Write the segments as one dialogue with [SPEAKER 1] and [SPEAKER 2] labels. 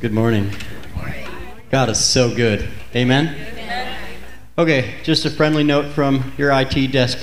[SPEAKER 1] Good morning. God is so good. Amen? Okay, just a friendly note from your IT desk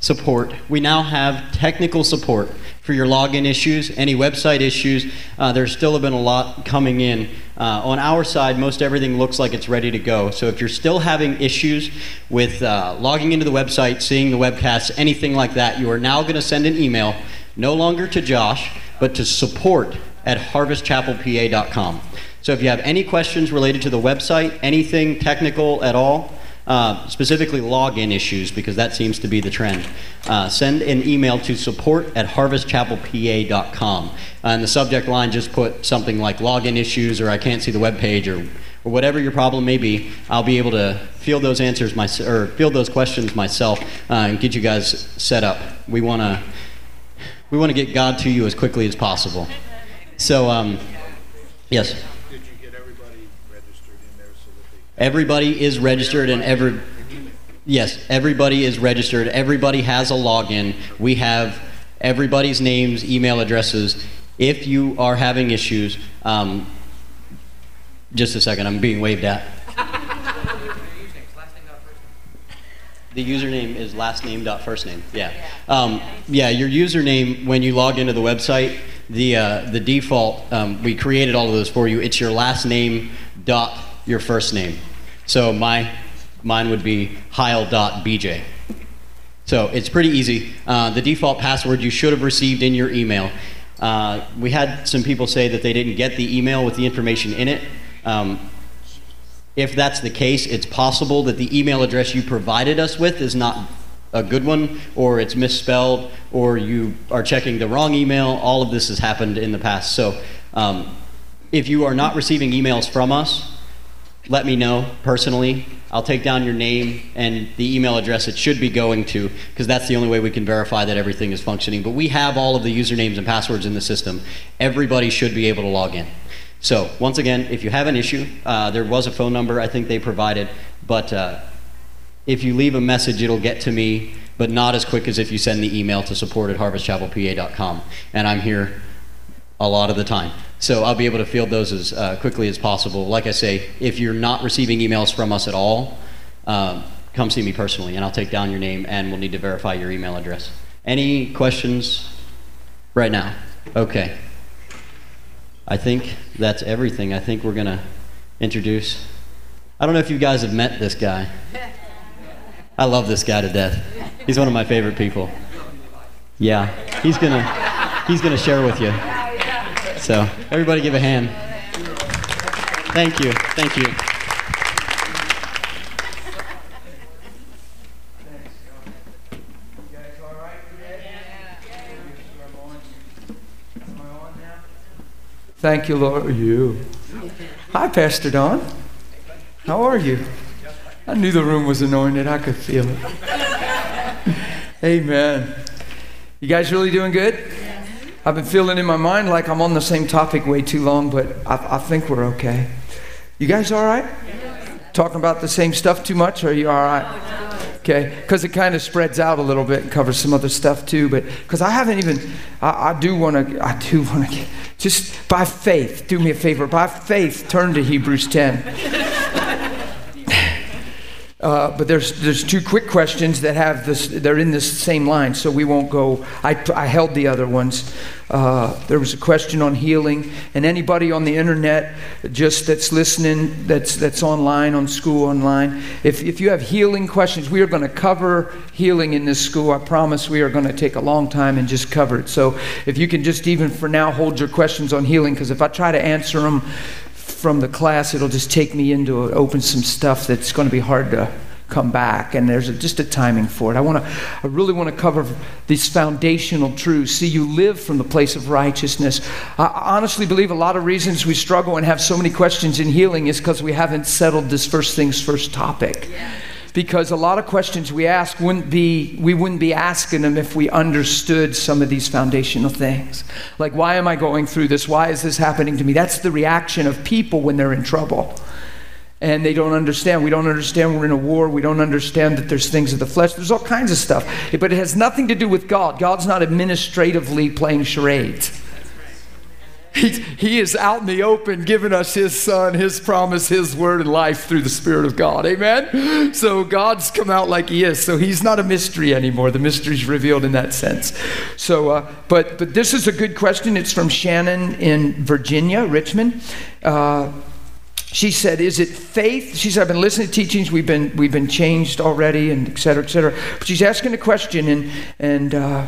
[SPEAKER 1] support. We now have technical support for your login issues, any website issues. Uh, there's still been a lot coming in. Uh, on our side, most everything looks like it's ready to go. So if you're still having issues with uh, logging into the website, seeing the webcasts, anything like that, you are now going to send an email, no longer to Josh, but to support at harvestchapelpa.com. So if you have any questions related to the website, anything technical at all, uh, specifically login issues, because that seems to be the trend, uh, send an email to support at harvestchapelpa.com. Uh, and the subject line just put something like login issues or I can't see the web page or, or whatever your problem may be. I'll be able to field those answers my, or field those questions myself uh, and get you guys set up. We want to we want to get God to you as quickly as possible. So, um, yes. Everybody is registered and every yes, everybody is registered. Everybody has a login. We have everybody's names, email addresses. If you are having issues, um, just a second, I'm being waved at. The username is last name dot first name. Yeah, um, yeah. Your username when you log into the website, the uh, the default um, we created all of those for you. It's your last name dot your first name. So my, mine would be heil.bj. So it's pretty easy. Uh, the default password you should have received in your email. Uh, we had some people say that they didn't get the email with the information in it. Um, if that's the case, it's possible that the email address you provided us with is not a good one, or it's misspelled, or you are checking the wrong email. All of this has happened in the past. So um, if you are not receiving emails from us, let me know personally. I'll take down your name and the email address it should be going to, because that's the only way we can verify that everything is functioning. But we have all of the usernames and passwords in the system. Everybody should be able to log in. So, once again, if you have an issue, uh, there was a phone number I think they provided, but uh, if you leave a message, it'll get to me, but not as quick as if you send the email to support at harvestchapelpa.com. And I'm here a lot of the time. So I'll be able to field those as uh, quickly as possible. Like I say, if you're not receiving emails from us at all, um, come see me personally, and I'll take down your name, and we'll need to verify your email address. Any questions right now? Okay. I think that's everything. I think we're going to introduce. I don't know if you guys have met this guy. I love this guy to death. He's one of my favorite people. Yeah, he's to he's to share with you. So everybody give a hand. Thank you. Thank you.
[SPEAKER 2] Thank you, Lord. You. Hi, Pastor Don. How are you? I knew the room was anointed. I could feel it. Amen. You guys really doing good? I've been feeling in my mind like I'm on the same topic way too long, but I, I think we're okay. You guys all right? Talking about the same stuff too much, are you all right? Okay, because it kind of spreads out a little bit and covers some other stuff too. But because I haven't even, I, I do want to, I do want to, just by faith, do me a favor. By faith, turn to Hebrews 10. Uh, but there's there's two quick questions that have this. They're in this same line, so we won't go. I, I held the other ones. Uh, there was a question on healing, and anybody on the internet, just that's listening, that's that's online on school online. If if you have healing questions, we are going to cover healing in this school. I promise we are going to take a long time and just cover it. So if you can just even for now hold your questions on healing, because if I try to answer them from the class, it'll just take me into open some stuff that's going to be hard to come back and there's a, just a timing for it. I want to i really want to cover these foundational truths. See you live from the place of righteousness. I honestly believe a lot of reasons we struggle and have so many questions in healing is because we haven't settled this first things first topic. Yeah because a lot of questions we ask wouldn't be we wouldn't be asking them if we understood some of these foundational things. Like why am i going through this? Why is this happening to me? That's the reaction of people when they're in trouble. And they don't understand. We don't understand we're in a war. We don't understand that there's things of the flesh. There's all kinds of stuff. But it has nothing to do with god. God's not administratively playing charades He, he is out in the open giving us His Son, His promise, His word, and life through the Spirit of God. Amen? So God's come out like He is. So He's not a mystery anymore. The mystery's revealed in that sense. So, uh, but, but this is a good question. It's from Shannon in Virginia, Richmond. Uh, she said, Is it faith? She said, I've been listening to teachings, we've been, we've been changed already, and et cetera, et cetera. But she's asking a question, and, and uh,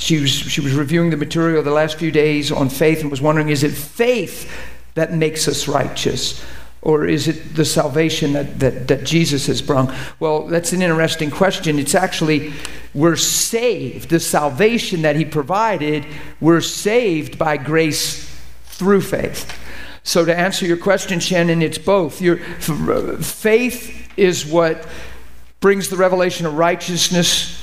[SPEAKER 2] she, was, she was reviewing the material the last few days on faith and was wondering, Is it faith that makes us righteous? Or is it the salvation that, that, that Jesus has brought? Well, that's an interesting question. It's actually, we're saved. The salvation that He provided, we're saved by grace through faith. So, to answer your question, Shannon, it's both. Your faith is what brings the revelation of righteousness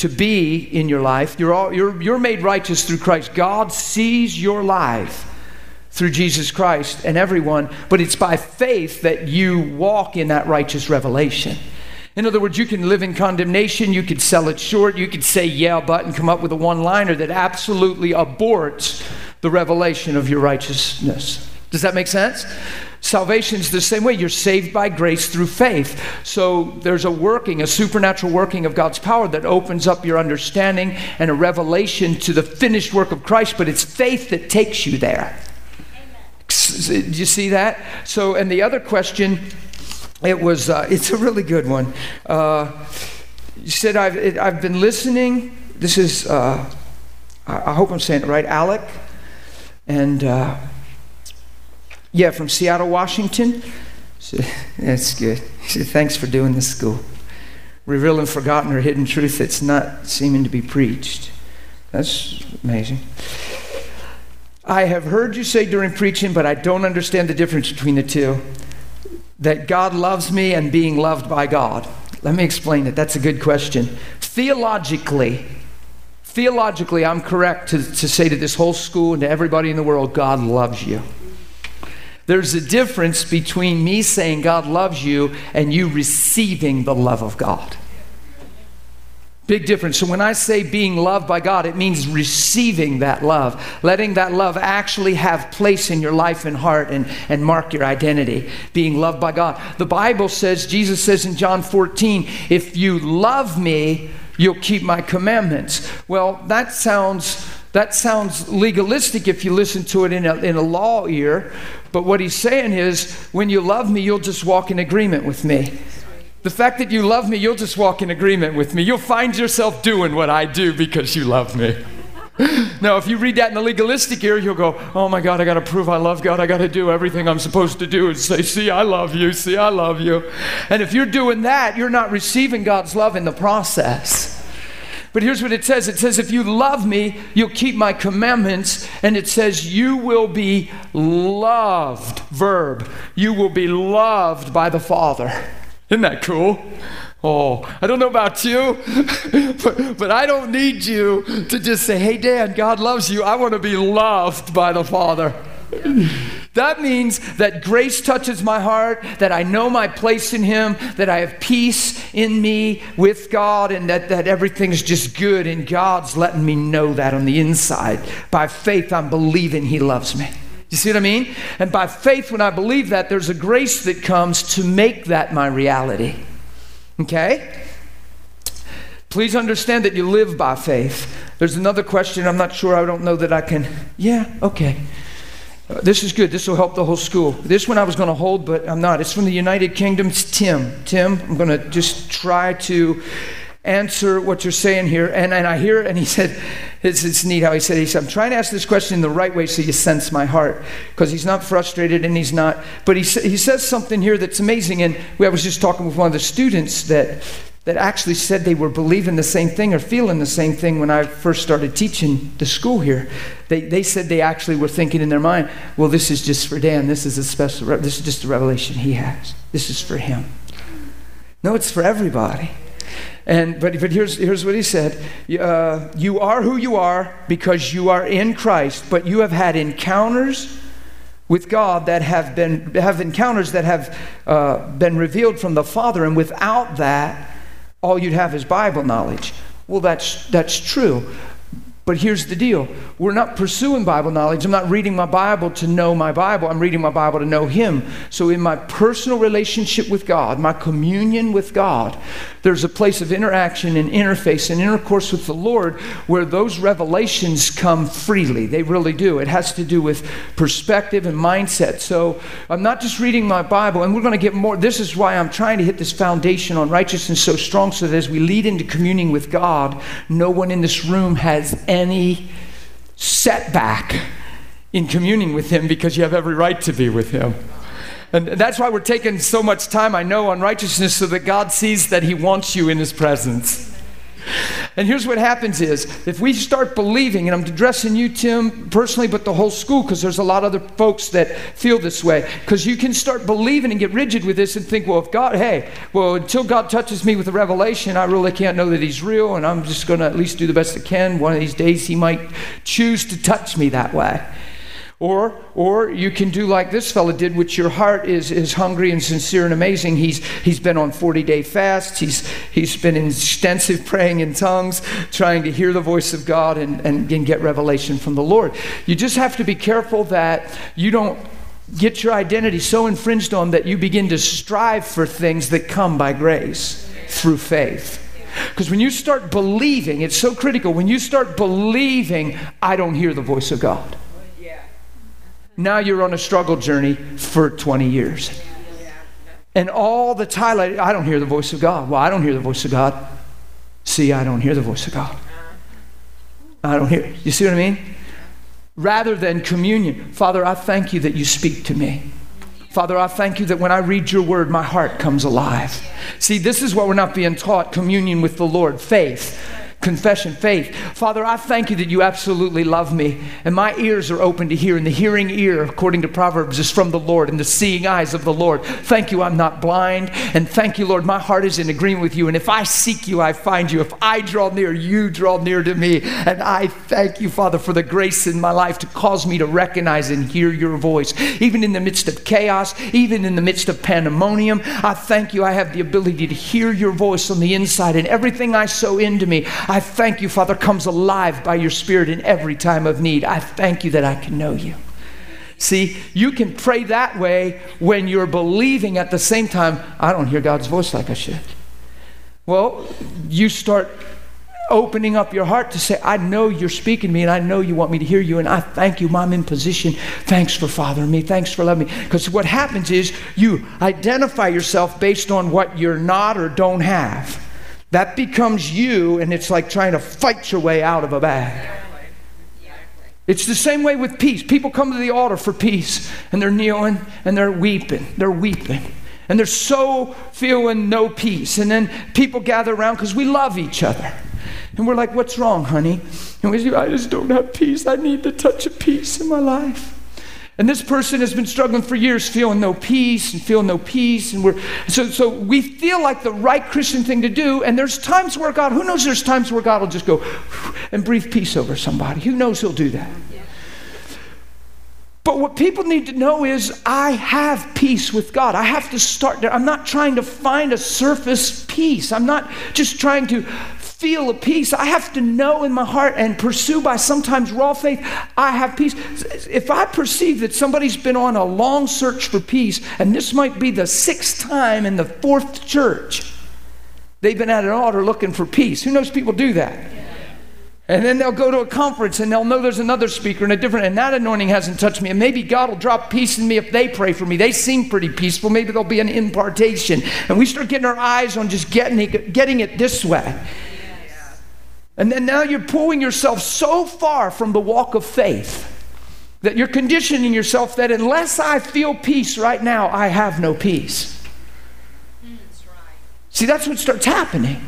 [SPEAKER 2] to be in your life. You're, all, you're, you're made righteous through Christ. God sees your life through Jesus Christ and everyone, but it's by faith that you walk in that righteous revelation. In other words, you can live in condemnation, you could sell it short, you could say, yeah, but, and come up with a one liner that absolutely aborts the revelation of your righteousness. Does that make sense? Salvation is the same way. You're saved by grace through faith. So there's a working, a supernatural working of God's power that opens up your understanding and a revelation to the finished work of Christ, but it's faith that takes you there. Do you see that? So, and the other question, it was, uh, it's a really good one. Uh, you said, I've, it, I've been listening. This is, uh, I, I, hope I'm saying it right, Alec. And, uh, yeah, from Seattle, Washington. That's good. Said, Thanks for doing this school. Revealing forgotten or hidden truth that's not seeming to be preached. That's amazing. I have heard you say during preaching, but I don't understand the difference between the two. That God loves me and being loved by God. Let me explain it. That's a good question. Theologically, theologically, I'm correct to, to say to this whole school and to everybody in the world, God loves you. There's a difference between me saying God loves you and you receiving the love of God. Big difference. So when I say being loved by God, it means receiving that love, letting that love actually have place in your life and heart and, and mark your identity. Being loved by God. The Bible says, Jesus says in John 14, if you love me, you'll keep my commandments. Well, that sounds that sounds legalistic if you listen to it in a, in a law ear, but what he's saying is when you love me, you'll just walk in agreement with me. The fact that you love me, you'll just walk in agreement with me. You'll find yourself doing what I do because you love me. now, if you read that in the legalistic ear, you'll go, Oh my God, I got to prove I love God. I got to do everything I'm supposed to do and say, See, I love you. See, I love you. And if you're doing that, you're not receiving God's love in the process. But here's what it says it says, If you love me, you'll keep my commandments. And it says, You will be loved. Verb. You will be loved by the Father. Isn't that cool? Oh, I don't know about you, but, but I don't need you to just say, Hey, Dan, God loves you. I want to be loved by the Father. That means that grace touches my heart, that I know my place in Him, that I have peace in me with God, and that, that everything's just good, and God's letting me know that on the inside. By faith, I'm believing He loves me. You see what I mean? And by faith, when I believe that, there's a grace that comes to make that my reality. Okay? Please understand that you live by faith. There's another question. I'm not sure. I don't know that I can. Yeah, okay. Uh, this is good. This will help the whole school. This one I was going to hold, but I'm not. It's from the United Kingdom. It's Tim. Tim, I'm going to just try to answer what you're saying here. And, and I hear, and he said, it's, it's neat how he said, he said, I'm trying to ask this question in the right way so you sense my heart. Because he's not frustrated and he's not, but he, he says something here that's amazing. And I was just talking with one of the students that that actually said they were believing the same thing or feeling the same thing when I first started teaching the school here. They, they said they actually were thinking in their mind, well, this is just for Dan. This is a special, this is just a revelation he has. This is for him. No, it's for everybody. And, but, but here's, here's what he said uh, You are who you are because you are in Christ, but you have had encounters with God that have been have encounters that have uh, been revealed from the Father, and without that, all you'd have is Bible knowledge. Well, that's, that's true. But here's the deal we're not pursuing Bible knowledge. I'm not reading my Bible to know my Bible. I'm reading my Bible to know Him. So, in my personal relationship with God, my communion with God, there's a place of interaction and interface and intercourse with the Lord where those revelations come freely. They really do. It has to do with perspective and mindset. So, I'm not just reading my Bible, and we're going to get more. This is why I'm trying to hit this foundation on righteousness so strong so that as we lead into communing with God, no one in this room has any setback in communing with Him because you have every right to be with Him. And that's why we're taking so much time, I know, on righteousness so that God sees that He wants you in His presence. And here's what happens is if we start believing, and I'm addressing you, Tim, personally, but the whole school, because there's a lot of other folks that feel this way, because you can start believing and get rigid with this and think, well, if God, hey, well, until God touches me with a revelation, I really can't know that He's real, and I'm just going to at least do the best I can. One of these days, He might choose to touch me that way. Or, or you can do like this fella did, which your heart is, is hungry and sincere and amazing. He's, he's been on 40 day fasts. He's, he's been extensive praying in tongues, trying to hear the voice of God and, and, and get revelation from the Lord. You just have to be careful that you don't get your identity so infringed on that you begin to strive for things that come by grace through faith. Because when you start believing, it's so critical. When you start believing, I don't hear the voice of God now you're on a struggle journey for 20 years. And all the time, I don't hear the voice of God. Well, I don't hear the voice of God. See, I don't hear the voice of God. I don't hear. You see what I mean? Rather than communion, Father, I thank you that you speak to me. Father, I thank you that when I read your word, my heart comes alive. See, this is what we're not being taught communion with the Lord, faith confession, faith. Father, I thank you that you absolutely love me, and my ears are open to hear, and the hearing ear, according to Proverbs, is from the Lord, and the seeing eyes of the Lord. Thank you, I'm not blind, and thank you, Lord, my heart is in agreement with you, and if I seek you, I find you. If I draw near, you draw near to me, and I thank you, Father, for the grace in my life to cause me to recognize and hear your voice, even in the midst of chaos, even in the midst of pandemonium. I thank you, I have the ability to hear your voice on the inside, and everything I sow into me, I thank you, Father, comes alive by your Spirit in every time of need. I thank you that I can know you. See, you can pray that way when you're believing at the same time, I don't hear God's voice like I should. Well, you start opening up your heart to say, I know you're speaking to me and I know you want me to hear you and I thank you. I'm in position. Thanks for fathering me. Thanks for loving me. Because what happens is you identify yourself based on what you're not or don't have. That becomes you, and it's like trying to fight your way out of a bag. It's the same way with peace. People come to the altar for peace, and they're kneeling and they're weeping. They're weeping. And they're so feeling no peace. And then people gather around because we love each other. And we're like, What's wrong, honey? And we say, I just don't have peace. I need the touch of peace in my life. And this person has been struggling for years, feeling no peace and feeling no peace. And we're so so we feel like the right Christian thing to do. And there's times where God, who knows there's times where God will just go and breathe peace over somebody. Who knows he'll do that? But what people need to know is I have peace with God. I have to start there. I'm not trying to find a surface peace. I'm not just trying to feel a peace. I have to know in my heart and pursue by sometimes raw faith, I have peace. If I perceive that somebody's been on a long search for peace, and this might be the sixth time in the fourth church, they've been at an altar looking for peace. Who knows people do that? And then they'll go to a conference and they'll know there's another speaker and a different, and that anointing hasn't touched me. And maybe God will drop peace in me if they pray for me. They seem pretty peaceful. Maybe there'll be an impartation. And we start getting our eyes on just getting it, getting it this way. And then now you're pulling yourself so far from the walk of faith that you're conditioning yourself that unless I feel peace right now, I have no peace. Mm, that's right. See, that's what starts happening.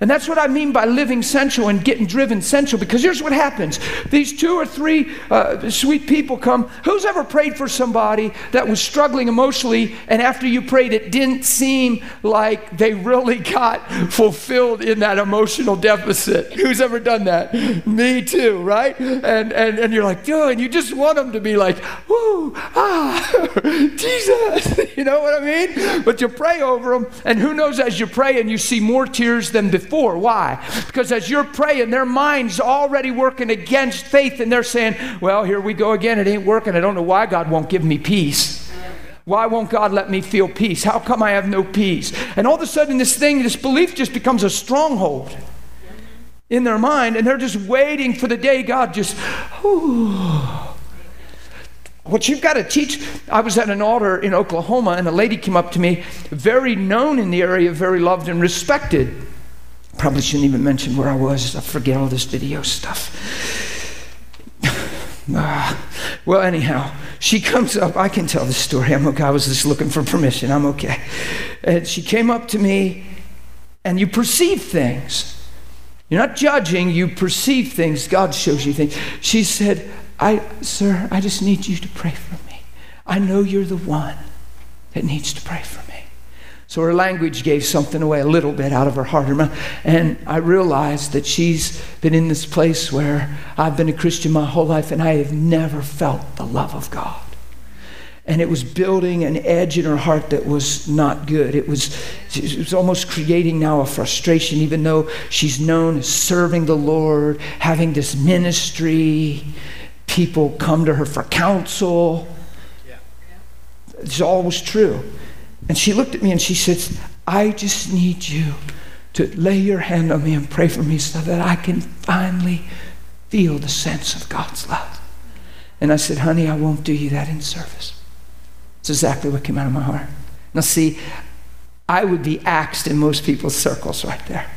[SPEAKER 2] And that's what I mean by living central and getting driven central. Because here's what happens these two or three uh, sweet people come. Who's ever prayed for somebody that was struggling emotionally, and after you prayed, it didn't seem like they really got fulfilled in that emotional deficit? Who's ever done that? Me too, right? And, and, and you're like, dude, and you just want them to be like, whoo, ah, Jesus. You know what I mean? But you pray over them, and who knows, as you pray and you see more tears than before before. Why? Because as you're praying, their mind's already working against faith, and they're saying, Well, here we go again. It ain't working. I don't know why God won't give me peace. Why won't God let me feel peace? How come I have no peace? And all of a sudden, this thing, this belief just becomes a stronghold in their mind, and they're just waiting for the day God just. What you've got to teach. I was at an altar in Oklahoma, and a lady came up to me, very known in the area, very loved and respected. Probably shouldn't even mention where I was. I forget all this video stuff. ah. Well, anyhow, she comes up. I can tell this story. I'm okay. I was just looking for permission. I'm okay. And she came up to me, and you perceive things. You're not judging, you perceive things. God shows you things. She said, I, Sir, I just need you to pray for me. I know you're the one that needs to pray for me. So her language gave something away a little bit out of her heart. And I realized that she's been in this place where I've been a Christian my whole life and I have never felt the love of God and it was building an edge in her heart that was not good. It was, it was almost creating now a frustration, even though she's known as serving the Lord, having this ministry. People come to her for counsel. Yeah. It's always true. And she looked at me and she said, I just need you to lay your hand on me and pray for me so that I can finally feel the sense of God's love. And I said, honey, I won't do you that in service. It's exactly what came out of my heart. Now, see, I would be axed in most people's circles right there.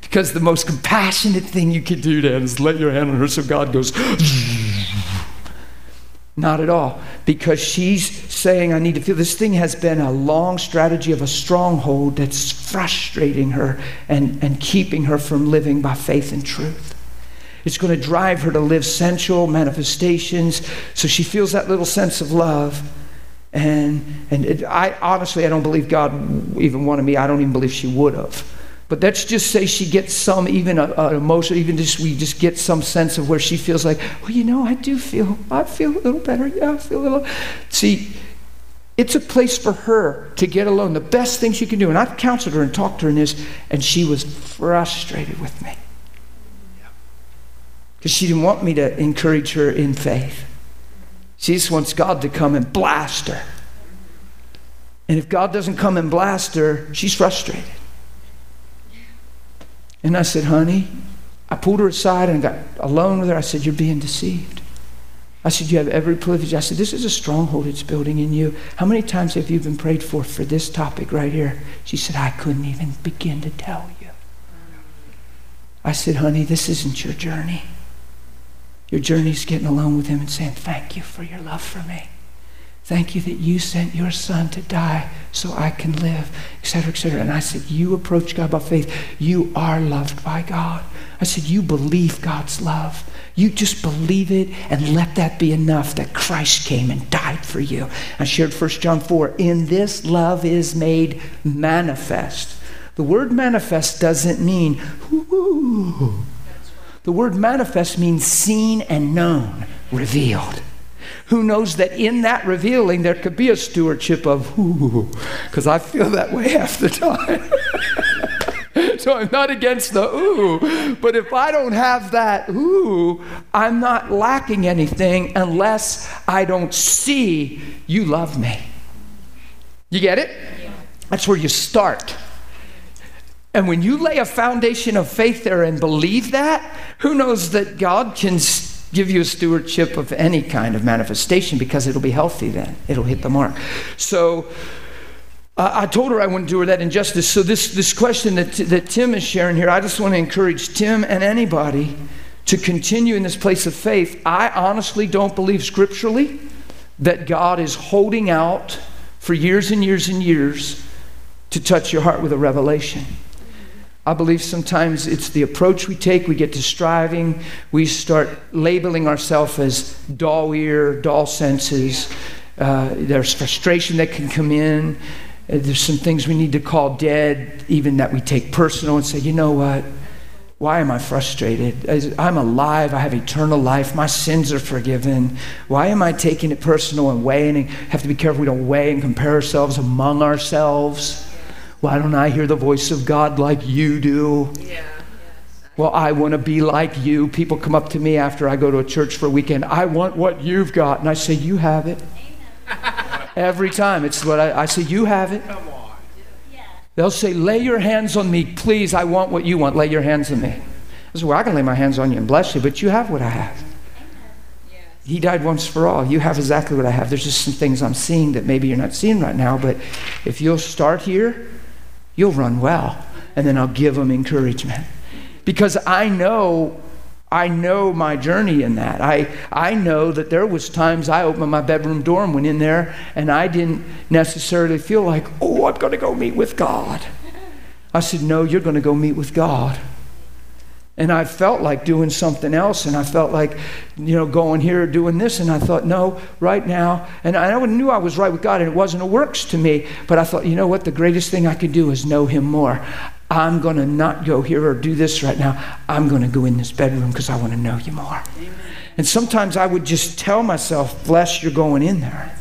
[SPEAKER 2] Because the most compassionate thing you could do him is let your hand on her so God goes, not at all. Because she's saying, I need to feel this thing has been a long strategy of a stronghold that's frustrating her and, and keeping her from living by faith and truth. It's going to drive her to live sensual manifestations so she feels that little sense of love and, and it, I honestly, I don't believe God even wanted me. I don't even believe she would have. But let's just say she gets some, even a, a emotion, even just we just get some sense of where she feels like, well, you know, I do feel, I feel a little better. Yeah, I feel a little. See, it's a place for her to get alone. The best thing she can do, and I've counseled her and talked to her in this, and she was frustrated with me because she didn't want me to encourage her in faith. She just wants God to come and blast her. And if God doesn't come and blast her, she's frustrated. And I said, honey, I pulled her aside and got alone with her. I said, You're being deceived. I said, You have every privilege. I said, This is a stronghold it's building in you. How many times have you been prayed for for this topic right here? She said, I couldn't even begin to tell you. I said, Honey, this isn't your journey. Your journey is getting alone with Him and saying, Thank you for your love for me. Thank you that you sent your son to die so I can live, etc., etc. And I said, You approach God by faith. You are loved by God. I said, You believe God's love. You just believe it and let that be enough that Christ came and died for you. I shared 1 John 4 In this love is made manifest. The word manifest doesn't mean, the word manifest means seen and known, revealed. Who knows that in that revealing there could be a stewardship of ooh, because I feel that way half the time. so I'm not against the ooh, but if I don't have that ooh, I'm not lacking anything unless I don't see you love me. You get it? That's where you start. And when you lay a foundation of faith there and believe that, who knows that God can give you a stewardship of any kind of manifestation because it'll be healthy then. It'll hit the mark. So uh, I told her I wouldn't do her that injustice. So this, this question that, that Tim is sharing here, I just want to encourage Tim and anybody to continue in this place of faith. I honestly don't believe scripturally that God is holding out for years and years and years to touch your heart with a revelation. I believe sometimes it's the approach we take. We get to striving. We start labeling ourselves as dull ear, dull senses. Uh, there's frustration that can come in. Uh, there's some things we need to call dead, even that we take personal and say, you know what? Why am I frustrated? I'm alive. I have eternal life. My sins are forgiven. Why am I taking it personal and weighing? Have to be careful we don't weigh and compare ourselves among ourselves. Why don't I hear the voice of God like you do? Yeah. Well, I want to be like you. People come up to me after I go to a church for a weekend. I want what you've got. And I say, You have it. Every time. It's what I, I say, You have it. Come on. They'll say, Lay your hands on me, please. I want what you want. Lay your hands on me. I say, Well, I can lay my hands on you and bless you, but you have what I have. He died once for all. You have exactly what I have. There's just some things I'm seeing that maybe you're not seeing right now, but if you'll start here, you'll run well. And then I'll give them encouragement. Because I know I know my journey in that. I, I know that there was times I opened my bedroom door and went in there and I didn't necessarily feel like, oh, I'm going to go meet with God. I said, no, you're going to go meet with God. And I felt like doing something else, and I felt like, you know, going here, doing this. And I thought, no, right now. And I knew I was right with God, and it wasn't a works to me. But I thought, you know what? The greatest thing I could do is know Him more. I'm going to not go here or do this right now. I'm going to go in this bedroom because I want to know you more. Amen. And sometimes I would just tell myself, flesh, you're going in there.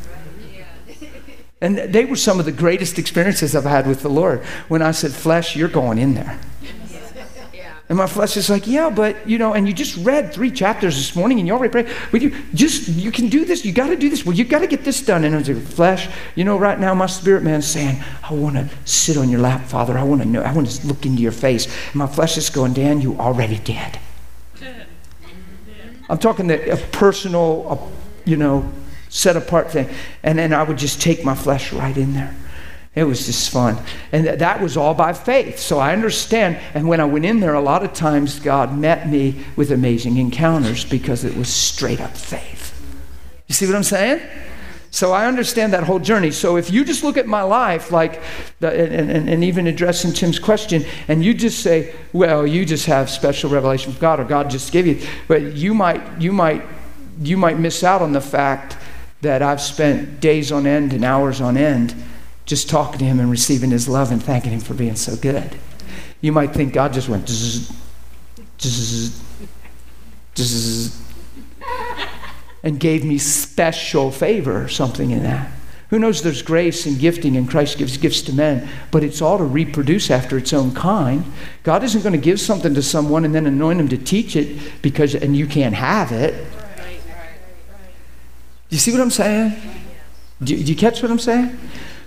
[SPEAKER 2] And they were some of the greatest experiences I've had with the Lord when I said, Flesh, you're going in there. And my flesh is like, yeah, but you know, and you just read three chapters this morning and you already prayed. But you just you can do this, you gotta do this. Well, you gotta get this done. And it's like, flesh, you know, right now my spirit man's saying, I wanna sit on your lap, Father. I wanna know, I wanna look into your face. And my flesh is going, Dan, you already did. I'm talking the, a personal, a, you know, set apart thing. And then I would just take my flesh right in there. It was just fun. And that was all by faith. So I understand. And when I went in there, a lot of times God met me with amazing encounters because it was straight up faith. You see what I'm saying? So I understand that whole journey. So if you just look at my life, like, the, and, and, and, even addressing Tim's question, and you just say, well, you just have special revelation from God, or God just gave you, but you might, you might, you might miss out on the fact that I've spent days on end and hours on end just talking to him and receiving his love and thanking him for being so good. You might think God just went zzz, zzz, zzz, and gave me special favor or something in that. Who knows there's grace and gifting and Christ gives gifts to men, but it's all to reproduce after its own kind. God isn't going to give something to someone and then anoint them to teach it because and you can't have it. You see what I'm saying? Do, do you catch what I'm saying?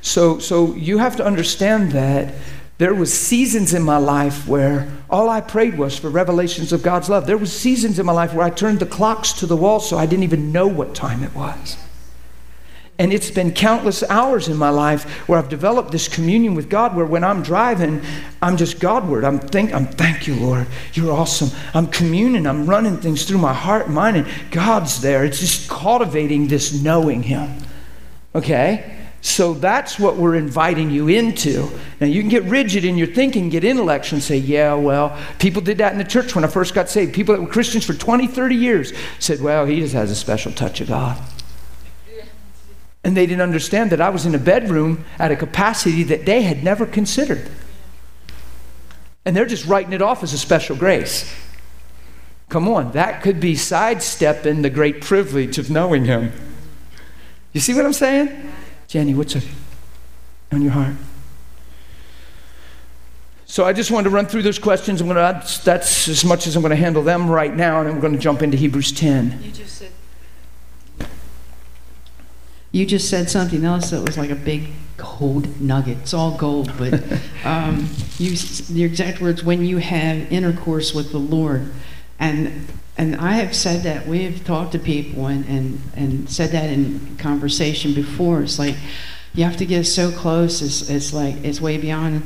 [SPEAKER 2] So, so you have to understand that there was seasons in my life where all I prayed was for revelations of God's love. There was seasons in my life where I turned the clocks to the wall so I didn't even know what time it was. And it's been countless hours in my life where I've developed this communion with God where when I'm driving, I'm just Godward. I'm think I'm thank you, Lord. You're awesome. I'm communing, I'm running things through my heart and mind, and God's there. It's just cultivating this knowing Him. Okay? So that's what we're inviting you into. Now, you can get rigid in your thinking, get intellectual, and say, yeah, well, people did that in the church when I first got saved. People that were Christians for 20, 30 years said, well, he just has a special touch of God. And they didn't understand that I was in a bedroom at a capacity that they had never considered. And they're just writing it off as a special grace. Come on, that could be sidestepping the great privilege of knowing him. You see what I'm saying? Jenny, what's on your heart? So I just wanted to run through those questions. I'm going to, that's, that's as much as I'm going to handle them right now, and I'm going to jump into Hebrews 10.
[SPEAKER 3] You just said. You just said something else that was like a big gold nugget. It's all gold, but um, you, your exact words when you have intercourse with the Lord, and and I have said that we have talked to people and, and, and said that in conversation before. It's like you have to get so close. It's, it's like it's way beyond.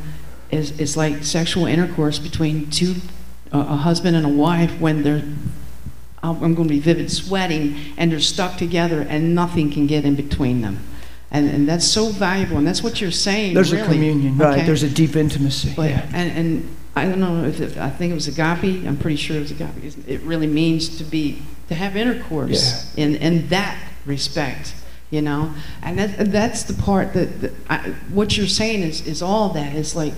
[SPEAKER 3] It's, it's like sexual intercourse between two uh, a husband and a wife when they're I'm going to be vivid sweating and they're stuck together and nothing can get in between them. And, and that's so valuable, and that's what you're saying.
[SPEAKER 2] There's
[SPEAKER 3] really.
[SPEAKER 2] a communion, right? There's a deep intimacy.
[SPEAKER 3] But, yeah. and, and I don't know if it, I think it was agape. I'm pretty sure it was agape. It really means to be to have intercourse yeah. in in that respect, you know. And that that's the part that, that I, what you're saying is is all that. It's like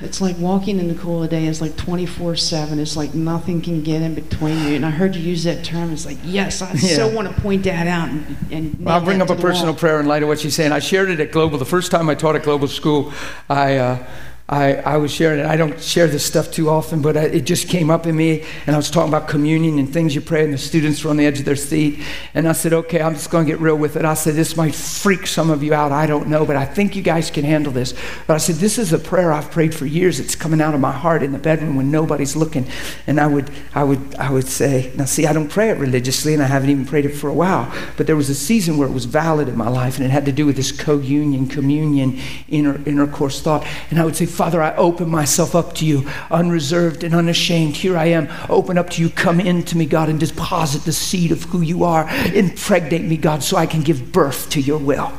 [SPEAKER 3] it's like walking in the cool of day. It's like 24 7. It's like nothing can get in between you. And I heard you use that term. It's like, yes, I
[SPEAKER 2] Yeah.
[SPEAKER 3] so want to point that out. And, and
[SPEAKER 2] Well, I'll bring up a personal
[SPEAKER 3] wall.
[SPEAKER 2] prayer in light of what she's saying. I shared it at Global. The first time I taught at Global School, I, uh, I, I was sharing it. I don't share this stuff too often, but I, it just came up in me. And I was talking about communion and things you pray, and the students were on the edge of their seat. And I said, okay, I'm just going to get real with it. I said, this might freak some of you out. I don't know, but I think you guys can handle this. But I said, this is a prayer I've prayed for years. It's coming out of my heart in the bedroom when nobody's looking. And I would, I would, I would say, now see, I don't pray it religiously, and I haven't even prayed it for a while. But there was a season where it was valid in my life, and it had to do with this co-union, communion, inter, intercourse thought. And I would say, Father, I open myself up to you, unreserved and unashamed. Here I am, open up to you. Come into me, God, and deposit the seed of who you are. Impregnate me, God, so I can give birth to your will.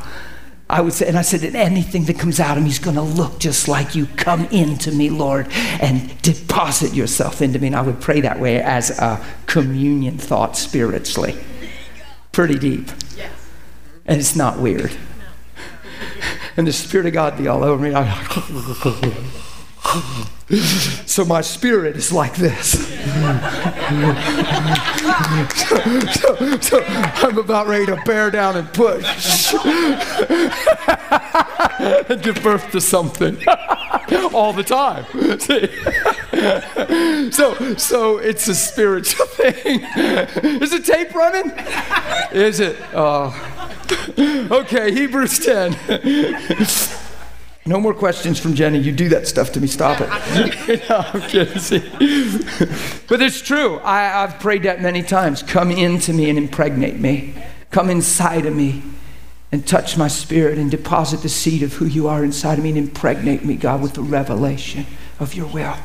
[SPEAKER 2] I would say, and I said, and anything that comes out of me is going to look just like you. Come into me, Lord, and deposit yourself into me. And I would pray that way as a communion thought spiritually. Pretty deep. And it's not weird. And the Spirit of God be all over me. So my spirit is like this. so, so I'm about ready to bear down and push and give birth to something all the time. See? so, so it's a spiritual thing. Is the tape running? Is it? Oh. Okay, Hebrews 10. No more questions from Jenny. You do that stuff to me. Stop it. no, I'm kidding. But it's true. I, I've prayed that many times. Come into me and impregnate me. Come inside of me and touch my spirit and deposit the seed of who you are inside of me and impregnate me, God, with the revelation of your will.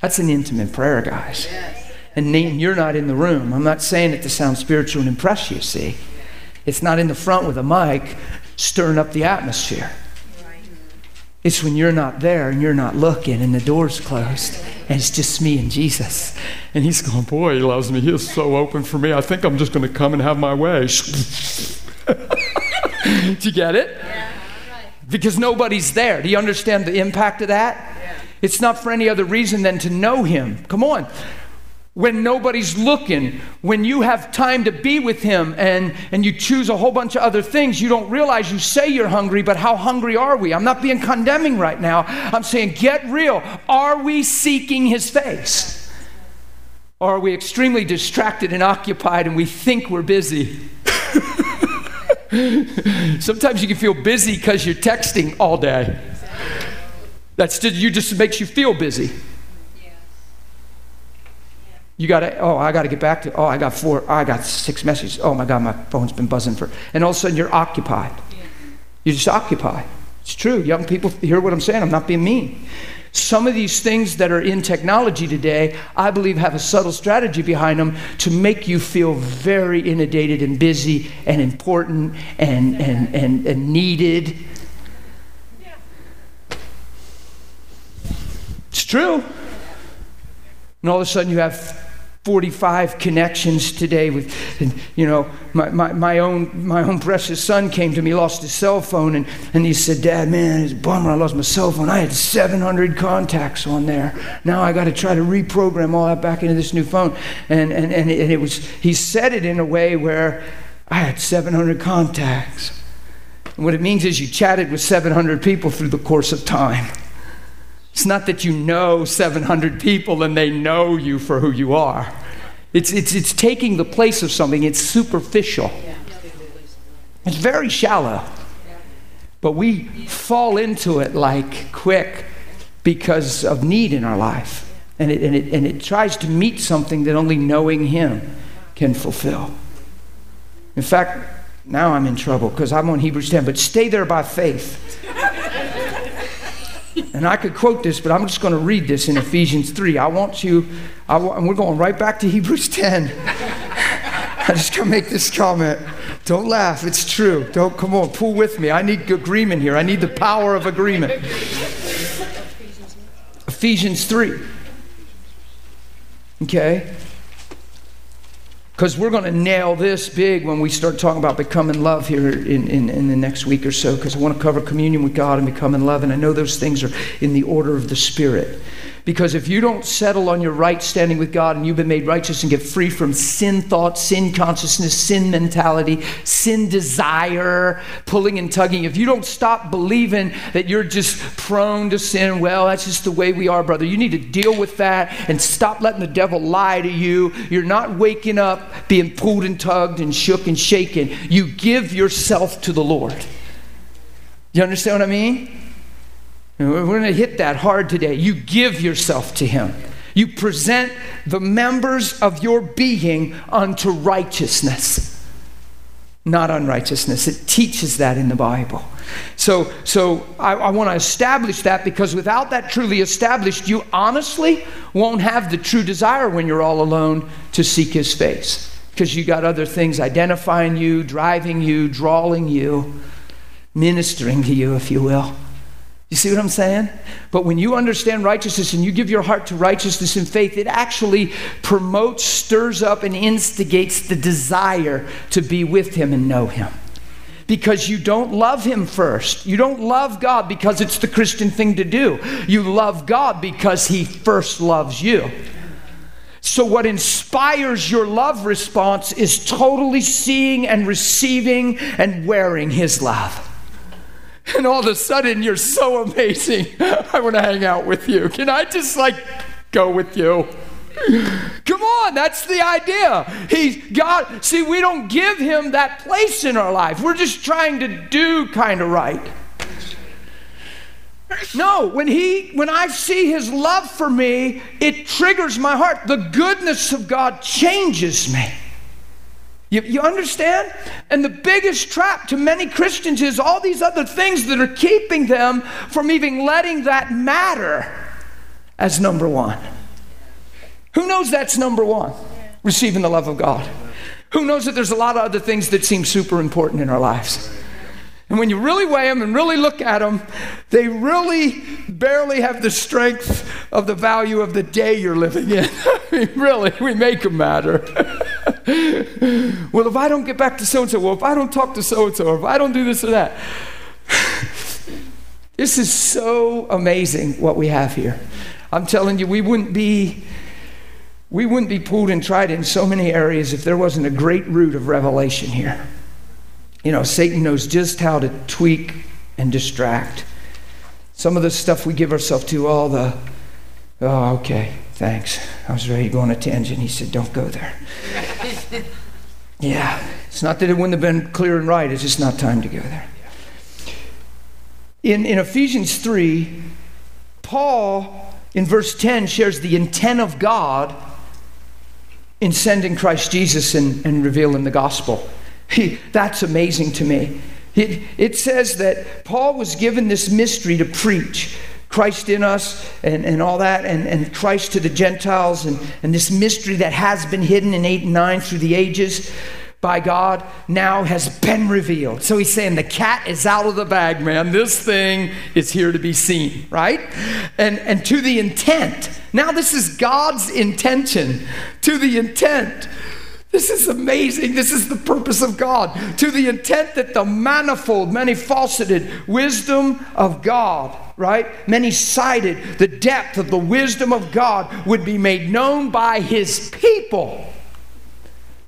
[SPEAKER 2] That's an intimate prayer, guys. And Nathan, you're not in the room. I'm not saying it to sound spiritual and impress you, see? It's not in the front with a mic stirring up the atmosphere. It's when you're not there and you're not looking and the door's closed and it's just me and Jesus. And he's going, Boy, he loves me. He is so open for me. I think I'm just going to come and have my way. Do you get it? Because nobody's there. Do you understand the impact of that? It's not for any other reason than to know him. Come on when nobody's looking, when you have time to be with Him and, and you choose a whole bunch of other things, you don't realize you say you're hungry, but how hungry are we? I'm not being condemning right now. I'm saying, get real. Are we seeking His face? Or are we extremely distracted and occupied and we think we're busy? Sometimes you can feel busy because you're texting all day. That's just, you just makes you feel busy. You got to, oh, I got to get back to, oh, I got four, I got six messages. Oh my God, my phone's been buzzing for, and all of a sudden you're occupied. You're just occupied. It's true. Young people hear what I'm saying. I'm not being mean. Some of these things that are in technology today, I believe, have a subtle strategy behind them to make you feel very inundated and busy and important and, and, and, and needed. It's true. And all of a sudden you have 45 connections today with, you know, my, my, my, own, my own precious son came to me, lost his cell phone, and, and he said, Dad, man, it's a bummer I lost my cell phone. I had 700 contacts on there. Now I got to try to reprogram all that back into this new phone. And, and, and, it, and it was, he said it in a way where I had 700 contacts. And what it means is you chatted with 700 people through the course of time. It's not that you know 700 people and they know you for who you are. It's, it's, it's taking the place of something, it's superficial. It's very shallow. But we fall into it like quick because of need in our life. And it, and, it, and it tries to meet something that only knowing Him can fulfill. In fact, now I'm in trouble because I'm on Hebrews 10, but stay there by faith. And I could quote this, but I'm just going to read this in Ephesians 3. I want you, I and we're going right back to Hebrews 10. I just going to make this comment. Don't laugh, it's true. Don't, come on, pull with me. I need agreement here. I need the power of agreement. Ephesians 3. Okay? Because we're going to nail this big when we start talking about becoming love here in, in, in the next week or so, because I want to cover communion with God and becoming love. And I know those things are in the order of the Spirit. Because if you don't settle on your right standing with God and you've been made righteous and get free from sin thoughts, sin consciousness, sin mentality, sin desire, pulling and tugging, if you don't stop believing that you're just prone to sin, well, that's just the way we are, brother. You need to deal with that and stop letting the devil lie to you. You're not waking up being pulled and tugged and shook and shaken. You give yourself to the Lord. You understand what I mean? We're going to hit that hard today. You give yourself to Him. You present the members of your being unto righteousness, not unrighteousness. It teaches that in the Bible. So, so I, I want to establish that because without that truly established, you honestly won't have the true desire when you're all alone to seek His face because you got other things identifying you, driving you, drawing you, ministering to you, if you will. You see what I'm saying? But when you understand righteousness and you give your heart to righteousness and faith, it actually promotes, stirs up, and instigates the desire to be with Him and know Him. Because you don't love Him first. You don't love God because it's the Christian thing to do. You love God because He first loves you. So, what inspires your love response is totally seeing and receiving and wearing His love and all of a sudden you're so amazing. I want to hang out with you. Can I just like go with you? Come on, that's the idea. He's God. See, we don't give him that place in our life. We're just trying to do kind of right. No, when he when I see his love for me, it triggers my heart. The goodness of God changes me. You, you understand? And the biggest trap to many Christians is all these other things that are keeping them from even letting that matter as number one. Who knows that's number one? Receiving the love of God. Who knows that there's a lot of other things that seem super important in our lives? And when you really weigh them and really look at them, they really barely have the strength of the value of the day you're living in. I mean, really, we make them matter. well, if I don't get back to so and so, well, if I don't talk to so and so, if I don't do this or that. this is so amazing what we have here. I'm telling you, we wouldn't be we wouldn't be pulled and tried in so many areas if there wasn't a great root of revelation here. You know, Satan knows just how to tweak and distract. Some of the stuff we give ourselves to, all the, oh, okay, thanks. I was ready to go on a tangent. He said, don't go there. yeah, it's not that it wouldn't have been clear and right, it's just not time to go there. In, in Ephesians 3, Paul, in verse 10, shares the intent of God in sending Christ Jesus and, and revealing the gospel. He, that's amazing to me. It, it says that Paul was given this mystery to preach. Christ in us and, and all that, and, and Christ to the Gentiles, and, and this mystery that has been hidden in 8 and 9 through the ages by God now has been revealed. So he's saying the cat is out of the bag, man. This thing is here to be seen, right? And and to the intent. Now this is God's intention. To the intent this is amazing. This is the purpose of God to the intent that the manifold, many faceted wisdom of God, right? Many sided, the depth of the wisdom of God would be made known by his people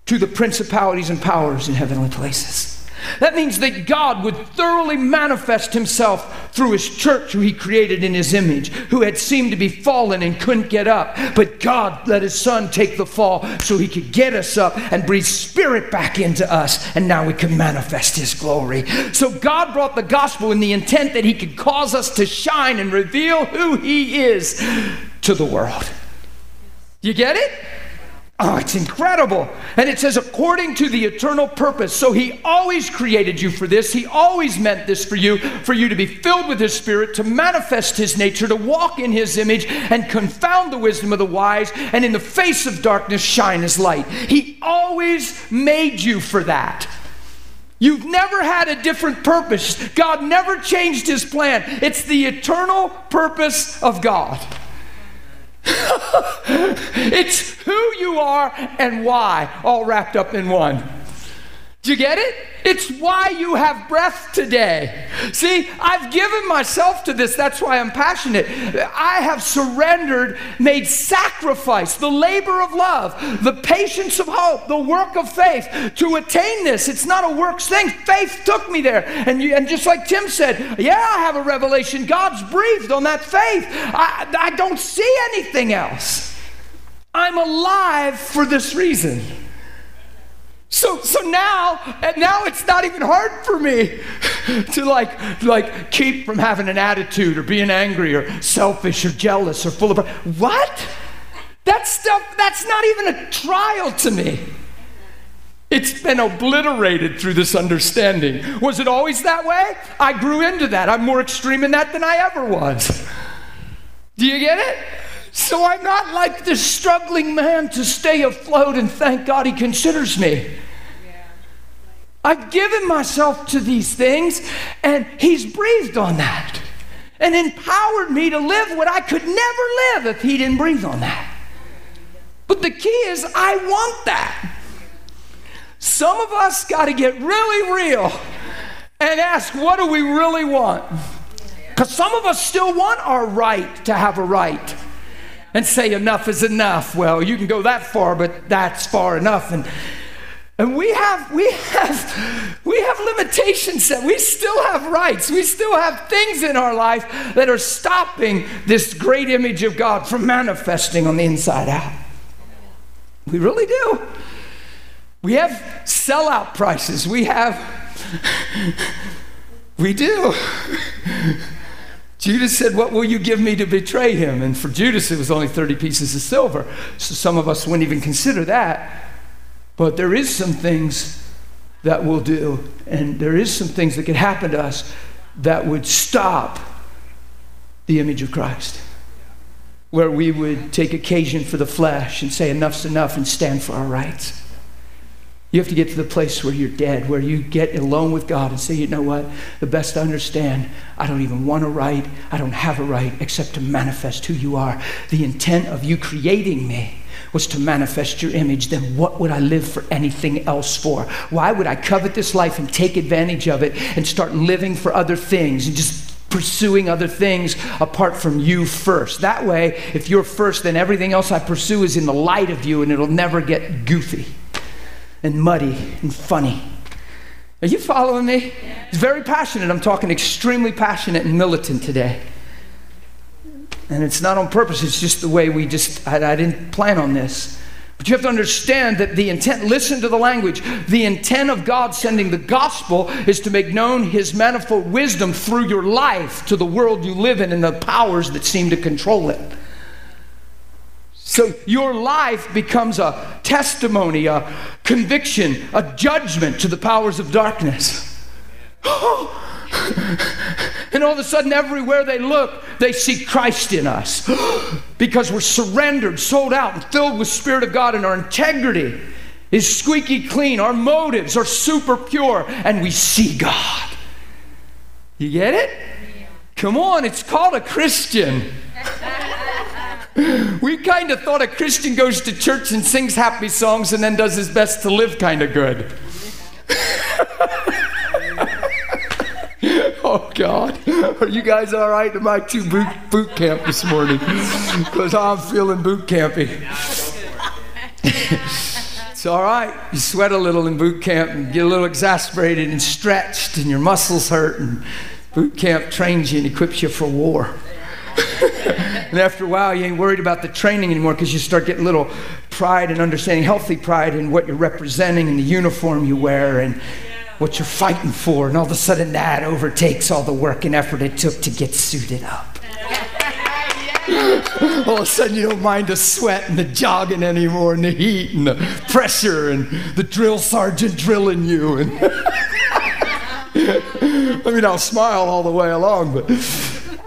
[SPEAKER 2] to the principalities and powers in heavenly places. That means that God would thoroughly manifest himself through his church, who he created in his image, who had seemed to be fallen and couldn't get up. But God let his son take the fall so he could get us up and breathe spirit back into us, and now we can manifest his glory. So God brought the gospel in the intent that he could cause us to shine and reveal who he is to the world. You get it? Oh, it's incredible. And it says, according to the eternal purpose. So he always created you for this. He always meant this for you, for you to be filled with his spirit, to manifest his nature, to walk in his image, and confound the wisdom of the wise, and in the face of darkness shine his light. He always made you for that. You've never had a different purpose. God never changed his plan. It's the eternal purpose of God. it's who you are and why, all wrapped up in one. Do you get it? It's why you have breath today. See, I've given myself to this. That's why I'm passionate. I have surrendered, made sacrifice, the labor of love, the patience of hope, the work of faith to attain this. It's not a works thing. Faith took me there. And, you, and just like Tim said, yeah, I have a revelation. God's breathed on that faith. I, I don't see anything else. I'm alive for this reason. So, so now, and now it's not even hard for me to like, like keep from having an attitude or being angry or selfish or jealous or full of what? That stuff, that's not even a trial to me. It's been obliterated through this understanding. Was it always that way? I grew into that. I'm more extreme in that than I ever was. Do you get it? So I'm not like this struggling man to stay afloat and thank God he considers me. I've given myself to these things, and He's breathed on that and empowered me to live what I could never live if He didn't breathe on that. But the key is, I want that. Some of us got to get really real and ask, what do we really want? Because some of us still want our right to have a right and say enough is enough. Well, you can go that far, but that's far enough. And and we have, we have, we have limitations that we still have rights. We still have things in our life that are stopping this great image of God from manifesting on the inside out. We really do. We have sellout prices. We have, we do. Judas said, What will you give me to betray him? And for Judas, it was only 30 pieces of silver. So some of us wouldn't even consider that. But there is some things that we'll do, and there is some things that could happen to us that would stop the image of Christ. Where we would take occasion for the flesh and say, enough's enough, and stand for our rights. You have to get to the place where you're dead, where you get alone with God and say, you know what? The best I understand, I don't even want a right. I don't have a right except to manifest who you are. The intent of you creating me was to manifest your image, then what would I live for anything else for? Why would I covet this life and take advantage of it and start living for other things and just pursuing other things apart from you first? That way, if you're first, then everything else I pursue is in the light of you and it'll never get goofy and muddy and funny. Are you following me? It's very passionate. I'm talking extremely passionate and militant today. And it's not on purpose, it's just the way we just, I, I didn't plan on this. But you have to understand that the intent, listen to the language, the intent of God sending the gospel is to make known his manifold wisdom through your life to the world you live in and the powers that seem to control it. So your life becomes a testimony, a conviction, a judgment to the powers of darkness. and all of a sudden, everywhere they look, they see Christ in us because we're surrendered, sold out, and filled with Spirit of God, and our integrity is squeaky clean. Our motives are super pure, and we see God. You get it? Come on, it's called a Christian. we kind of thought a Christian goes to church and sings happy songs and then does his best to live kind of good. oh God, are you guys all right in my two boot, boot camp this morning? Because I'm feeling boot campy. it's all right. You sweat a little in boot camp and get a little exasperated and stretched, and your muscles hurt. And boot camp trains you and equips you for war. And after a while, you ain't worried about the training anymore because you start getting little pride and understanding, healthy pride in what you're representing and the uniform you wear. And what you're fighting for, and all of a sudden that overtakes all the work and effort it took to get suited up. all of a sudden you don't mind the sweat and the jogging anymore and the heat and the pressure and the drill sergeant drilling you and I mean I'll smile all the way along but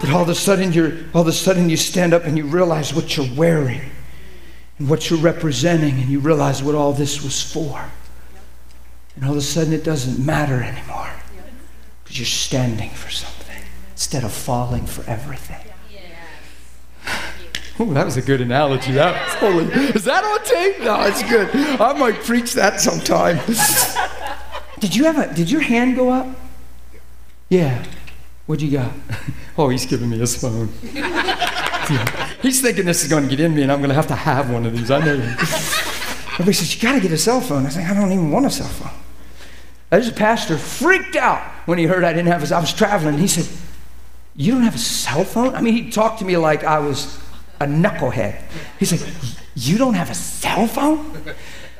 [SPEAKER 2] but all of a sudden you're all of a sudden you stand up and you realize what you're wearing and what you're representing and you realize what all this was for. And all of a sudden, it doesn't matter anymore because you're standing for something instead of falling for everything. Oh, that was a good analogy. That was holy. Is that on tape? No, it's good. I might preach that sometime. did you have a? Did your hand go up? Yeah. What'd you got? Oh, he's giving me his phone. He's thinking this is going to get in me, and I'm going to have to have one of these. I know. Everybody says you got to get a cell phone. I say I don't even want a cell phone. There's a pastor freaked out when he heard I didn't have his. I was traveling. he said, "You don't have a cell phone?" I mean, he talked to me like I was a knucklehead. He said, You don't have a cell phone?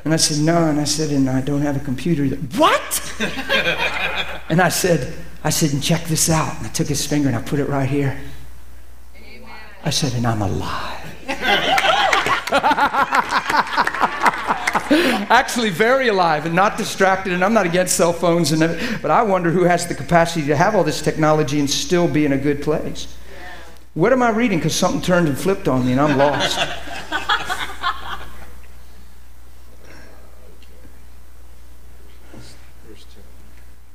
[SPEAKER 2] And I said, No. And I said, And I don't have a computer either. What? and I said, I said, And check this out. And I took his finger and I put it right here. I said, And I'm alive. Actually, very alive and not distracted. And I'm not against cell phones, and but I wonder who has the capacity to have all this technology and still be in a good place. What am I reading? Because something turned and flipped on me and I'm lost.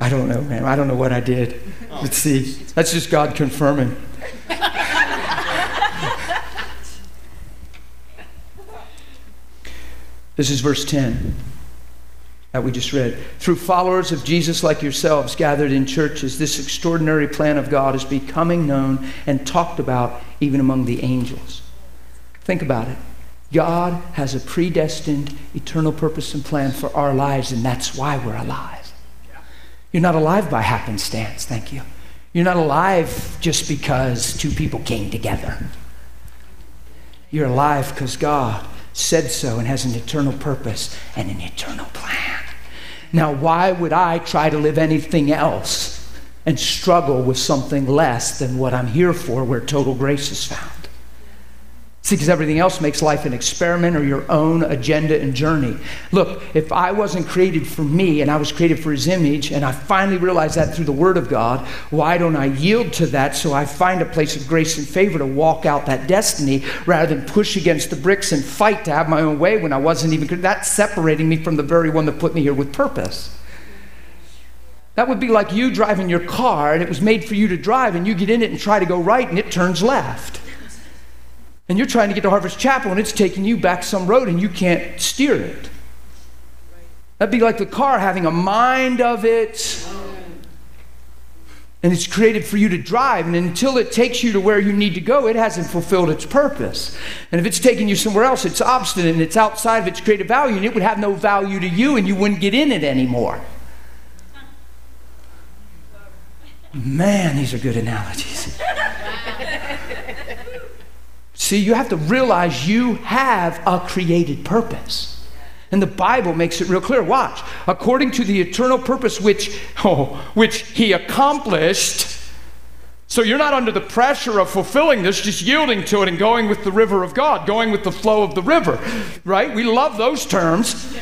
[SPEAKER 2] I don't know, man. I don't know what I did. Oh. Let's see. That's just God confirming. this is verse 10 that we just read. Through followers of Jesus like yourselves gathered in churches, this extraordinary plan of God is becoming known and talked about even among the angels. Think about it. God has a predestined eternal purpose and plan for our lives, and that's why we're alive. You're not alive by happenstance, thank you. You're not alive just because two people came together. You're alive because God said so and has an eternal purpose and an eternal plan. Now, why would I try to live anything else and struggle with something less than what I'm here for, where total grace is found? See, because everything else makes life an experiment or your own agenda and journey. Look, if I wasn't created for me and I was created for his image, and I finally realized that through the word of God, why don't I yield to that so I find a place of grace and favor to walk out that destiny rather than push against the bricks and fight to have my own way when I wasn't even. That's separating me from the very one that put me here with purpose. That would be like you driving your car and it was made for you to drive, and you get in it and try to go right and it turns left and you're trying to get to Harvest Chapel and it's taking you back some road and you can't steer it. That'd be like the car having a mind of it. And it's created for you to drive. And until it takes you to where you need to go, it hasn't fulfilled its purpose. And if it's taking you somewhere else, it's obstinate and it's outside of its creative value, and it would have no value to you, and you wouldn't get in it anymore. Man, these are good analogies. See, you have to realize you have a created purpose. And the Bible makes it real clear. Watch. According to the eternal purpose which, oh, which he accomplished. So you're not under the pressure of fulfilling this, just yielding to it and going with the river of God, going with the flow of the river, right? We love those terms.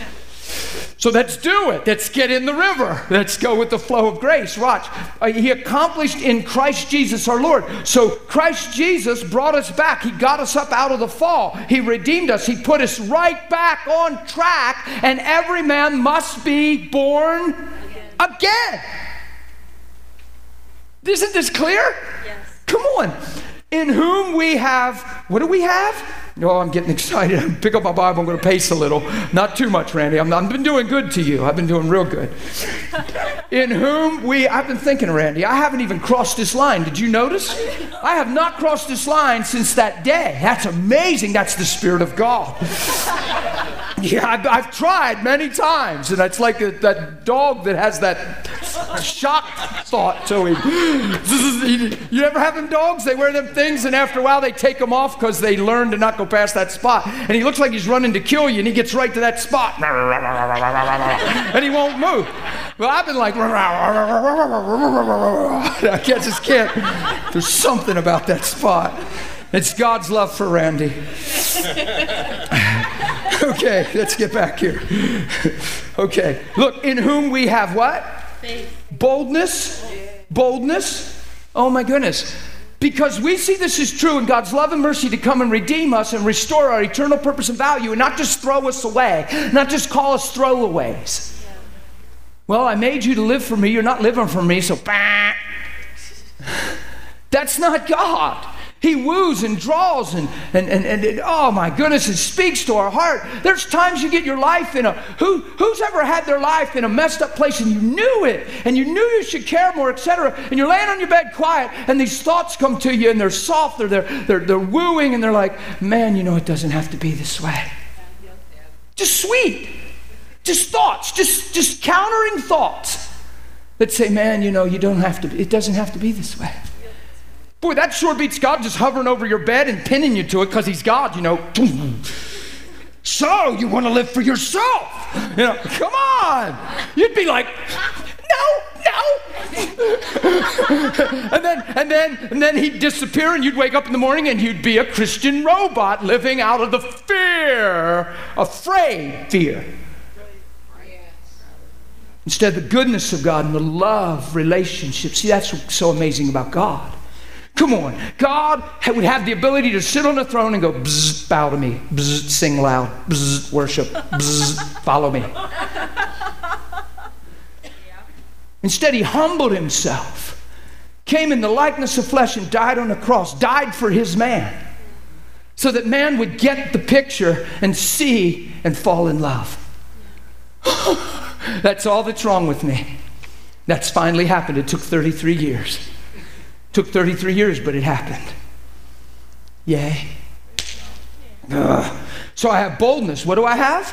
[SPEAKER 2] So let's do it. Let's get in the river. Let's go with the flow of grace. Watch. Uh, he accomplished in Christ Jesus our Lord. So Christ Jesus brought us back. He got us up out of the fall. He redeemed us. He put us right back on track. And every man must be born again. again. Isn't this clear? Yes. Come on. In whom we have, what do we have? Oh, I'm getting excited. I'm gonna pick up my Bible. I'm going to pace a little. Not too much, Randy. i have been doing good to you. I've been doing real good. In whom we, I've been thinking, Randy, I haven't even crossed this line. Did you notice? I have not crossed this line since that day. That's amazing. That's the Spirit of God. Yeah, I've, I've tried many times. And it's like a, that dog that has that shock thought to him. You ever have them dogs? They wear them things, and after a while they take them off because they learn to not go past that spot. And he looks like he's running to kill you, and he gets right to that spot. And he won't move. Well, I've been like, I just can't. There's something about that spot. It's God's love for Randy. okay, let's get back here. okay, look, in whom we have what? Faith. Boldness. Boldness. Oh my goodness. Because we see this is true in God's love and mercy to come and redeem us and restore our eternal purpose and value and not just throw us away, not just call us throwaways. Well, I made you to live for me. You're not living for me, so bah. That's not God. He woos and draws and, and, and, and, and, oh my goodness, it speaks to our heart. There's times you get your life in a, who, who's ever had their life in a messed up place and you knew it and you knew you should care more, etc. And you're laying on your bed quiet and these thoughts come to you and they're soft, they're, they're, they're, they're wooing and they're like, man, you know, it doesn't have to be this way. Just sweet. Just thoughts, just, just countering thoughts that say, man, you know, you don't have to, it doesn't have to be this way. Boy, that sure beats God just hovering over your bed and pinning you to it because He's God, you know. So, you want to live for yourself? You know, come on. You'd be like, no, no. and then, and then, and then he'd disappear, and you'd wake up in the morning, and you'd be a Christian robot living out of the fear, afraid fear. Instead, the goodness of God and the love relationship. See, that's what's so amazing about God. Come on. God would have the ability to sit on the throne and go, bzz, bow to me, bzz, sing loud, bzz, worship, bzz, follow me. Instead, he humbled himself, came in the likeness of flesh, and died on the cross, died for his man, so that man would get the picture and see and fall in love. that's all that's wrong with me. That's finally happened. It took 33 years. Took 33 years, but it happened. Yay. Ugh. So I have boldness. What do I have?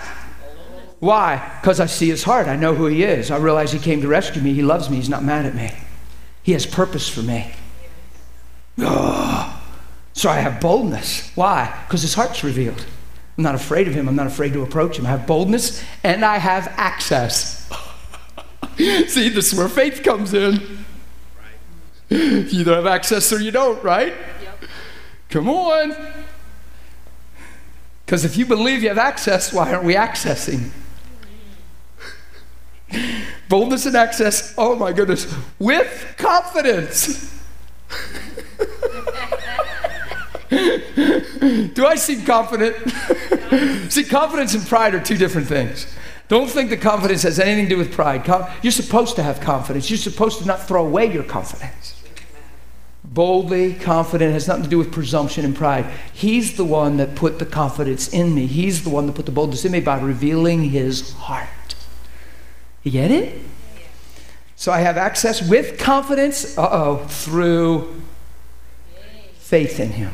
[SPEAKER 2] Why? Because I see his heart. I know who he is. I realize he came to rescue me. He loves me. He's not mad at me. He has purpose for me. Ugh. So I have boldness. Why? Because his heart's revealed. I'm not afraid of him. I'm not afraid to approach him. I have boldness and I have access. see, this is where faith comes in. You either have access or you don't, right? Yep. Come on. Because if you believe you have access, why aren't we accessing? Boldness and access, oh my goodness, with confidence. Do I seem confident? See, confidence and pride are two different things. Don't think that confidence has anything to do with pride. You're supposed to have confidence. You're supposed to not throw away your confidence boldly, confident, has nothing to do with presumption and pride. He's the one that put the confidence in me. He's the one that put the boldness in me by revealing his heart. You get it? So I have access with confidence, uh oh, through faith in him.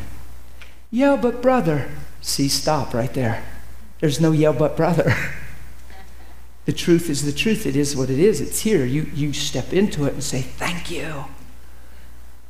[SPEAKER 2] Yeah, but brother. See, stop right there. There's no yeah, but brother. The truth is the truth. It is what it is. It's here. You, you step into it and say, Thank you.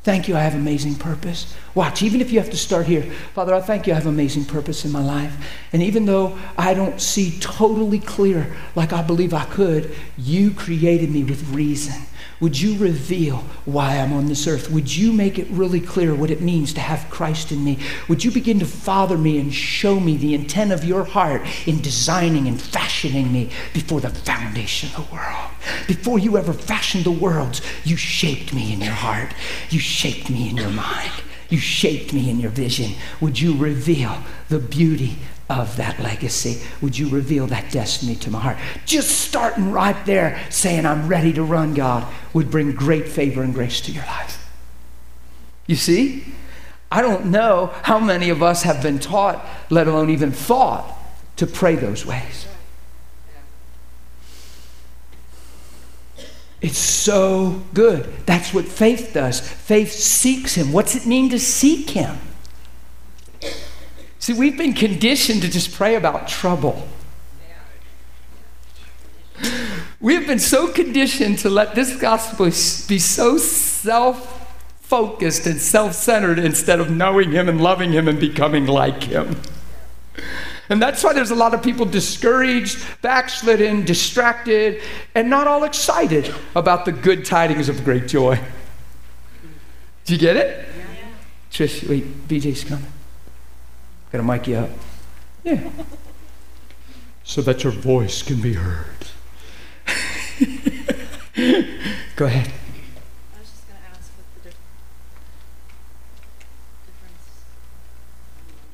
[SPEAKER 2] Thank you, I have amazing purpose. Watch, even if you have to start here. Father, I thank you, I have amazing purpose in my life. And even though I don't see totally clear like I believe I could, you created me with reason. Would you reveal why I'm on this earth? Would you make it really clear what it means to have Christ in me? Would you begin to father me and show me the intent of your heart in designing and fashioning me before the foundation of the world? Before you ever fashioned the worlds, you shaped me in your heart. You shaped me in your mind. You shaped me in your vision. Would you reveal the beauty of that legacy. Would you reveal that destiny to my heart? Just starting right there, saying, I'm ready to run, God, would bring great favor and grace to your life. You see? I don't know how many of us have been taught, let alone even thought, to pray those ways. It's so good. That's what faith does. Faith seeks Him. What's it mean to seek Him? See, we've been conditioned to just pray about trouble. We have been so conditioned to let this gospel be so self focused and self centered instead of knowing Him and loving Him and becoming like Him. And that's why there's a lot of people discouraged, backslidden, distracted, and not all excited about the good tidings of great joy. Do you get it? Yeah. Trish, wait, BJ's coming. Gotta mic you up. Yeah. so that your voice can be heard. Go ahead.
[SPEAKER 4] I was just going to ask what the difference.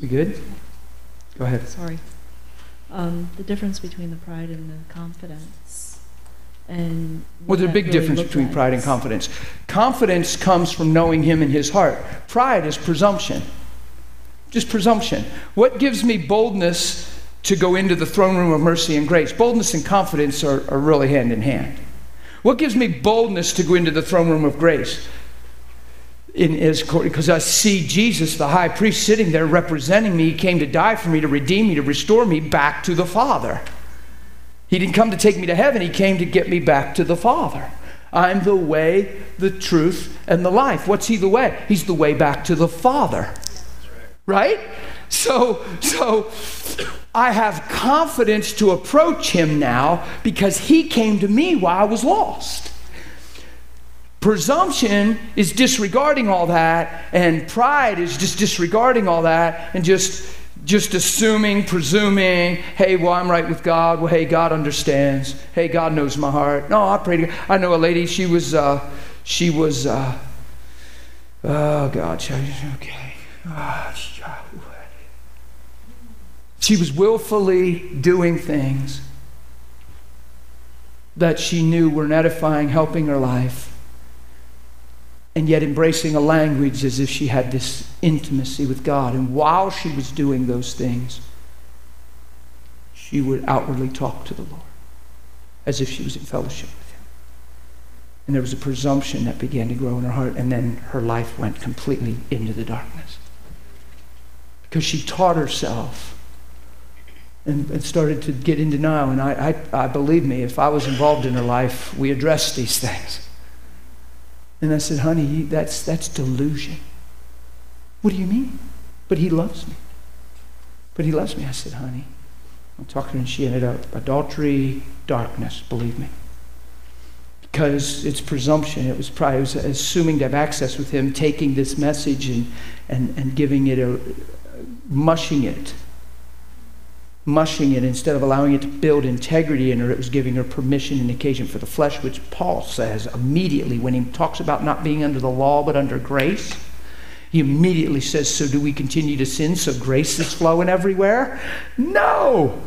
[SPEAKER 2] You good? Go ahead.
[SPEAKER 4] Sorry. Um, the difference between the pride and the confidence.
[SPEAKER 5] And
[SPEAKER 2] Well,
[SPEAKER 5] what
[SPEAKER 2] there's a big
[SPEAKER 5] really
[SPEAKER 2] difference between
[SPEAKER 5] like.
[SPEAKER 2] pride and confidence. Confidence comes from knowing Him in His heart, pride is presumption. Just presumption. What gives me boldness to go into the throne room of mercy and grace? Boldness and confidence are, are really hand in hand. What gives me boldness to go into the throne room of grace? In, is because I see Jesus, the high priest, sitting there representing me. He came to die for me, to redeem me, to restore me back to the Father. He didn't come to take me to heaven, He came to get me back to the Father. I'm the way, the truth, and the life. What's He the way? He's the way back to the Father. Right? So, so I have confidence to approach Him now because He came to me while I was lost. Presumption is disregarding all that, and pride is just disregarding all that and just just assuming, presuming, hey, well, I'm right with God. Well, hey, God understands. Hey, God knows my heart. No, I pray to God. I know a lady, she was, uh, she was, uh, oh, God, okay. Ah, she- was willfully doing things that she knew were edifying, helping her life, and yet embracing a language as if she had this intimacy with God. And while she was doing those things, she would outwardly talk to the Lord as if she was in fellowship with Him. And there was a presumption that began to grow in her heart, and then her life went completely into the darkness. Because she taught herself and, and started to get in denial. And I, I, I believe me, if I was involved in her life, we addressed these things. And I said, honey, that's, that's delusion. What do you mean? But he loves me. But he loves me. I said, honey. I'm talking to her and she ended up adultery, darkness, believe me. Because it's presumption. It was probably It was assuming to have access with him, taking this message and, and, and giving it a, mushing it. Mushing it instead of allowing it to build integrity in her, it was giving her permission and occasion for the flesh, which Paul says immediately when he talks about not being under the law but under grace. He immediately says, So do we continue to sin so grace is flowing everywhere? No!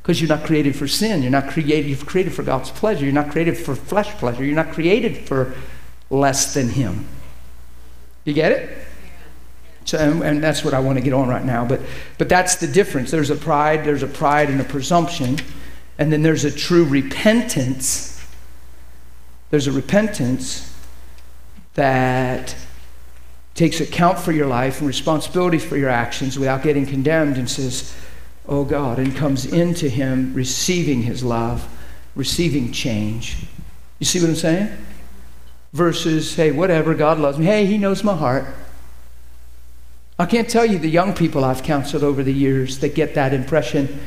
[SPEAKER 2] Because you're not created for sin. You're not created, you're created for God's pleasure. You're not created for flesh pleasure. You're not created for less than Him. You get it? So, and, and that's what I want to get on right now. But, but that's the difference. There's a pride, there's a pride and a presumption, and then there's a true repentance. There's a repentance that takes account for your life and responsibility for your actions without getting condemned and says, Oh God, and comes into Him receiving His love, receiving change. You see what I'm saying? Versus, hey, whatever, God loves me. Hey, He knows my heart. I can't tell you the young people I've counseled over the years that get that impression.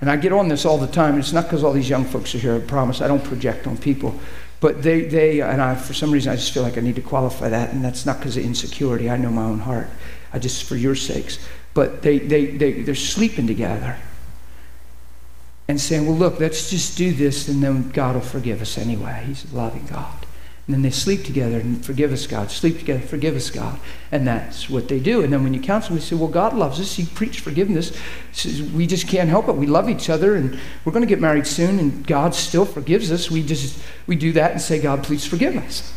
[SPEAKER 2] And I get on this all the time. It's not because all these young folks are here, I promise. I don't project on people. But they, they and I, for some reason, I just feel like I need to qualify that. And that's not because of insecurity. I know my own heart. I just, for your sakes. But they, they, they, they're sleeping together and saying, well, look, let's just do this and then God will forgive us anyway. He's a loving God. And then they sleep together and forgive us, God. Sleep together, forgive us, God. And that's what they do. And then when you counsel, we say, well, God loves us. He preached forgiveness. We just can't help it. We love each other and we're going to get married soon and God still forgives us. We just, we do that and say, God, please forgive us.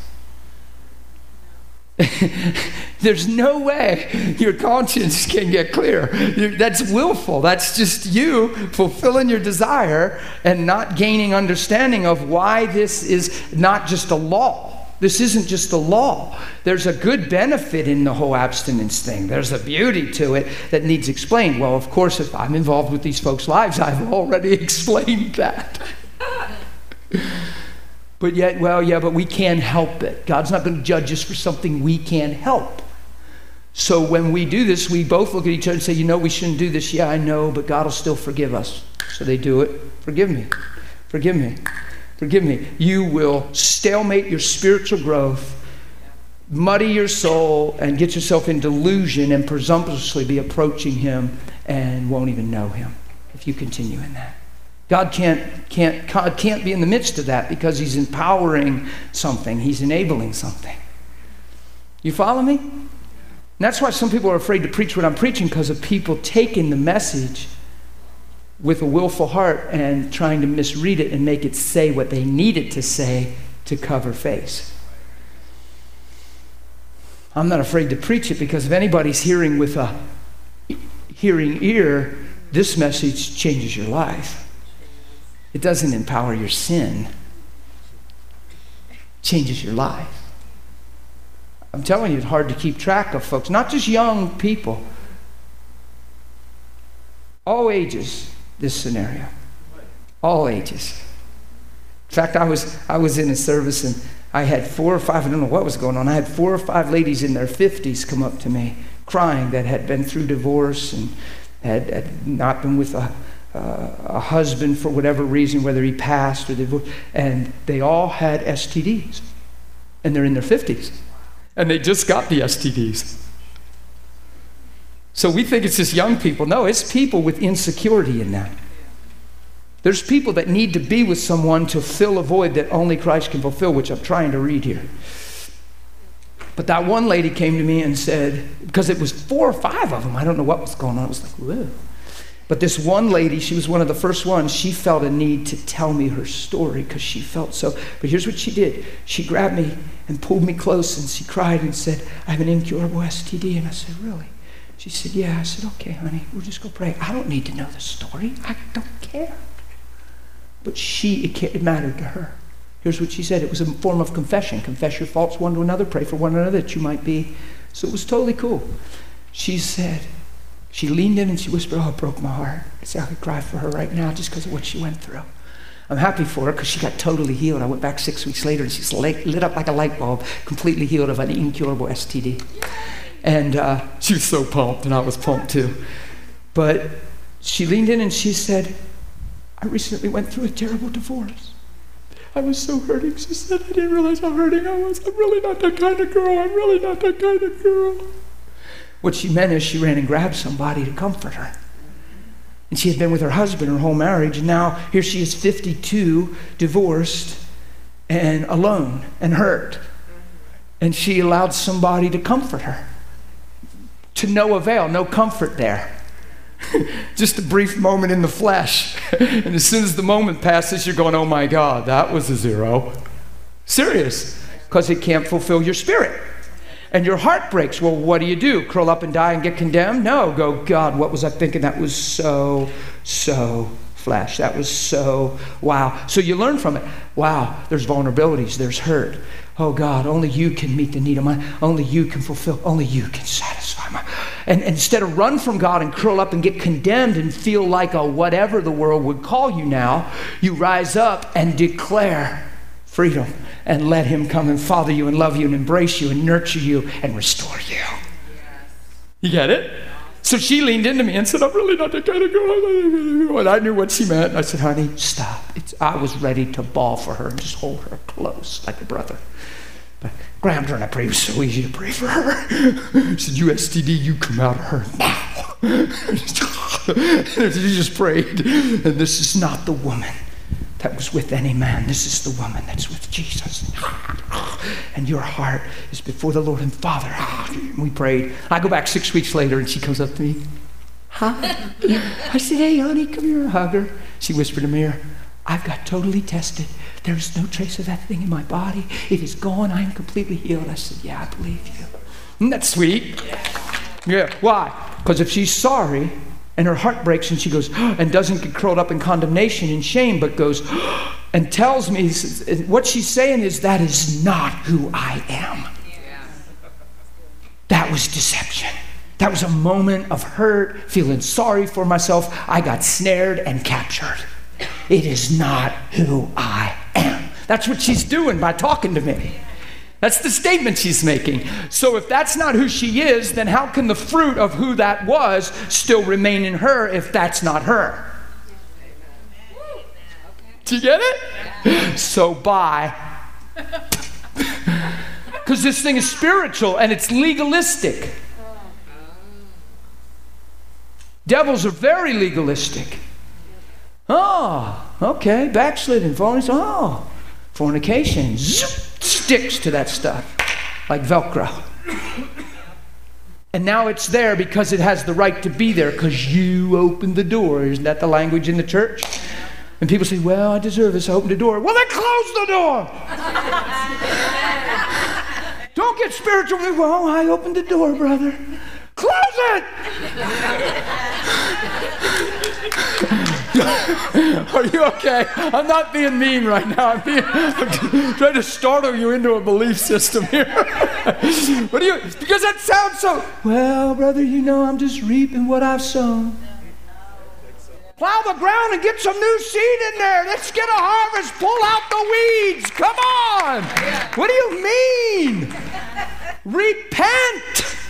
[SPEAKER 2] There's no way your conscience can get clear. That's willful. That's just you fulfilling your desire and not gaining understanding of why this is not just a law. This isn't just a law. There's a good benefit in the whole abstinence thing. There's a beauty to it that needs explained. Well, of course, if I'm involved with these folks' lives, I've already explained that. But yet, well, yeah, but we can't help it. God's not going to judge us for something we can't help. So when we do this, we both look at each other and say, you know, we shouldn't do this. Yeah, I know, but God will still forgive us. So they do it. Forgive me. Forgive me. Forgive me. You will stalemate your spiritual growth, muddy your soul, and get yourself in delusion and presumptuously be approaching Him and won't even know Him if you continue in that. God can't, can't, God can't be in the midst of that because He's empowering something, He's enabling something. You follow me? And that's why some people are afraid to preach what I'm preaching because of people taking the message with a willful heart and trying to misread it and make it say what they need it to say to cover face. I'm not afraid to preach it because if anybody's hearing with a hearing ear, this message changes your life. It doesn't empower your sin. It changes your life. I'm telling you, it's hard to keep track of folks, not just young people, all ages, this scenario. All ages. In fact, I was, I was in a service and I had four or five, I don't know what was going on. I had four or five ladies in their 50s come up to me crying that had been through divorce and had, had not been with a, uh, a husband for whatever reason, whether he passed or divorced, and they all had STDs. And they're in their 50s. And they just got the STDs. So we think it's just young people. No, it's people with insecurity in that. There's people that need to be with someone to fill a void that only Christ can fulfill, which I'm trying to read here. But that one lady came to me and said, because it was four or five of them, I don't know what was going on. I was like, whoa. But this one lady, she was one of the first ones, she felt a need to tell me her story because she felt so. But here's what she did she grabbed me and pulled me close and she cried and said, I have an incurable STD. And I said, Really? She said, Yeah. I said, Okay, honey, we'll just go pray. I don't need to know the story. I don't care. But she, it, mattered to her. Here's what she said it was a form of confession. Confess your faults one to another, pray for one another that you might be. So it was totally cool. She said, she leaned in and she whispered, Oh, it broke my heart. I said, I could cry for her right now just because of what she went through. I'm happy for her because she got totally healed. I went back six weeks later and she's lit up like a light bulb, completely healed of an incurable STD. And uh, she was so pumped, and I was pumped too. But she leaned in and she said, I recently went through a terrible divorce. I was so hurting. She said, I didn't realize how hurting I was. I'm really not that kind of girl. I'm really not that kind of girl. What she meant is she ran and grabbed somebody to comfort her. And she had been with her husband her whole marriage. And now here she is 52, divorced, and alone and hurt. And she allowed somebody to comfort her. To no avail, no comfort there. Just a brief moment in the flesh. and as soon as the moment passes, you're going, oh my God, that was a zero. Serious. Because it can't fulfill your spirit. And your heart breaks. Well, what do you do? Curl up and die and get condemned? No. Go, God, what was I thinking? That was so, so flesh. That was so, wow. So you learn from it. Wow, there's vulnerabilities, there's hurt. Oh God, only you can meet the need of mine. Only you can fulfill. Only you can satisfy my. And, and instead of run from God and curl up and get condemned and feel like a whatever the world would call you now, you rise up and declare freedom and let Him come and father you and love you and embrace you and nurture you and restore you. You get it? So she leaned into me and said, I'm really not the kind of girl. And I knew what she meant. I said, honey, stop. It's, I was ready to bawl for her and just hold her close like a brother. But her and I prayed. It was so easy to pray for her. She said, You STD, you come out of her now. she just prayed. And this is not the woman that was with any man. This is the woman that's with Jesus. And your heart is before the Lord and Father. We prayed. I go back six weeks later and she comes up to me. Hi. I said, Hey, honey, come here. I hug her. She whispered the mirror, I've got totally tested. There's no trace of that thing in my body. It is gone. I am completely healed. I said, Yeah, I believe you. Isn't that sweet? Yeah. Why? Because if she's sorry, and her heart breaks and she goes and doesn't get curled up in condemnation and shame but goes and tells me what she's saying is that is not who i am. That was deception. That was a moment of hurt feeling sorry for myself. I got snared and captured. It is not who i am. That's what she's doing by talking to me that's the statement she's making. So, if that's not who she is, then how can the fruit of who that was still remain in her if that's not her? Do you get it? So, bye. Because this thing is spiritual and it's legalistic. Devils are very legalistic. Oh, okay, backslidden, falling. Oh, fornication. Zoop sticks to that stuff like Velcro. And now it's there because it has the right to be there because you opened the door. Isn't that the language in the church? And people say, Well, I deserve this. I opened the door. Well, then close the door. Don't get spiritual. Well, I opened the door, brother. Close it. Are you okay? I'm not being mean right now. I'm, being, I'm trying to startle you into a belief system here. what do you? Because that sounds so. Well, brother, you know I'm just reaping what I've sown. Plow the ground and get some new seed in there. Let's get a harvest. Pull out the weeds. Come on. What do you mean? Repent.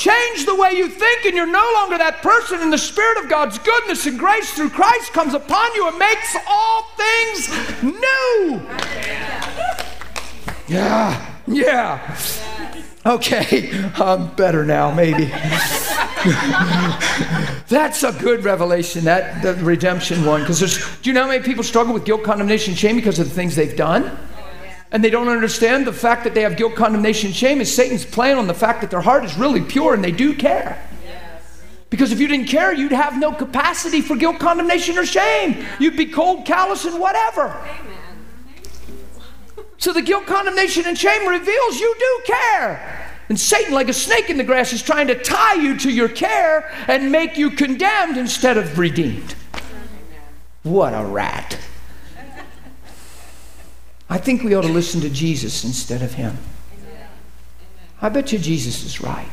[SPEAKER 2] Change the way you think, and you're no longer that person, and the Spirit of God's goodness and grace through Christ comes upon you and makes all things new. Yeah, yeah. Okay, I'm better now, maybe. That's a good revelation, that the redemption one, because there's. Do you know how many people struggle with guilt, condemnation, shame because of the things they've done? And they don't understand the fact that they have guilt, condemnation, shame is Satan's plan on the fact that their heart is really pure and they do care. Because if you didn't care, you'd have no capacity for guilt, condemnation, or shame. You'd be cold, callous, and whatever. So the guilt, condemnation, and shame reveals you do care. And Satan, like a snake in the grass, is trying to tie you to your care and make you condemned instead of redeemed. What a rat. I think we ought to listen to Jesus instead of him. I bet you Jesus is right.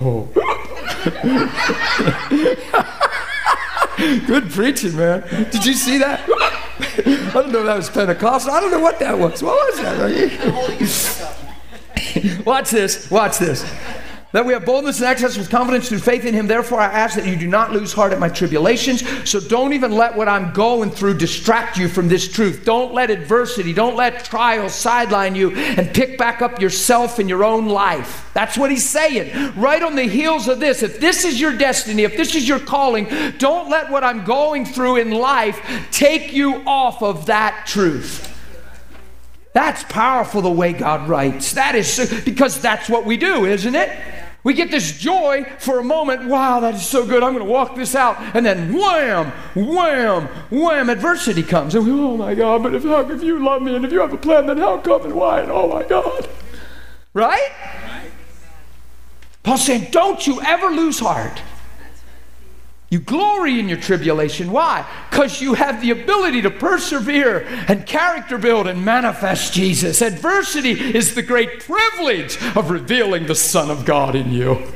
[SPEAKER 2] Oh. Good preaching, man. Did you see that? I don't know if that was Pentecostal. I don't know what that was. What was that? Watch this. Watch this. That we have boldness and access with confidence through faith in Him. Therefore, I ask that you do not lose heart at my tribulations. So don't even let what I'm going through distract you from this truth. Don't let adversity, don't let trials sideline you and pick back up yourself in your own life. That's what He's saying. Right on the heels of this, if this is your destiny, if this is your calling, don't let what I'm going through in life take you off of that truth. That's powerful the way God writes. That is because that's what we do, isn't it? We get this joy for a moment. Wow, that is so good. I'm going to walk this out. And then wham, wham, wham, adversity comes. And we, oh my God, but if, if you love me and if you have a plan, then how come and why? And oh my God. Right? Paul's saying, don't you ever lose heart. You glory in your tribulation. Why? Because you have the ability to persevere and character build and manifest Jesus. Adversity is the great privilege of revealing the Son of God in you.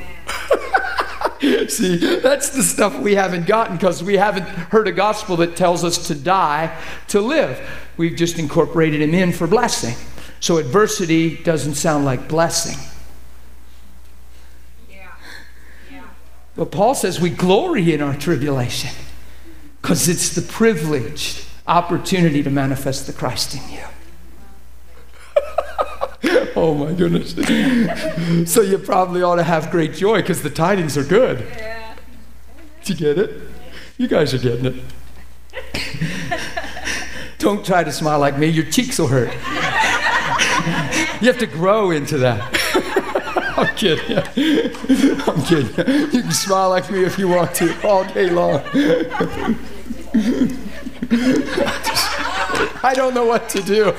[SPEAKER 2] See, that's the stuff we haven't gotten because we haven't heard a gospel that tells us to die to live. We've just incorporated him in for blessing. So adversity doesn't sound like blessing. But Paul says we glory in our tribulation because it's the privileged opportunity to manifest the Christ in you. oh my goodness. so you probably ought to have great joy because the tidings are good. Yeah. Did you get it? You guys are getting it. Don't try to smile like me, your cheeks will hurt. you have to grow into that. I'm kidding. I'm kidding. You can smile like me if you want to all day long. I don't know what to do.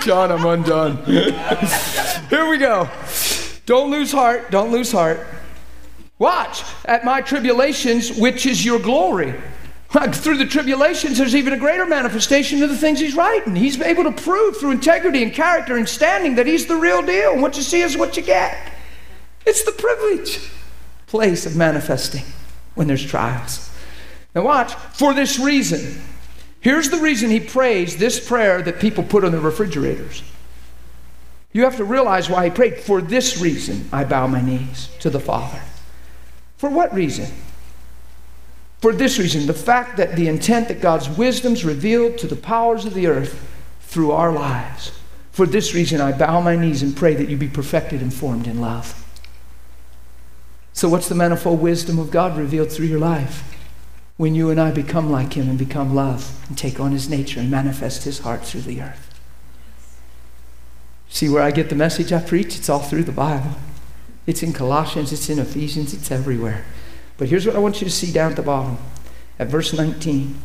[SPEAKER 2] John, I'm undone. Here we go. Don't lose heart. Don't lose heart. Watch at my tribulations, which is your glory. Through the tribulations, there's even a greater manifestation of the things he's writing. He's able to prove through integrity and character and standing that he's the real deal. what you see is what you get. It's the privilege place of manifesting when there's trials. Now, watch, for this reason. Here's the reason he prays this prayer that people put on the refrigerators. You have to realize why he prayed. For this reason, I bow my knees to the Father. For what reason? For this reason, the fact that the intent that God's wisdom's revealed to the powers of the earth through our lives. For this reason, I bow my knees and pray that you be perfected and formed in love. So, what's the manifold wisdom of God revealed through your life? When you and I become like Him and become love and take on His nature and manifest His heart through the earth. See where I get the message I preach? It's all through the Bible. It's in Colossians, it's in Ephesians, it's everywhere. But here's what I want you to see down at the bottom at verse 19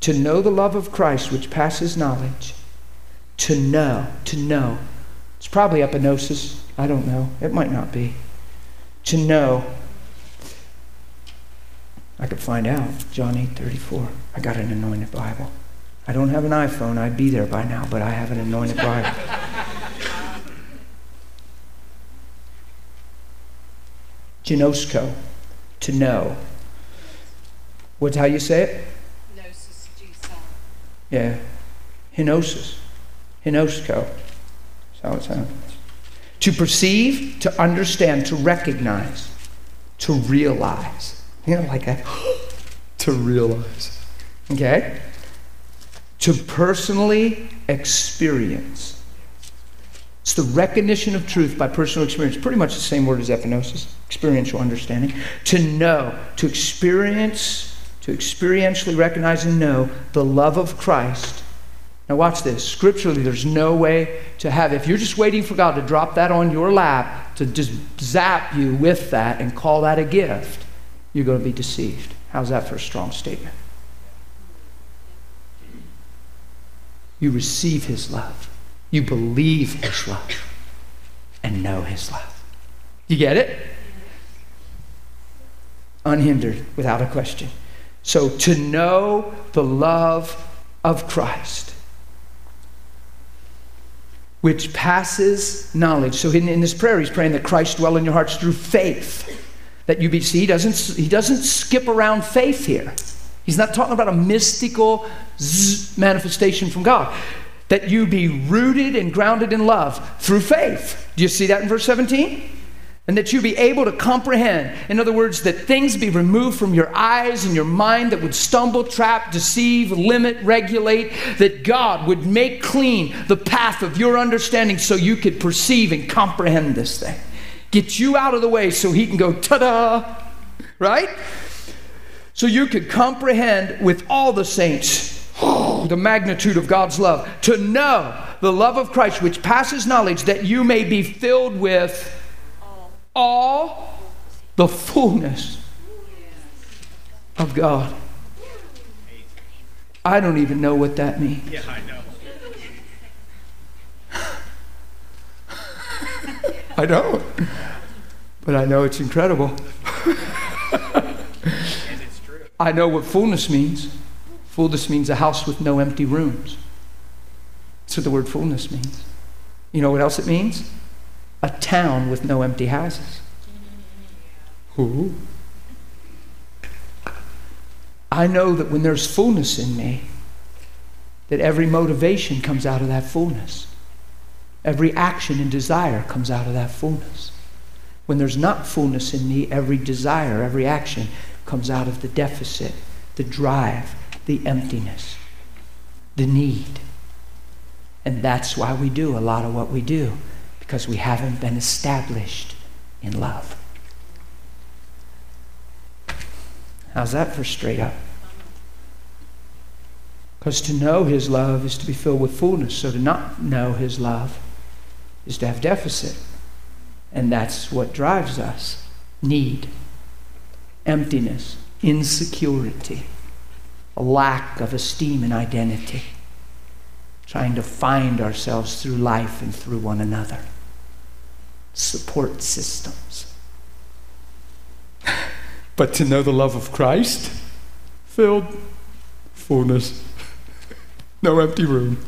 [SPEAKER 2] to know the love of Christ which passes knowledge. To know, to know. It's probably epignosis. I don't know. It might not be. To know. I could find out. John 8 34. I got an anointed Bible. I don't have an iPhone. I'd be there by now, but I have an anointed Bible. Gnosko, to know. What's how you say it?
[SPEAKER 4] Gnosis.
[SPEAKER 2] Yeah. Henosis. Henosko. That's how it sounds. To perceive, to understand, to recognize, to realize. You know, like that. to realize. Okay? To personally experience. It's the recognition of truth by personal experience. Pretty much the same word as epignosis, experiential understanding. To know, to experience, to experientially recognize and know the love of Christ. Now, watch this. Scripturally, there's no way to have, if you're just waiting for God to drop that on your lap, to just zap you with that and call that a gift, you're going to be deceived. How's that for a strong statement? You receive His love. You believe His love and know His love. You get it? Unhindered, without a question. So, to know the love of Christ, which passes knowledge. So, in, in this prayer, he's praying that Christ dwell in your hearts through faith. That you be, see, he doesn't, he doesn't skip around faith here. He's not talking about a mystical manifestation from God that you be rooted and grounded in love through faith. Do you see that in verse 17? And that you be able to comprehend. In other words, that things be removed from your eyes and your mind that would stumble, trap, deceive, limit, regulate, that God would make clean the path of your understanding so you could perceive and comprehend this thing. Get you out of the way so He can go, ta da! Right? So you could comprehend with all the saints the magnitude of God's love, to know the love of Christ which passes knowledge, that you may be filled with all the fullness of God. I don't even know what that means.
[SPEAKER 5] Yeah, I know.
[SPEAKER 2] I don't. But I know it's incredible.
[SPEAKER 5] And it's true.
[SPEAKER 2] I know what fullness means. Fullness means a house with no empty rooms. That's what the word fullness means. You know what else it means? A town with no empty houses. Ooh. I know that when there's fullness in me, that every motivation comes out of that fullness. Every action and desire comes out of that fullness. When there's not fullness in me, every desire, every action comes out of the deficit, the drive, the emptiness, the need. And that's why we do a lot of what we do, because we haven't been established in love. How's that for straight up? Because to know His love is to be filled with fullness. So to not know His love is to have deficit. And that's what drives us need, emptiness, insecurity, a lack of esteem and identity, trying to find ourselves through life and through one another, support systems. but to know the love of Christ, filled, fullness, no empty room.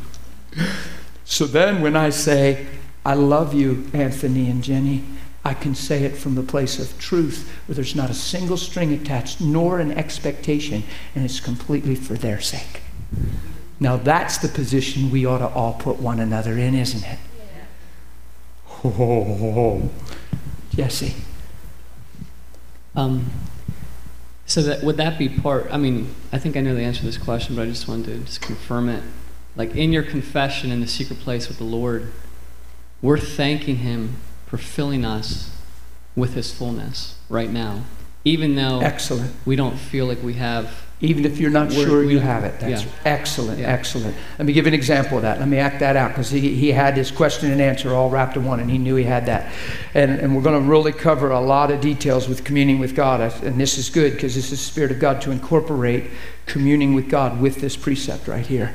[SPEAKER 2] So then when I say, I love you, Anthony and Jenny, I can say it from the place of truth where there's not a single string attached, nor an expectation, and it's completely for their sake. Now that's the position we ought to all put one another in, isn't it? Oh, Jesse.
[SPEAKER 6] Um, so that would that be part? I mean, I think I know the answer to this question, but I just wanted to just confirm it. Like in your confession in the secret place with the Lord, we're thanking Him for filling us with His fullness right now, even though
[SPEAKER 2] Excellent.
[SPEAKER 6] we don't feel like we have
[SPEAKER 2] even if you're not sure you have it. That's
[SPEAKER 6] yeah.
[SPEAKER 2] excellent,
[SPEAKER 6] Yeah.
[SPEAKER 2] excellent. Let me give an example of that. Let me act that out because he, he had his question and answer all wrapped in one, and he knew he had that. And, and we're going to really cover a lot of details with communing with God. And this is good because this is the Spirit of God to incorporate communing with God with this precept right here.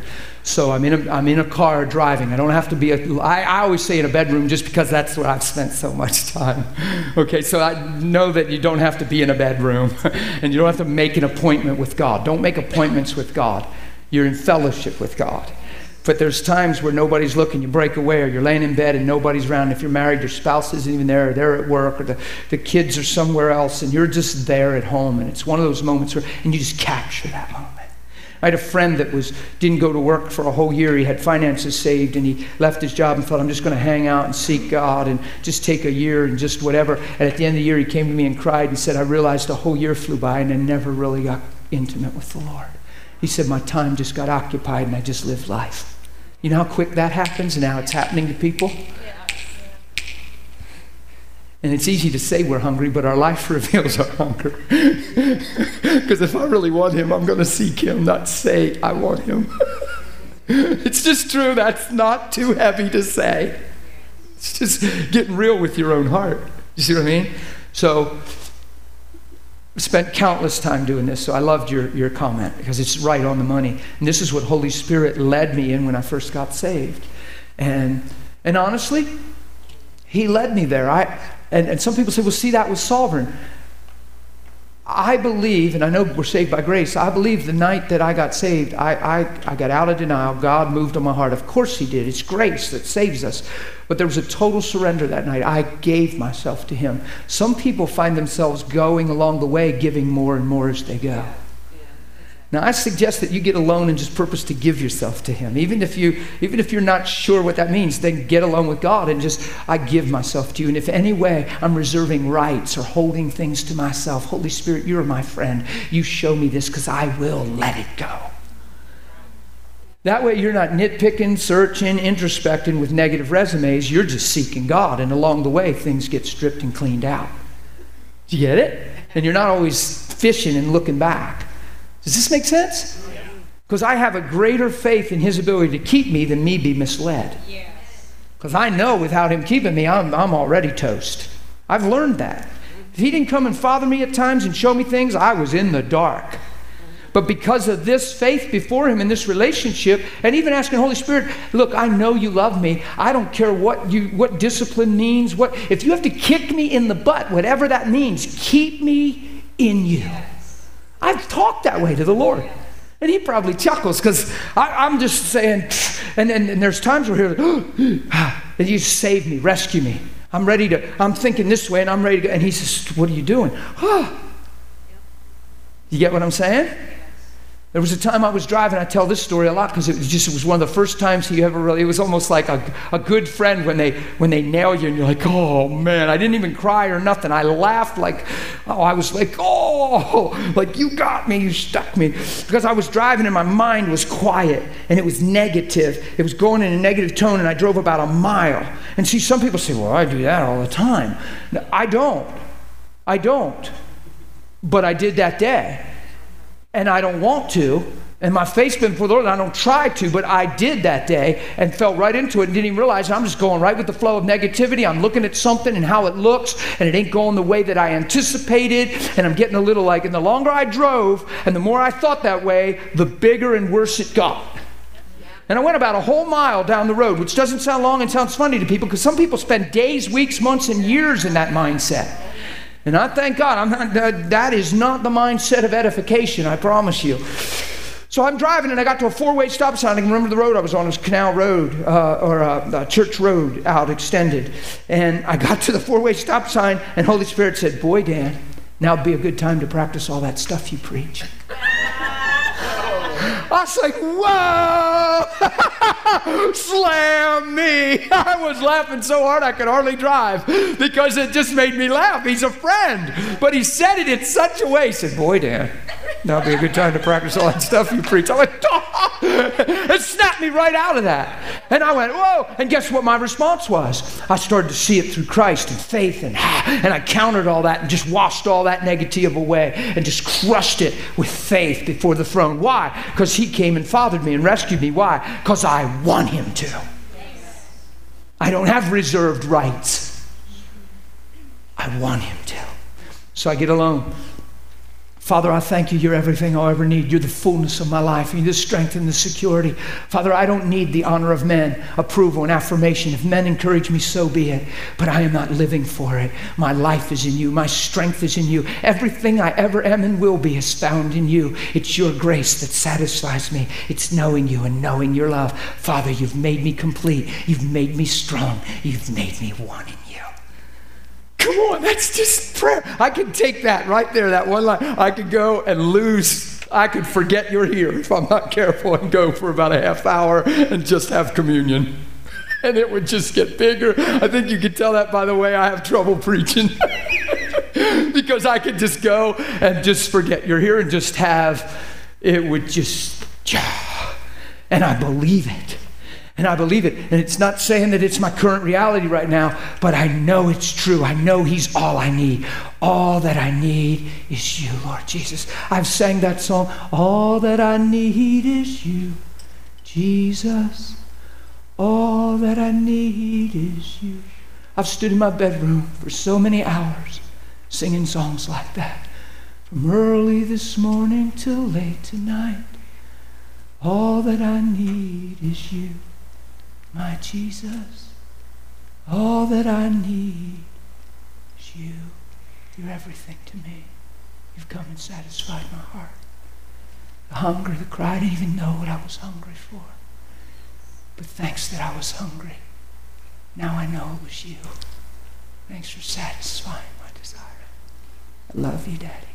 [SPEAKER 2] So I'm in a, I'm in a car driving. I don't have to be a, I, I always say in a bedroom just because that's where I've spent so much time. Okay, so I know that you don't have to be in a bedroom and you don't have to make an appointment with God. Don't make appointments with God. You're in fellowship with God. But there's times where nobody's looking, you break away, or you're laying in bed and nobody's around. If you're married, your spouse isn't even there, or they're at work, or the, the kids are somewhere else, and you're just there at home. And it's one of those moments where, and you just capture that moment. I had a friend that was didn't go to work for a whole year. He had finances saved, and he left his job and thought, "I'm just going to hang out and seek God and just take a year and just whatever." And at the end of the year, he came to me and cried and said, "I realized a whole year flew by and I never really got intimate with the Lord." He said, "My time just got occupied and I just lived life." You know how quick that happens and how it's happening to people. And it's easy to say we're hungry, but our life reveals our hunger. Because if I really want Him, I'm going to seek Him, not say I want Him. it's just true. That's not too heavy to say. It's just getting real with your own heart. You see what I mean? So, spent countless time doing this, so I loved your, your comment because it's right on the money. And this is what Holy Spirit led me in when I first got saved. And, and honestly, He led me there. I, and, and some people say, well, see, that was sovereign. I believe, and I know we're saved by grace, I believe the night that I got saved, I, I, I got out of denial. God moved on my heart. Of course, He did. It's grace that saves us. But there was a total surrender that night. I gave myself to Him. Some people find themselves going along the way, giving more and more as they go. Now, I suggest that you get alone and just purpose to give yourself to Him. Even if, you, even if you're not sure what that means, then get alone with God and just, I give myself to you. And if any way I'm reserving rights or holding things to myself, Holy Spirit, you're my friend. You show me this because I will let it go. That way, you're not nitpicking, searching, introspecting with negative resumes. You're just seeking God. And along the way, things get stripped and cleaned out. Do you get it? And you're not always fishing and looking back. Does this make sense? Because I have a greater faith in his ability to keep me than me be misled. Because I know without him keeping me, I'm, I'm already toast. I've learned that. If he didn't come and father me at times and show me things, I was in the dark. But because of this faith before Him in this relationship, and even asking Holy Spirit, look, I know you love me. I don't care what you what discipline means. What if you have to kick me in the butt, whatever that means, keep me in you. I've talked that way to the Lord. And he probably chuckles because I'm just saying, and, and, and there's times where he's like, and you save me, rescue me. I'm ready to, I'm thinking this way and I'm ready to go. And he says, What are you doing? You get what I'm saying? There was a time I was driving, I tell this story a lot because it was just it was one of the first times he ever really it was almost like a, a good friend when they when they nail you and you're like, oh man, I didn't even cry or nothing. I laughed like oh, I was like, oh like you got me, you stuck me. Because I was driving and my mind was quiet and it was negative. It was going in a negative tone, and I drove about a mile. And see, some people say, Well, I do that all the time. I don't. I don't. But I did that day and I don't want to. And my face been before the Lord, and I don't try to, but I did that day and fell right into it and didn't even realize I'm just going right with the flow of negativity. I'm looking at something and how it looks, and it ain't going the way that I anticipated. And I'm getting a little like, and the longer I drove and the more I thought that way, the bigger and worse it got. And I went about a whole mile down the road, which doesn't sound long and sounds funny to people because some people spend days, weeks, months, and years in that mindset. And I thank God, I'm not, that, is not the mindset of edification, I promise you. So I'm driving and I got to a four way stop sign. I can remember the road I was on. It was Canal Road uh, or uh, uh, Church Road out extended. And I got to the four way stop sign, and Holy Spirit said, Boy, Dan, now would be a good time to practice all that stuff you preach. I like, whoa! Slam me! I was laughing so hard I could hardly drive because it just made me laugh. He's a friend. But he said it in such a way. He said, Boy, Dan, now'd be a good time to practice all that stuff you preach. I went, oh! it snapped me right out of that. And I went, whoa. And guess what my response was? I started to see it through Christ and faith. And, and I countered all that and just washed all that negative away and just crushed it with faith before the throne. Why? Because He came and fathered me and rescued me. Why? Because I want Him to. I don't have reserved rights. I want Him to. So I get alone. Father, I thank you. You're everything I'll ever need. You're the fullness of my life. You're the strength and the security. Father, I don't need the honor of men, approval and affirmation. If men encourage me, so be it. But I am not living for it. My life is in you. My strength is in you. Everything I ever am and will be is found in you. It's your grace that satisfies me. It's knowing you and knowing your love. Father, you've made me complete. You've made me strong. You've made me wanting you. Come on, that's just prayer. I could take that right there, that one line. I could go and lose. I could forget you're here if I'm not careful and go for about a half hour and just have communion. And it would just get bigger. I think you could tell that by the way I have trouble preaching. because I could just go and just forget you're here and just have, it would just, and I believe it. And I believe it. And it's not saying that it's my current reality right now, but I know it's true. I know He's all I need. All that I need is you, Lord Jesus. I've sang that song, All that I need is you, Jesus. All that I need is you. I've stood in my bedroom for so many hours singing songs like that. From early this morning till late tonight. All that I need is you my Jesus. All that I need is you. You're everything to me. You've come and satisfied my heart. The hunger, the cry, I didn't even know what I was hungry for. But thanks that I was hungry. Now I know it was you. Thanks for satisfying my desire. I love you, Daddy.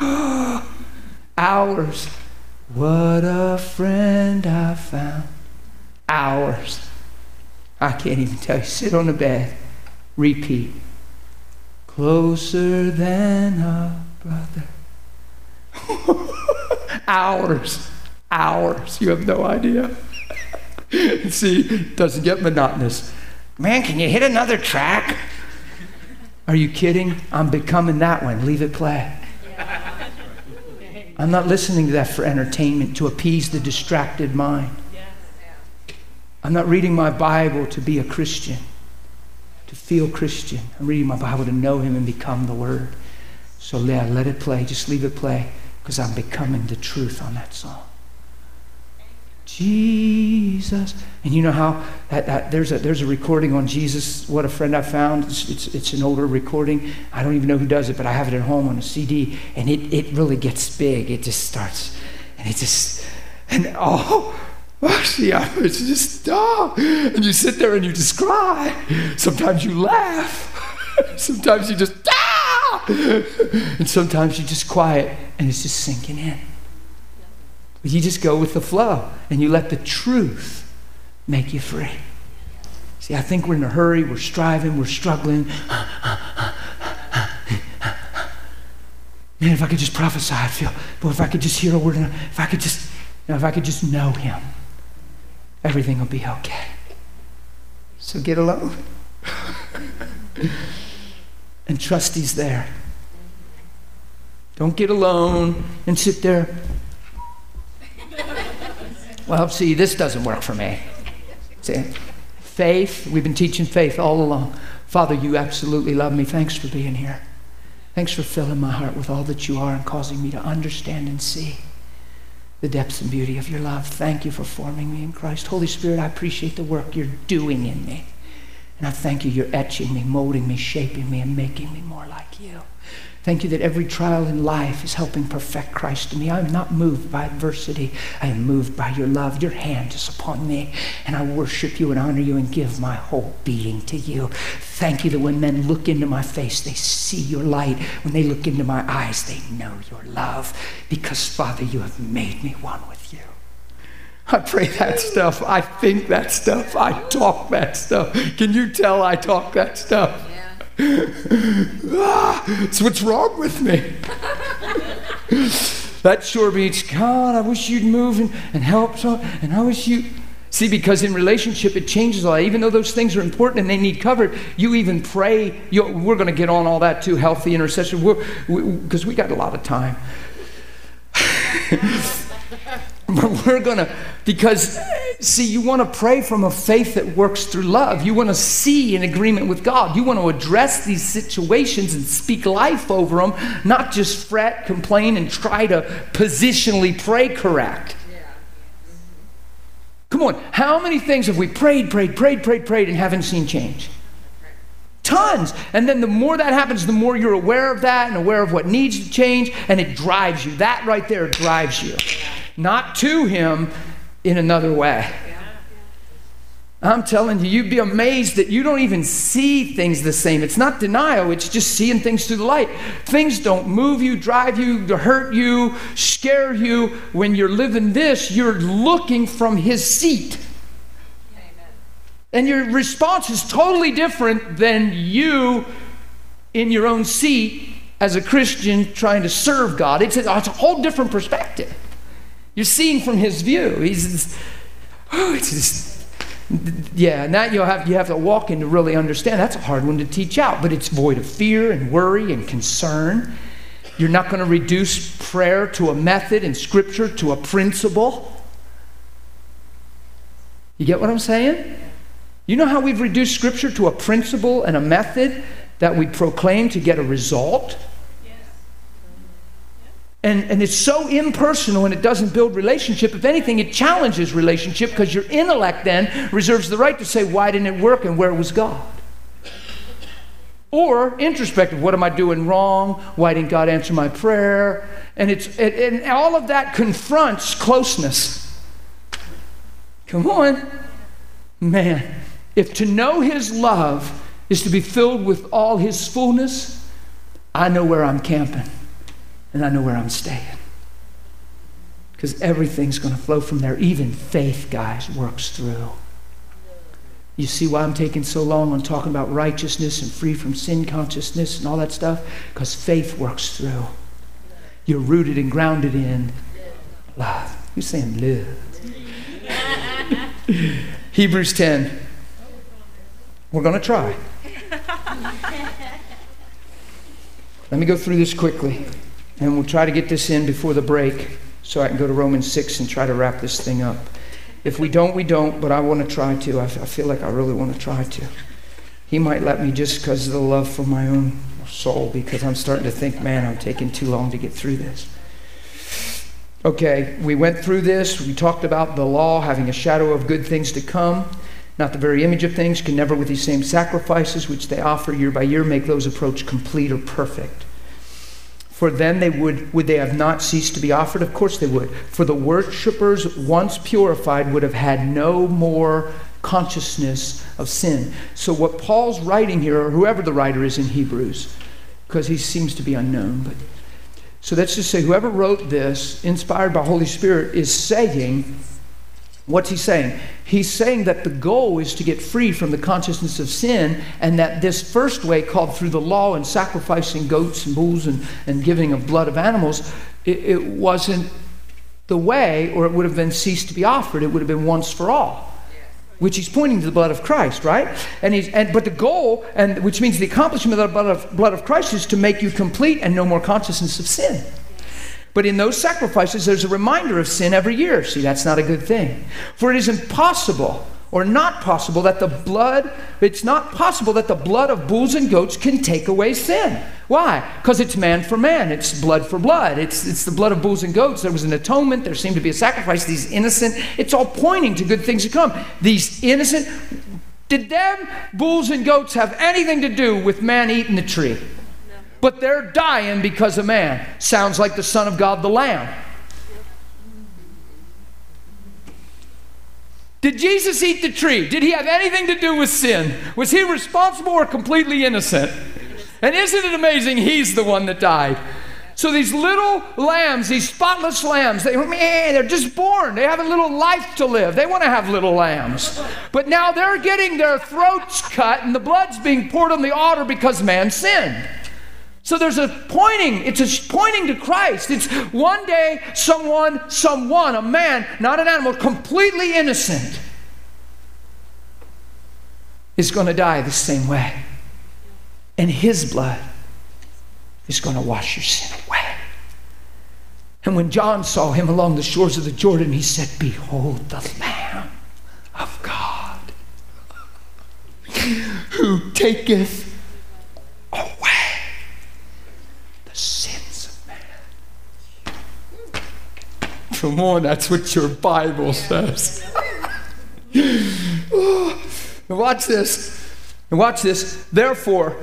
[SPEAKER 2] Hours. What a friend I found hours. I can't even tell you. Sit on the bed, repeat. Closer than a brother. hours, hours. You have no idea. See, it doesn't get monotonous. Man, can you hit another track? Are you kidding? I'm becoming that one. Leave it play. I'm not listening to that for entertainment, to appease the distracted mind. I'm not reading my Bible to be a Christian, to feel Christian. I'm reading my Bible to know Him and become the Word. So yeah, let it play. Just leave it play because I'm becoming the truth on that song. Jesus. And you know how that, that, there's, a, there's a recording on Jesus, What a Friend I Found. It's, it's, it's, an older recording. I don't even know who does it, but I have it at home on a CD. And it, it really gets big. It just starts. And it just, and oh, yeah, it's just, oh. And you sit there and you just cry. Sometimes you laugh. sometimes you just, ah. And sometimes you just quiet and it's just sinking in. But you just go with the flow and you let the truth make you free. See, I think we're in a hurry, we're striving, we're struggling. Man, if I could just prophesy, I'd feel, but if I could just hear a word, if I could just, if I could just know him everything will be okay. So get alone and trust He's there. Don't get alone and sit there. Well, see, this doesn't work for me. See, faith, we've been teaching faith all along. Father, you absolutely love me. Thanks for being here. Thanks for filling my heart with all that you are and causing me to understand and see the depths and beauty of your love. Thank you for forming me in Christ. Holy Spirit, I appreciate the work you're doing in me. And I thank you, you're etching me, molding me, shaping me, and making me more like you. Thank you that every trial in life is helping perfect Christ in me. I am not moved by adversity. I am moved by your love. Your hand is upon me. And I worship you and honor you and give my whole being to you. Thank you that when men look into my face, they see your light. When they look into my eyes, they know your love. Because, Father, you have made me one with you. I pray that stuff. I think that stuff. I talk that stuff. Can you tell I talk that stuff? Ah, so what's wrong with me? that sure beats God. I wish you'd move and, and help. So, and I wish you. See, because in relationship it changes a lot. Even though those things are important and they need covered, you even pray. You, we're going to get on all that too, healthy intercession, because we, we got a lot of time. but we're going to, because, see, you want to pray from a faith that works through love. You want to see in agreement with God. You want to address these situations and speak life over them, not just fret, complain, and try to positionally pray correct. Come on, how many things have we prayed, prayed, prayed, prayed, prayed, and haven't seen change? Tons. And then the more that happens, the more you're aware of that and aware of what needs to change, and it drives you. That right there drives you. Not to Him in another way. I'm telling you, you'd be amazed that you don't even see things the same. It's not denial, it's just seeing things through the light. Things don't move you, drive you, hurt you, scare you. When you're living this, you're looking from His seat. And your response is totally different than you in your own seat as a Christian trying to serve God. It's a, it's a whole different perspective. You're seeing from His view. He's, oh, it's just yeah, and that you'll have you have to walk in to really understand. That's a hard one to teach out, but it's void of fear and worry and concern. You're not going to reduce prayer to a method and scripture to a principle. You get what I'm saying? You know how we've reduced scripture to a principle and a method that we proclaim to get a result? And, and it's so impersonal and it doesn't build relationship. If anything, it challenges relationship because your intellect then reserves the right to say, why didn't it work and where was God? Or introspective, what am I doing wrong? Why didn't God answer my prayer? And, it's, it, and all of that confronts closeness. Come on. Man, if to know His love is to be filled with all His fullness, I know where I'm camping and I know where I'm staying. Because everything's going to flow from there. Even faith, guys, works through. You see why I'm taking so long on talking about righteousness and free from sin consciousness and all that stuff? Because faith works through. You're rooted and grounded in love. You're saying love. Hebrews 10. We're going to try. Let me go through this quickly. And we'll try to get this in before the break so I can go to Romans 6 and try to wrap this thing up. If we don't, we don't, but I want to try to. I, feel like I really want to try to. He might let me just because of the love for my own soul, because I'm starting to think, man, I'm taking too long to get through this. Okay, we went through this. We talked about the law having a shadow of good things to come, not the very image of things, can never with these same sacrifices which they offer year by year make those approach complete or perfect. For then they would, would they have not ceased to be offered? Of course they would. For the worshippers, once purified, would have had no more consciousness of sin. So, what Paul's writing here, or whoever the writer is in Hebrews, because he seems to be unknown, but so let's just say whoever wrote this, inspired by Holy Spirit, is saying What's he saying? He's saying that the goal is to get free from the consciousness of sin, and that this first way, called through the law and sacrificing goats and bulls and, and giving of blood of animals, it, it wasn't the way, or it would have been ceased to be offered. It would have been once for all which he's pointing to the blood of Christ, right? And he's and but the goal, and which means the accomplishment of the blood of, blood of Christ is to make you complete and no more consciousness of sin. But in those sacrifices, there's a reminder of sin every year. See, that's not a good thing. For it is impossible or not possible that the blood, it's not possible that the blood of bulls and goats can take away sin. Why? Because it's man for man. It's blood for blood. It's, it's the blood of bulls and goats. There was an atonement. There seemed to be a sacrifice. These innocent, it's all pointing to good things to come. These innocent, did them bulls and goats have anything to do with man eating the tree? But they're dying because of man. Sounds like the Son of God, the Lamb. Did Jesus eat the tree? Did he have anything to do with sin? Was he responsible or completely innocent? And isn't it amazing he's the one that died? So these little lambs, these spotless lambs, they, they're just born. They have a little life to live. They want to have little lambs. But now they're getting their throats cut and the blood's being poured on the altar because man sinned. So there's a pointing, it's a pointing to Christ. It's one day someone, someone, a man, not an animal, completely innocent, is going to die the same way. And his blood is going to wash your sin away. And when John saw him along the shores of the Jordan, he said, Behold the Lamb of God who taketh away the sins of man. Come on, that's what your Bible says. Oh, watch this. Watch this. Therefore,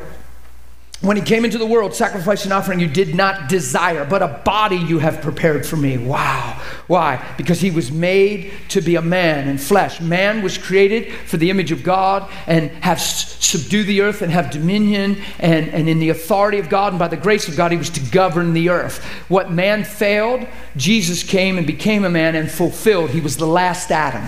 [SPEAKER 2] when he came into the world, sacrifice and offering you did not desire, but a body you have prepared for me. Wow. Why? Because he was made to be a man in flesh. Man was created for the image of God and have subdue the earth and have dominion and, and in the authority of God and by the grace of God, he was to govern the earth. What man failed, Jesus came and became a man and fulfilled. He was the last Adam.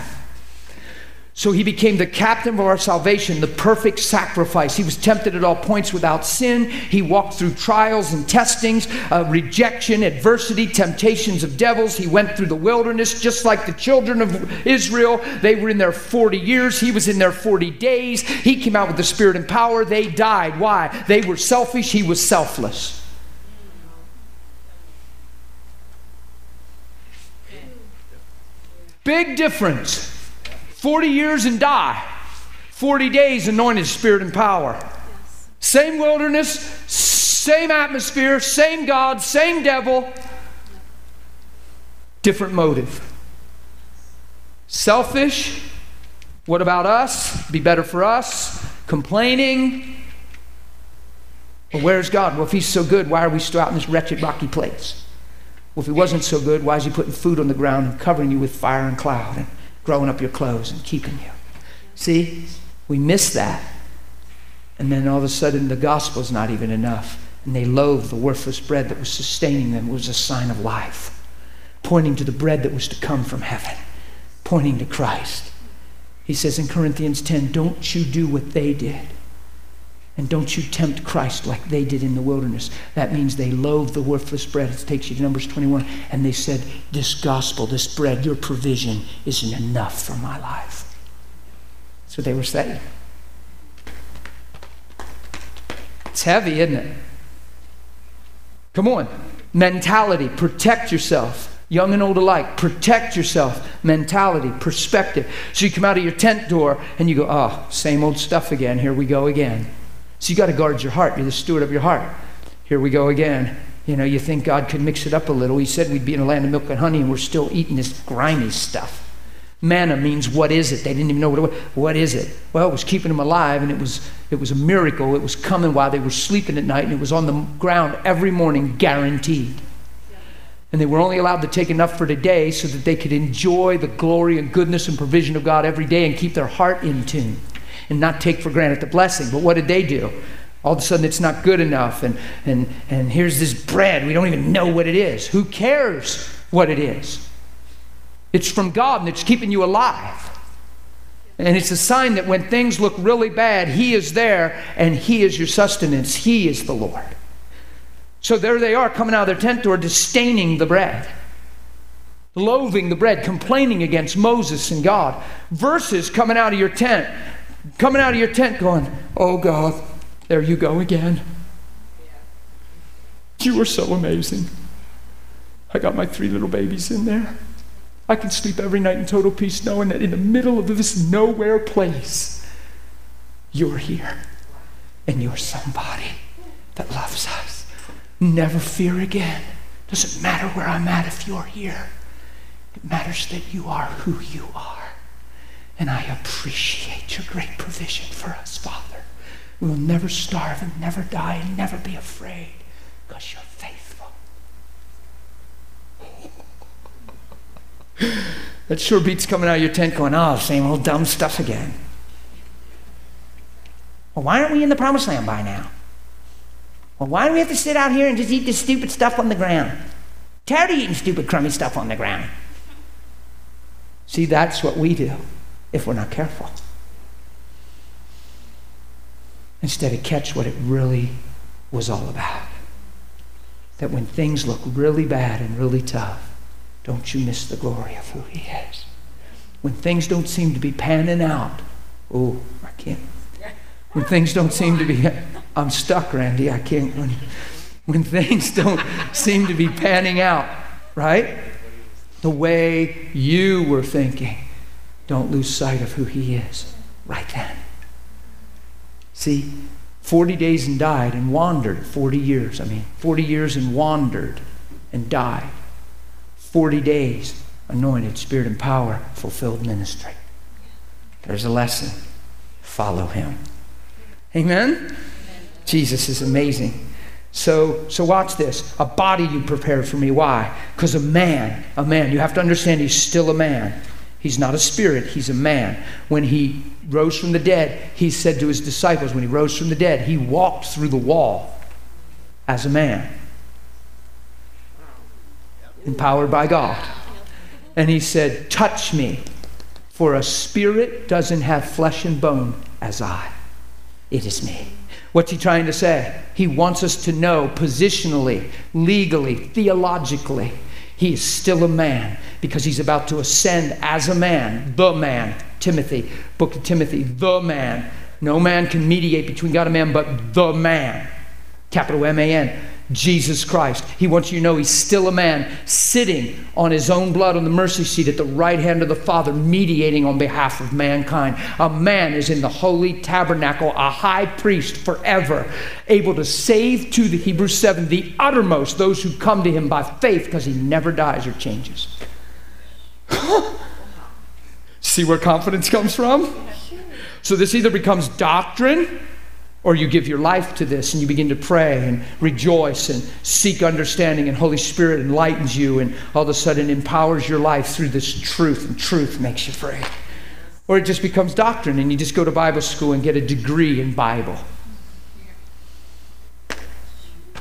[SPEAKER 2] So he became the captain of our salvation, the perfect sacrifice. He was tempted at all points without sin. He walked through trials and testings, uh, rejection, adversity, temptations of devils. He went through the wilderness just like the children of Israel. They were in their 40 years. He was in their 40 days. He came out with the Spirit and power. They died. Why? They were selfish. He was selfless. Big difference. 40 years and die. 40 days anointed spirit and power. Same wilderness, same atmosphere, same God, same devil, different motive. Selfish. What about us? Be better for us. Complaining. Well, where's God? Well, if He's so good, why are we still out in this wretched rocky place? Well, if He wasn't so good, why is He putting food on the ground and covering you with fire and cloud and growing up your clothes and keeping you? See, we miss that. And then all of a sudden, the gospel's not even enough. And they loathe the worthless bread that was sustaining them, it was a sign of life, pointing to the bread that was to come from heaven, pointing to Christ. He says in Corinthians 10, Don't you do what they did. And don't you tempt Christ like they did in the wilderness. That means they loathed the worthless bread. It takes you to Numbers 21. And they said, This gospel, this bread, your provision isn't enough for my life. That's what they were saying. It's heavy, isn't it? Come on. Mentality, protect yourself. Young and old alike, protect yourself. Mentality, perspective. So you come out of your tent door and you go, oh, same old stuff again. Here we go again. So you got to guard your heart. You're the steward of your heart. Here we go again. You know, you think God could mix it up a little. He said we'd be in a land of milk and honey, and we're still eating this grimy stuff. Manna means what is it? They didn't even know what it was. What is it? Well, it was keeping them alive, and it was it was a miracle. It was coming while they were sleeping at night, and it was on the ground every morning, guaranteed. And they were only allowed to take enough for today so that they could enjoy the glory and goodness and provision of God every day and keep their heart in tune and not take for granted the blessing. But what did they do? All of a sudden, it's not good enough, and, and, and here's this bread. We don't even know what it is. Who cares what it is? It's from God and it's keeping you alive. And it's a sign that when things look really bad, He is there and He is your sustenance. He is the Lord. So there they are coming out of their tent door, disdaining the bread, loathing the bread, complaining against Moses and God. Verses coming out of your tent, coming out of your tent going, Oh God, there you go again. You are so amazing. I got my three little babies in there. I can sleep every night in total peace knowing that in the middle of this nowhere place, you're here and you're somebody that loves us. Never fear again. Doesn't matter where I'm at if you're here. It matters that you are who you are. And I appreciate your great provision for us, Father. We will never starve and never die and never be afraid because you're faithful. That sure beats coming out of your tent going, oh, same old dumb stuff again. Well, why aren't we in the promised land by now? Well, why do we have to sit out here and just eat this stupid stuff on the ground? Tired of eating stupid, crummy stuff on the ground. See, that's what we do if we're not careful. Instead of catch what it really was all about. That when things look really bad and really tough, don't you miss the glory of who He is. When things don't seem to be panning out, oh, I can't. When things don't seem to be, I'm stuck, Randy. I can't. When, when things don't seem to be panning out, right? The way you were thinking. Don't lose sight of who He is right then. See, 40 days and died and wandered 40 years. I mean, 40 years and wandered and died. 40 days, anointed, spirit and power, fulfilled ministry. There's a lesson. Follow him. Amen? Jesus is amazing. So, so watch this. A body you prepared for me. Why? Because a man, a man, you have to understand he's still a man. He's not a spirit, he's a man. When he rose from the dead, he said to his disciples, when he rose from the dead, he walked through the wall as a man, empowered by God. And he said, Touch me, for a spirit doesn't have flesh and bone as I. It is me. What's he trying to say? He wants us to know positionally, legally, theologically, he is still a man because he's about to ascend as a man, the man. Timothy, book of Timothy, the man. No man can mediate between God and man but the man. Capital M A N. Jesus Christ. He wants you to know he's still a man sitting on his own blood on the mercy seat at the right hand of the Father, mediating on behalf of mankind. A man is in the holy tabernacle, a high priest forever, able to save to the Hebrews 7 the uttermost those who come to him by faith because he never dies or changes. See where confidence comes from? So this either becomes doctrine or you give your life to this and you begin to pray and rejoice and seek understanding, and Holy Spirit enlightens you and all of a sudden empowers your life through this truth, and truth makes you free. Or it just becomes doctrine and you just go to Bible school and get a degree in Bible.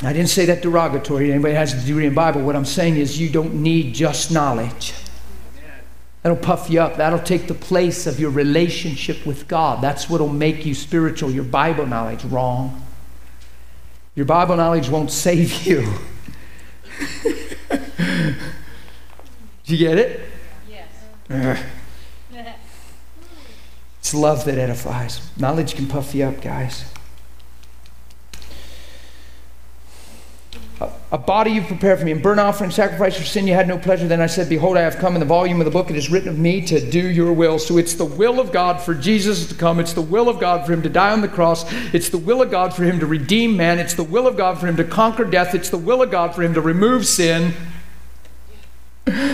[SPEAKER 2] I didn't say that derogatory. Anybody has a degree in Bible. What I'm saying is you don't need just knowledge. That'll puff you up. That'll take the place of your relationship with God. That's what'll make you spiritual. Your Bible knowledge, wrong. Your Bible knowledge won't save you. Do you get it? Yes. It's love that edifies. Knowledge can puff you up, guys. A body you've prepared for me, and burnt offering, sacrifice for sin you had no pleasure. Then I said, Behold, I have come in the volume of the book. It is written of me to do your will. So it's the will of God for Jesus to come. It's the will of God for him to die on the cross. It's the will of God for him to redeem man. It's the will of God for him to conquer death. It's the will of God for him to remove sin.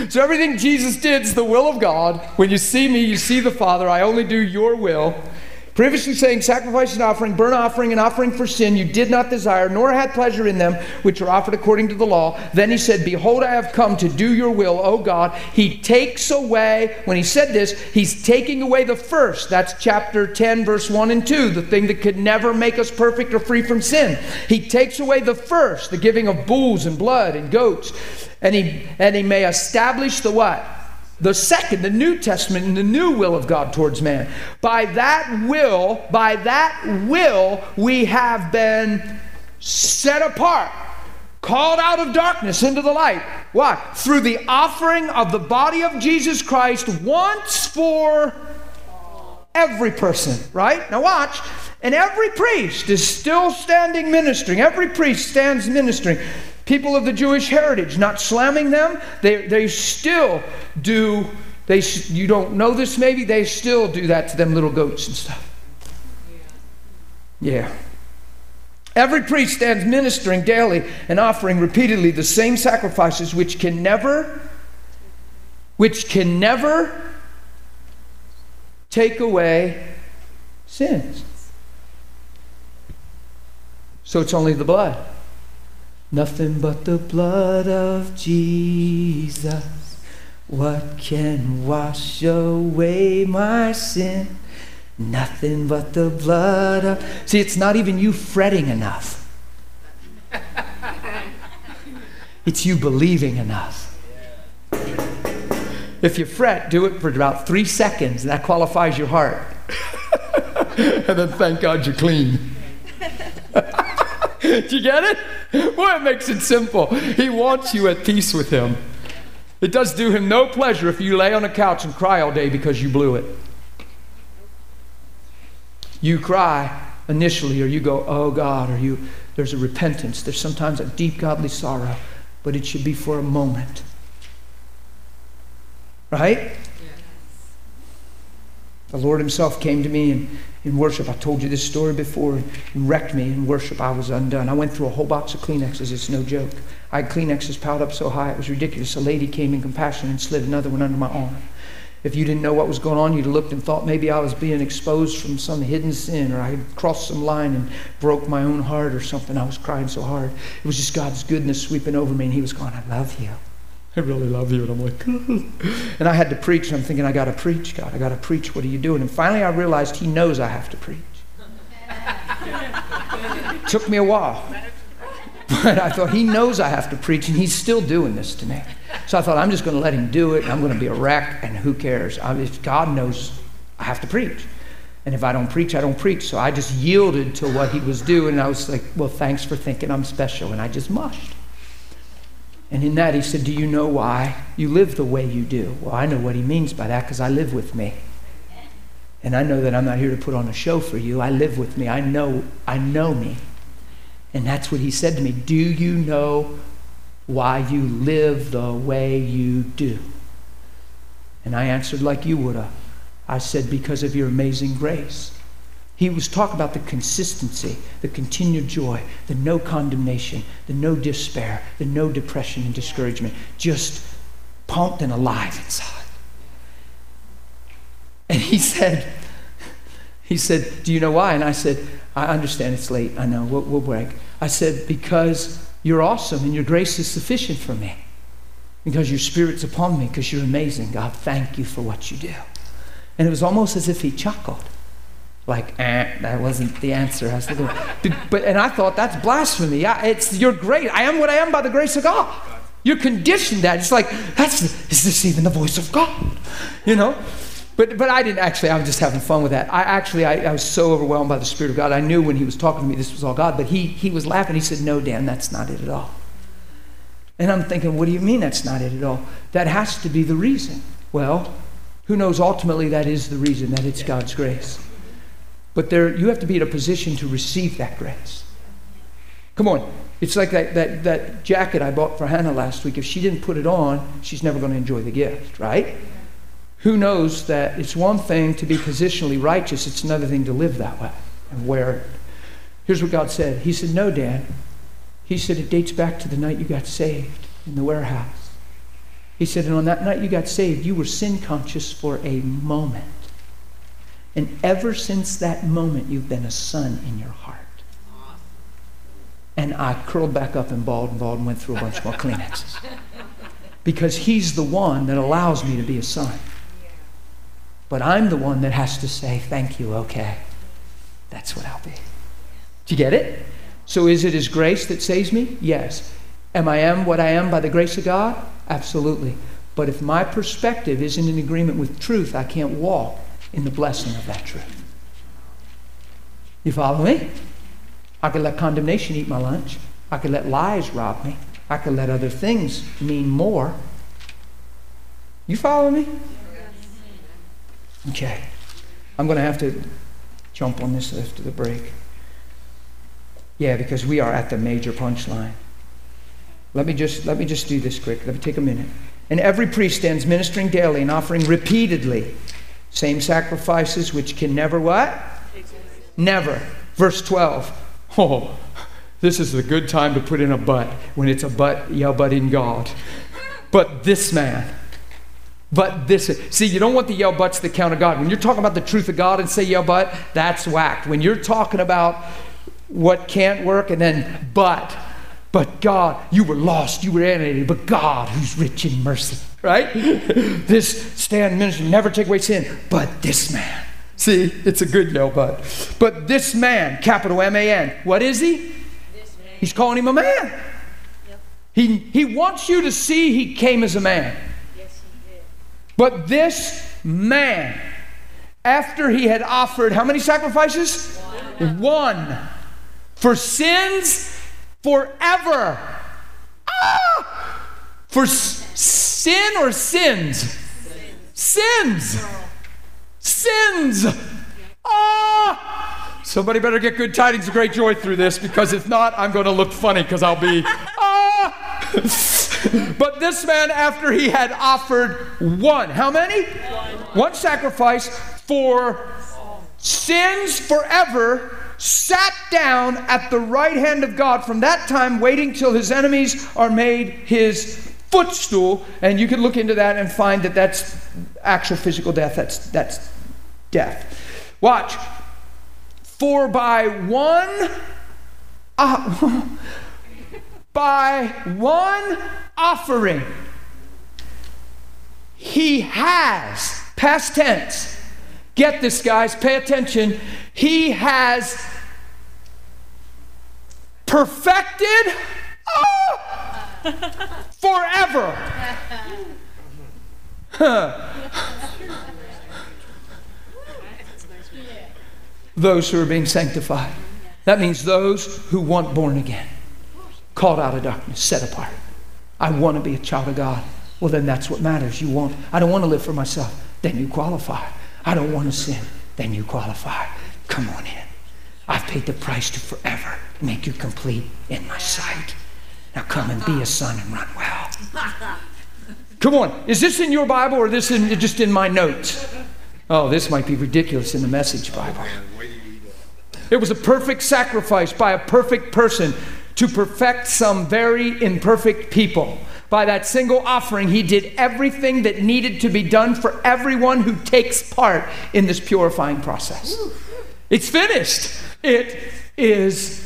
[SPEAKER 2] So everything Jesus did is the will of God. When you see me, you see the Father. I only do your will. Previously saying, Sacrifice and offering, burnt offering, and offering for sin you did not desire, nor had pleasure in them, which are offered according to the law. Then he said, Behold, I have come to do your will, O God. He takes away, when he said this, he's taking away the first. That's chapter 10, verse 1 and 2, the thing that could never make us perfect or free from sin. He takes away the first, the giving of bulls and blood and goats, and he, and he may establish the what? The second, the New Testament, and the new will of God towards man. By that will, by that will, we have been set apart, called out of darkness into the light. Why? Through the offering of the body of Jesus Christ once for every person, right? Now watch. And every priest is still standing ministering. Every priest stands ministering people of the Jewish heritage, not slamming them. They, they still do, they, you don't know this maybe, they still do that to them little goats and stuff. Yeah. Every priest stands ministering daily and offering repeatedly the same sacrifices which can never, which can never take away sins. So it's only the blood. Nothing but the blood of Jesus. What can wash away my sin? Nothing but the blood of. See, it's not even you fretting enough, it's you believing enough. If you fret, do it for about three seconds, and that qualifies your heart. and then thank God you're clean. Do you get it? Well, it makes it simple. He wants you at peace with Him. It does do Him no pleasure if you lay on a couch and cry all day because you blew it. You cry initially, or you go, oh God, or you, there's a repentance. There's sometimes a deep godly sorrow, but it should be for a moment. Right? The Lord Himself came to me in, in worship. I told you this story before. He wrecked me in worship. I was undone. I went through a whole box of Kleenexes. It's no joke. I had Kleenexes piled up so high it was ridiculous. A lady came in compassion and slid another one under my arm. If you didn't know what was going on, you'd have looked and thought maybe I was being exposed from some hidden sin or I had crossed some line and broke my own heart or something. I was crying so hard. It was just God's goodness sweeping over me, and He was going, I love you. I really love you. And I'm like, and I had to preach. And I'm thinking, I got to preach, God. I got to preach. What are you doing? And finally, I realized He knows I have to preach. Took me a while. But I thought, He knows I have to preach, and He's still doing this to me. So I thought, I'm just going to let Him do it. I'm going to be a wreck, and who cares? I, if God knows I have to preach. And if I don't preach, I don't preach. So I just yielded to what He was doing. And I was like, well, thanks for thinking I'm special. And I just mushed. And in that, he said, Do you know why you live the way you do? Well, I know what he means by that because I live with me. And I know that I'm not here to put on a show for you. I live with me. I know, I know me. And that's what he said to me. Do you know why you live the way you do? And I answered like you would have. I said, Because of your amazing grace. He was talking about the consistency, the continued joy, the no condemnation, the no despair, the no depression and discouragement, just pumped and alive inside. And he said, he said, Do you know why? And I said, I understand it's late. I know. We'll, we'll break. I said, Because you're awesome and your grace is sufficient for me. Because your spirit's upon me, because you're amazing. God, thank you for what you do. And it was almost as if he chuckled like, eh, that wasn't the answer. I was looking, but and I thought that's blasphemy. Yeah, it's you're great. I am what I am by the grace of God. You're conditioned that. It's like that's is this even the voice of God? You know. But but I didn't actually. I was just having fun with that. I actually I, I was so overwhelmed by the Spirit of God. I knew when He was talking to me, this was all God. But He He was laughing. He said, "No, Dan, that's not it at all." And I'm thinking, what do you mean that's not it at all? That has to be the reason. Well, who knows? Ultimately, that is the reason that it's God's grace. But there, you have to be in a position to receive that grace. Come on. It's like that, that, that jacket I bought for Hannah last week. If she didn't put it on, she's never going to enjoy the gift, right? Who knows that it's one thing to be positionally righteous, it's another thing to live that way and wear it. Here's what God said He said, No, Dan. He said, It dates back to the night you got saved in the warehouse. He said, And on that night you got saved, you were sin conscious for a moment. And ever since that moment, you've been a son in your heart. And I curled back up and bawled and bawled and went through a bunch more Kleenexes. Because he's the one that allows me to be a son. But I'm the one that has to say, thank you, okay. That's what I'll be. Do you get it? So is it his grace that saves me? Yes. Am I am what I am by the grace of God? Absolutely. But if my perspective isn't in agreement with truth, I can't walk in the blessing of that truth. You follow me? I could let condemnation eat my lunch. I could let lies rob me. I could let other things mean more. You follow me? Okay. I'm going to have to jump on this after the break. Yeah, because we are at the major punchline. Let me just let me just do this quick. Let me take a minute. And every priest stands ministering daily and offering repeatedly same sacrifices which can never what? Never. Verse 12. Oh, this is a good time to put in a but. When it's a but, yell but in God. But this man. But this. See, you don't want the yell buts the count of God. When you're talking about the truth of God and say yell but, that's whacked. When you're talking about what can't work and then but, but God, you were lost, you were alienated, but God, who's rich in mercy right? this stand ministry, never take away sin, but this man. See, it's a good yell, but. But this man, capital M A N, what is he? He's calling him a man. Yep. He, he wants you to see he came as a man. Yes, he did. But this man, after he had offered how many sacrifices? One. One. For sins forever. Ah! For sin or sins? Sins. Sins. Ah! Somebody better get good tidings of great joy through this because if not, I'm going to look funny because I'll be, ah! but this man, after he had offered one, how many? One, sacrifice for sins forever, sat down at the right hand of God from that time, waiting till his enemies are made his footstool. And you can look into that and find that that's actual physical death. That's, that's death. Watch. For by one, uh, by one offering, he has, past tense, get this, guys, pay attention. He has perfected ah, forever. Those who are being sanctified. That means those who want born again, called out of darkness, set apart. I want to be a child of God. Well, then that's what matters. You want, I don't want to live for myself. Then you qualify. I don't want to sin. Then you qualify. Come on in. I've paid the price to forever make you complete in my sight. Now come and be a son and run well. Come on. Is this in your Bible or this in, just in my notes? Oh, this might be ridiculous in the Message Bible. It was a perfect sacrifice by a perfect person to perfect some very imperfect people. By that single offering, he did everything that needed to be done for everyone who takes part in this purifying process. It's finished. It is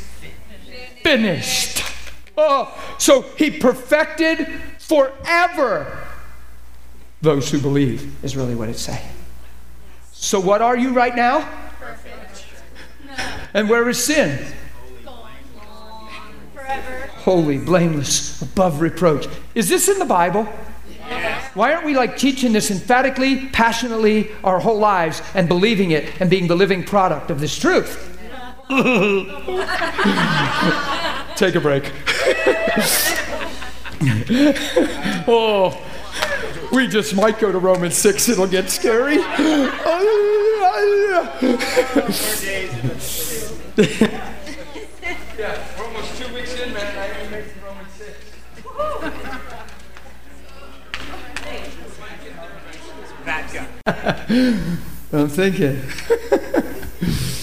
[SPEAKER 2] finished. Oh, so he perfected forever those who believe, is really what it's saying. So, what are you right now? Perfect. And where is sin? Holy, blameless, above reproach. Is this in the Bible? Why aren't we like teaching this emphatically, passionately our whole lives and believing it and being the living product of this truth? Take a break. oh, we just might go to Romans 6, it'll get scary. yeah, we're almost two weeks in, man. I haven't made Romans 6.
[SPEAKER 5] That guy.
[SPEAKER 2] I'm thinking.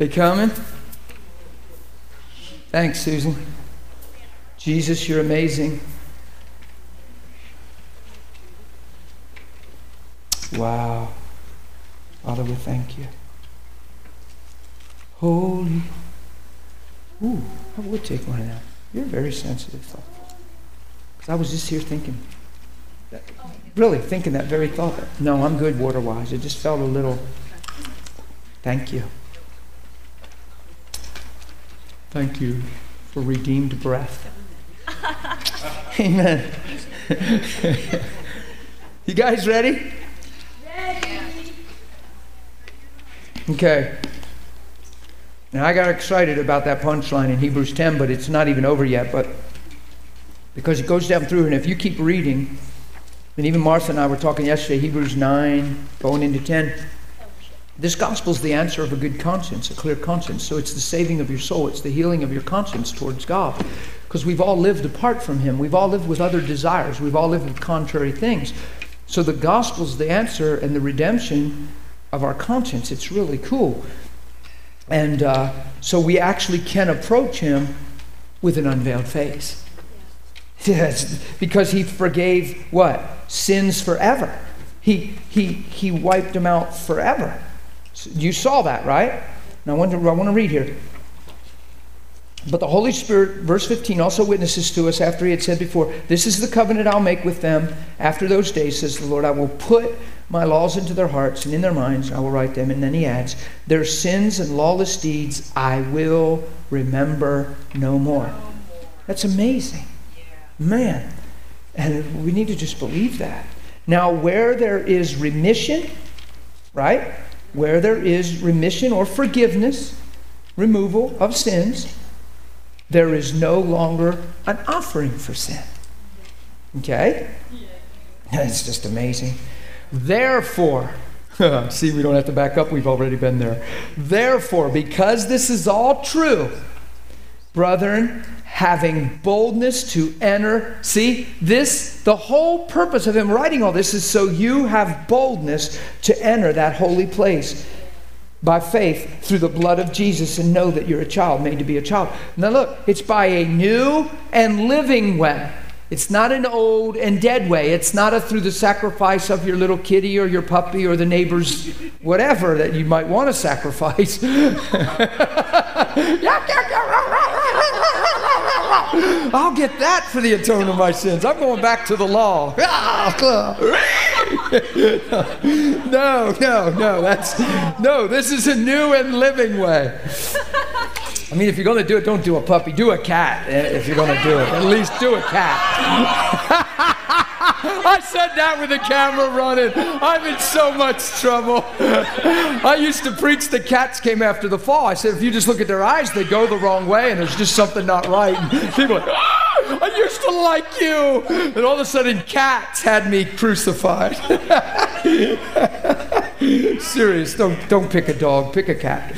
[SPEAKER 2] they coming? Thanks, Susan. Jesus, you're amazing. Wow. Father, we thank you. Holy. Ooh, I would take one of that. You're very sensitive, thoughtful. Because I was just here thinking, that, really thinking that very thought. No, I'm good water wise. It just felt a little. Thank you. Thank you for redeemed breath. Amen. you guys ready? Ready. Okay. Now I got excited about that punchline in Hebrews 10, but it's not even over yet. But because it goes down through, and if you keep reading, and even Martha and I were talking yesterday, Hebrews 9, going into 10. This gospel is the answer of a good conscience, a clear conscience. So it's the saving of your soul, it's the healing of your conscience towards God. Because we've all lived apart from Him, we've all lived with other desires, we've all lived with contrary things. So the gospel is the answer and the redemption of our conscience. It's really cool. And uh, so we actually can approach him with an unveiled face. Yes, because he forgave what? Sins forever. He, he, he wiped them out forever. You saw that, right? Now I want, to, I want to read here. But the Holy Spirit, verse 15, also witnesses to us after he had said before, This is the covenant I'll make with them after those days, says the Lord. I will put my laws into their hearts, and in their minds I will write them. And then he adds, Their sins and lawless deeds I will remember no more. That's amazing. Man. And we need to just believe that. Now, where there is remission, right? Where there is remission or forgiveness, removal of sins, there is no longer an offering for sin. Okay? It's just amazing. Therefore, See, we don't have to back up. We've already been there. Therefore, because this is all true, brethren, having boldness to enter. See, this, the whole purpose of him writing all this is so you have boldness to enter that holy place by faith through the blood of Jesus and know that you're a child, made to be a child. Now, look, it's by a new and living way. It's not an old and dead way. It's not a through the sacrifice of your little kitty or your puppy or the neighbor's whatever that you might want to sacrifice. I'll get that for the atonement of my sins. I'm going back to the law. no, no, no. That's no. This is a new and living way. I mean, if you're going to do it, don't do a puppy. Do a cat. eh, If you're going to do it, at least do a cat. I said that with the camera running. I'm in so much trouble. I used to preach the cats came after the fall. I said, if you just look at their eyes, they go the wrong way, and there's just something not right. And people like, "Ah, I used to like you. And all of a sudden, cats had me crucified. Serious. Don't, don't pick a dog, pick a cat.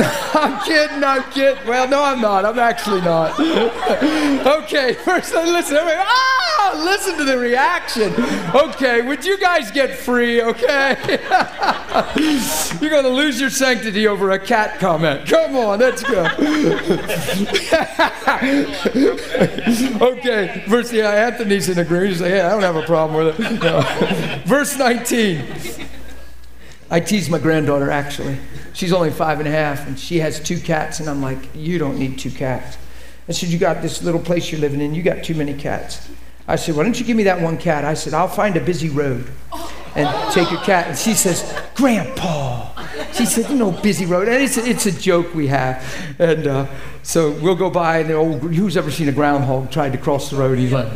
[SPEAKER 2] I'm kidding, I'm kidding. Well, no, I'm not. I'm actually not. okay, first, listen. Everybody, ah, listen to the reaction. Okay, would you guys get free, okay? You're going to lose your sanctity over a cat comment. Come on, let's go. okay, verse, yeah, Anthony's in agreement. He's like, yeah, I don't have a problem with it. No. Verse 19. I tease my granddaughter actually. She's only five and a half, and she has two cats, and I'm like, you don't need two cats. I said, you got this little place you're living in, you got too many cats. I said, why don't you give me that one cat? I said, I'll find a busy road and take your cat. And she says, Grandpa. She said, know, busy road. And it's, it's a joke we have. And uh, so we'll go by, and old, who's ever seen a groundhog tried to cross the road? He's like,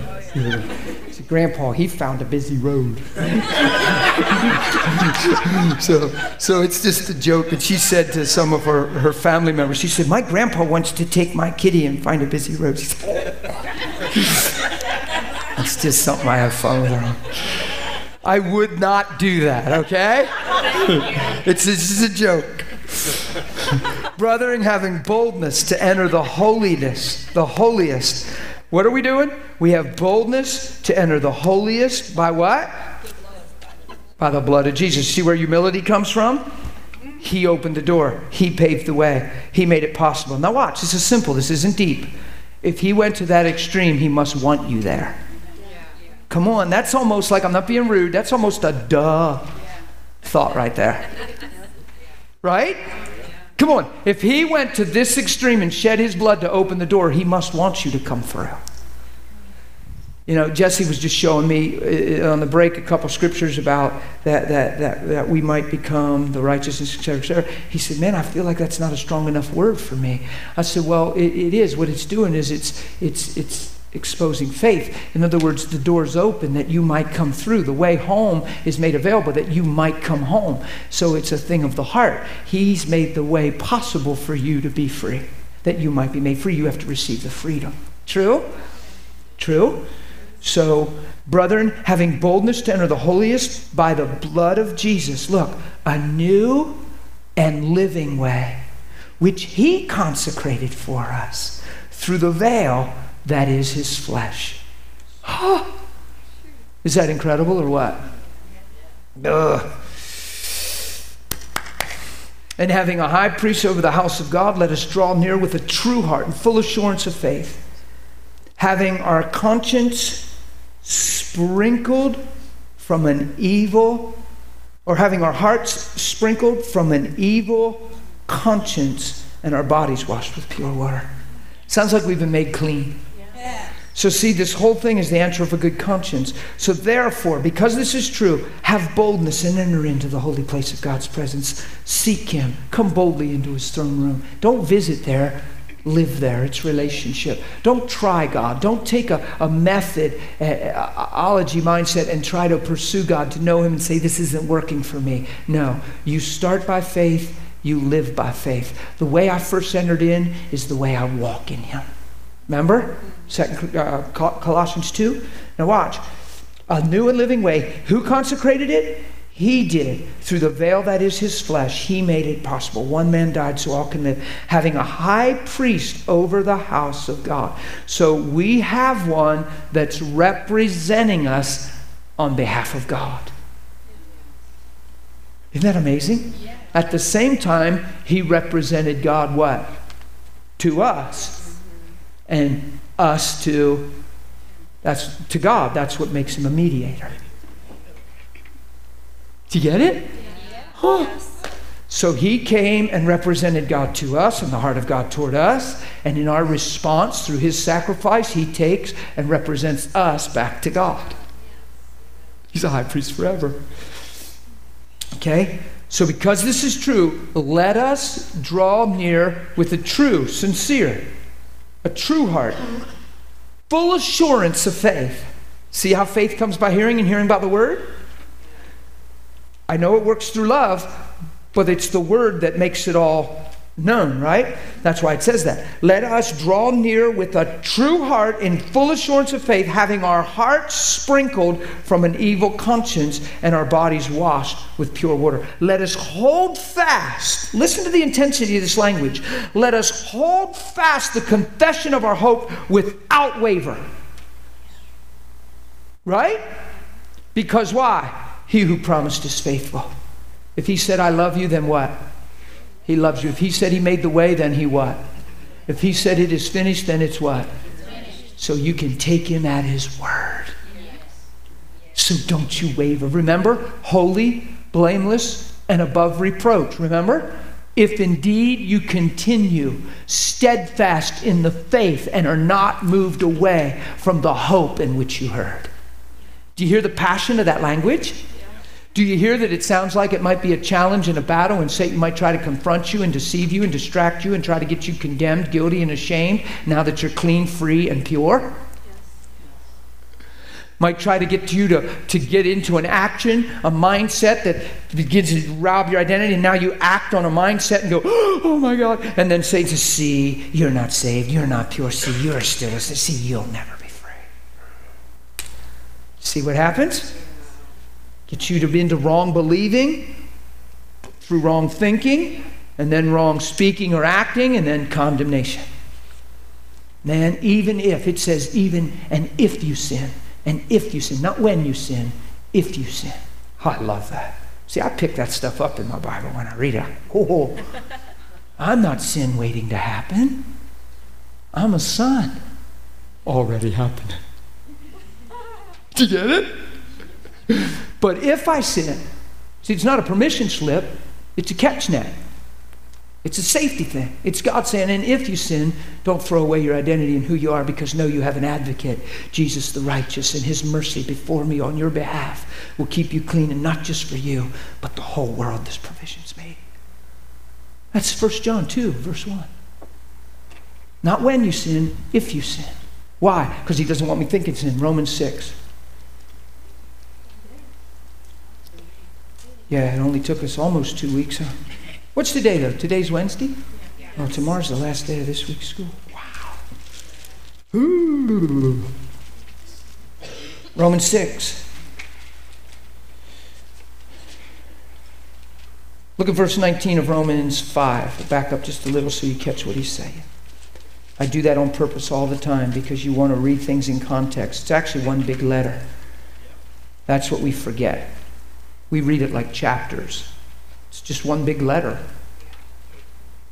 [SPEAKER 2] said, Grandpa, he found a busy road. so, so it's just a joke. And she said to some of her, her family members, she said, My grandpa wants to take my kitty and find a busy road. Said, It's just something I have fun with. I would not do that, okay? it's, it's just a joke. Brethren, having boldness to enter the holiness, the holiest. What are we doing? We have boldness to enter the holiest by what? By the blood of Jesus. See where humility comes from? He opened the door. He paved the way. He made it possible. Now watch, this is simple. This isn't deep. If he went to that extreme, he must want you there. Come on, that's almost like I'm not being rude. That's almost a duh thought right there. Right? Come on. If he went to this extreme and shed his blood to open the door, he must want you to come through. You know, Jesse was just showing me uh, on the break a couple scriptures about that, that, that, that we might become the righteousness, etc., cetera, et cetera. He said, Man, I feel like that's not a strong enough word for me. I said, Well, it, it is. What it's doing is it's, it's, it's exposing faith. In other words, the door's open that you might come through. The way home is made available that you might come home. So it's a thing of the heart. He's made the way possible for you to be free, that you might be made free. You have to receive the freedom. True? True? So, brethren, having boldness to enter the holiest by the blood of Jesus, look, a new and living way, which he consecrated for us through the veil that is his flesh. Is that incredible or what? Ugh. And having a high priest over the house of God, let us draw near with a true heart and full assurance of faith, having our conscience sprinkled from an evil, or having our hearts sprinkled from an evil conscience and our bodies washed with pure water. Sounds like we've been made clean. So, see, this whole thing is the answer of a good conscience. So, therefore, because this is true, have boldness and enter into the holy place of God's presence. Seek Him. Come boldly into His throne room. Don't visit there, live there. It's relationship. Don't try God. Don't take a, a method, ology mindset, and try to pursue God to know Him and say, This isn't working for me. No. You start by faith, you live by faith. The way I first entered in is the way I walk in Him. Remember? Second, uh, Colossians 2. Now watch. A new and living way. Who consecrated it? He did. Through the veil that is his flesh, he made it possible. One man died so all can live, having a high priest over the house of God. So we have one that's representing us on behalf of God. Isn't that amazing? At the same time, he represented God what? To us. And us to that's to God. That's what makes him a mediator. Do you get it? Huh. So he came and represented God to us and the heart of God toward us. And in our response through his sacrifice, he takes and represents us back to God. He's a high priest forever. Okay? So, because this is true, let us draw near with a true, sincere, a true heart, full assurance of faith. See how faith comes by hearing and hearing by the word? I know it works through love, but it's the word that makes it all known, right? That's why it says that. Let us draw near with a true heart in full assurance of faith, having our hearts sprinkled from an evil conscience and our bodies washed with pure water. Let us hold fast. Listen to the intensity of this language. Let us hold fast the confession of our hope without waver. Right? Because why? He who promised is faithful. If he said, I love you, then what? He loves you. If he said he made the way, then he what? If he said it is finished, then it's what? So you can take him at his word. So don't you waver. Remember, holy, blameless, and above reproach. Remember? If indeed you continue steadfast in the faith and are not moved away from the hope in which you heard. Do you hear the passion of that language? Do you hear that it sounds like it might be a challenge and a battle, and Satan might try to confront you and deceive you and distract you and try to get you condemned, guilty, and ashamed now that you're clean, free, and pure? Might try to get you to, to get into an action, a mindset that begins to rob your identity, and now you act on a mindset and go, oh my God. And then Satan says, See, you're not saved, you're not pure, see, you're still a see, you'll never be free. See what happens? Get you to wrong believing through wrong thinking, and then wrong speaking or acting, and then condemnation. Man, even if, it says even and if you sin, and if you sin, not when you sin, if you sin. Oh, I love that. See, I pick that stuff up in my Bible when I read it. Oh, I'm not sin waiting to happen. I'm a son already happening. Do you get it? But if I sin, see, it's not a permission slip, it's a catch net. It's a safety thing. It's God saying, and if you sin, don't throw away your identity and who you are because know you have an advocate, Jesus the righteous, and his mercy before me on your behalf will keep you clean, and not just for you, but the whole world this provision's made. That's 1 John 2, verse 1. Not when you sin, if you sin. Why? Because he doesn't want me thinking sin. Romans 6. Yeah, it only took us almost two weeks. Huh? What's today, though? Today's Wednesday? Oh, tomorrow's the last day of this week's school. Wow. Romans 6. Look at verse 19 of Romans 5. Back up just a little so you catch what he's saying. I do that on purpose all the time because you want to read things in context. It's actually one big letter. That's what we forget. We read it like chapters. It's just one big letter.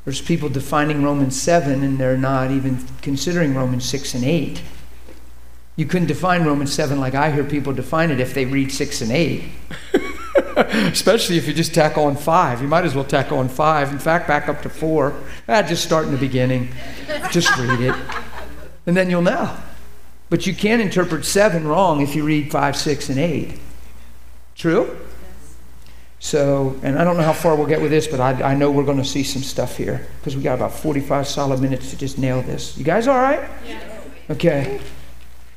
[SPEAKER 2] There's people defining Romans 7 and they're not even considering Romans 6 and 8. You couldn't define Romans 7 like I hear people define it if they read 6 and 8. Especially if you just tack on 5. You might as well tack on 5. In fact, back up to 4. Ah, just start in the beginning. Just read it. And then you'll know. But you can't interpret 7 wrong if you read 5, 6, and 8. True? So, and I don't know how far we'll get with this, but I, I know we're going to see some stuff here because we got about 45 solid minutes to just nail this. You guys all right? Yeah. Okay.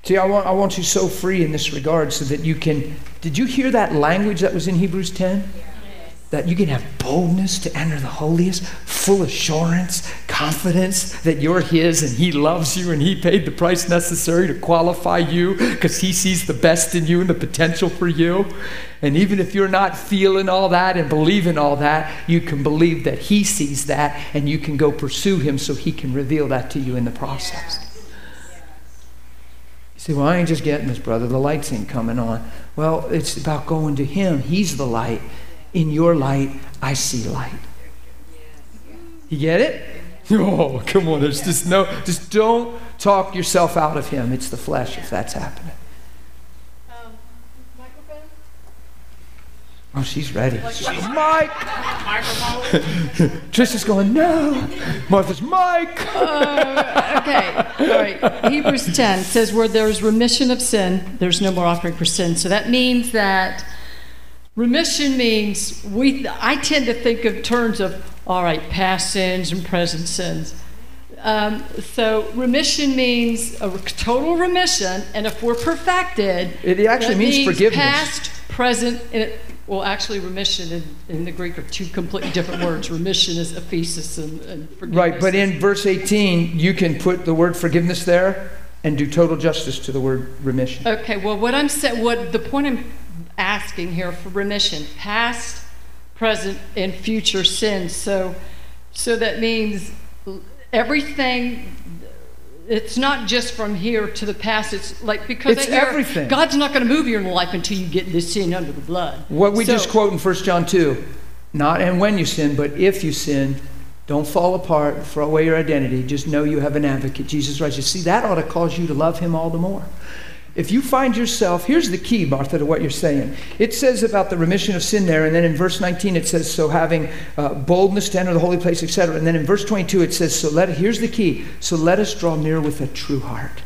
[SPEAKER 2] See, I want, I want you so free in this regard so that you can. Did you hear that language that was in Hebrews 10? That you can have boldness to enter the holiest, full assurance, confidence that you're His and He loves you and He paid the price necessary to qualify you because He sees the best in you and the potential for you. And even if you're not feeling all that and believing all that, you can believe that He sees that and you can go pursue Him so He can reveal that to you in the process. You say, Well, I ain't just getting this, brother. The lights ain't coming on. Well, it's about going to Him. He's the light. In your light, I see light. You get it? Oh, come on. There's just no, just don't talk yourself out of Him. It's the flesh if that's happening. Oh, she's ready. Mike! Microphone. Trisha's going, no. Martha's, Mike!
[SPEAKER 7] Uh, okay, all right. Hebrews 10 says, Where there is remission of sin, there's no more offering for sin. So that means that remission means we, I tend to think of terms of, all right, past sins and present sins. Um, so remission means a total remission, and if we're perfected,
[SPEAKER 2] It actually
[SPEAKER 7] that
[SPEAKER 2] means forgiveness.
[SPEAKER 7] Past, present, and it, well, actually, remission in, in the Greek are two completely different words. Remission is aphesis and, and forgiveness.
[SPEAKER 2] Right, but in verse 18, you can put the word forgiveness there and do total justice to the word remission.
[SPEAKER 7] Okay, well, what I'm saying, what the point I'm asking here for remission, past, present, and future sins. So, so that means everything. It's not just from here to the past. It's like because
[SPEAKER 2] It's
[SPEAKER 7] hear
[SPEAKER 2] everything.
[SPEAKER 7] God's not going to move your life until you get this sin under the blood.
[SPEAKER 2] What we
[SPEAKER 7] So-
[SPEAKER 2] just quote in 1 John 2 not and when you sin, but if you sin, don't fall apart, throw away your identity. Just know you have an advocate, Jesus Christ. You see, that ought to cause you to love him all the more. If you find yourself, here's the key, Martha, to what you're saying. It says about the remission of sin there, and then in verse 19 it says, so having uh, boldness to enter the holy place, etc. And then in verse 22 it says, so let, here's the key, so let us draw near with a true heart.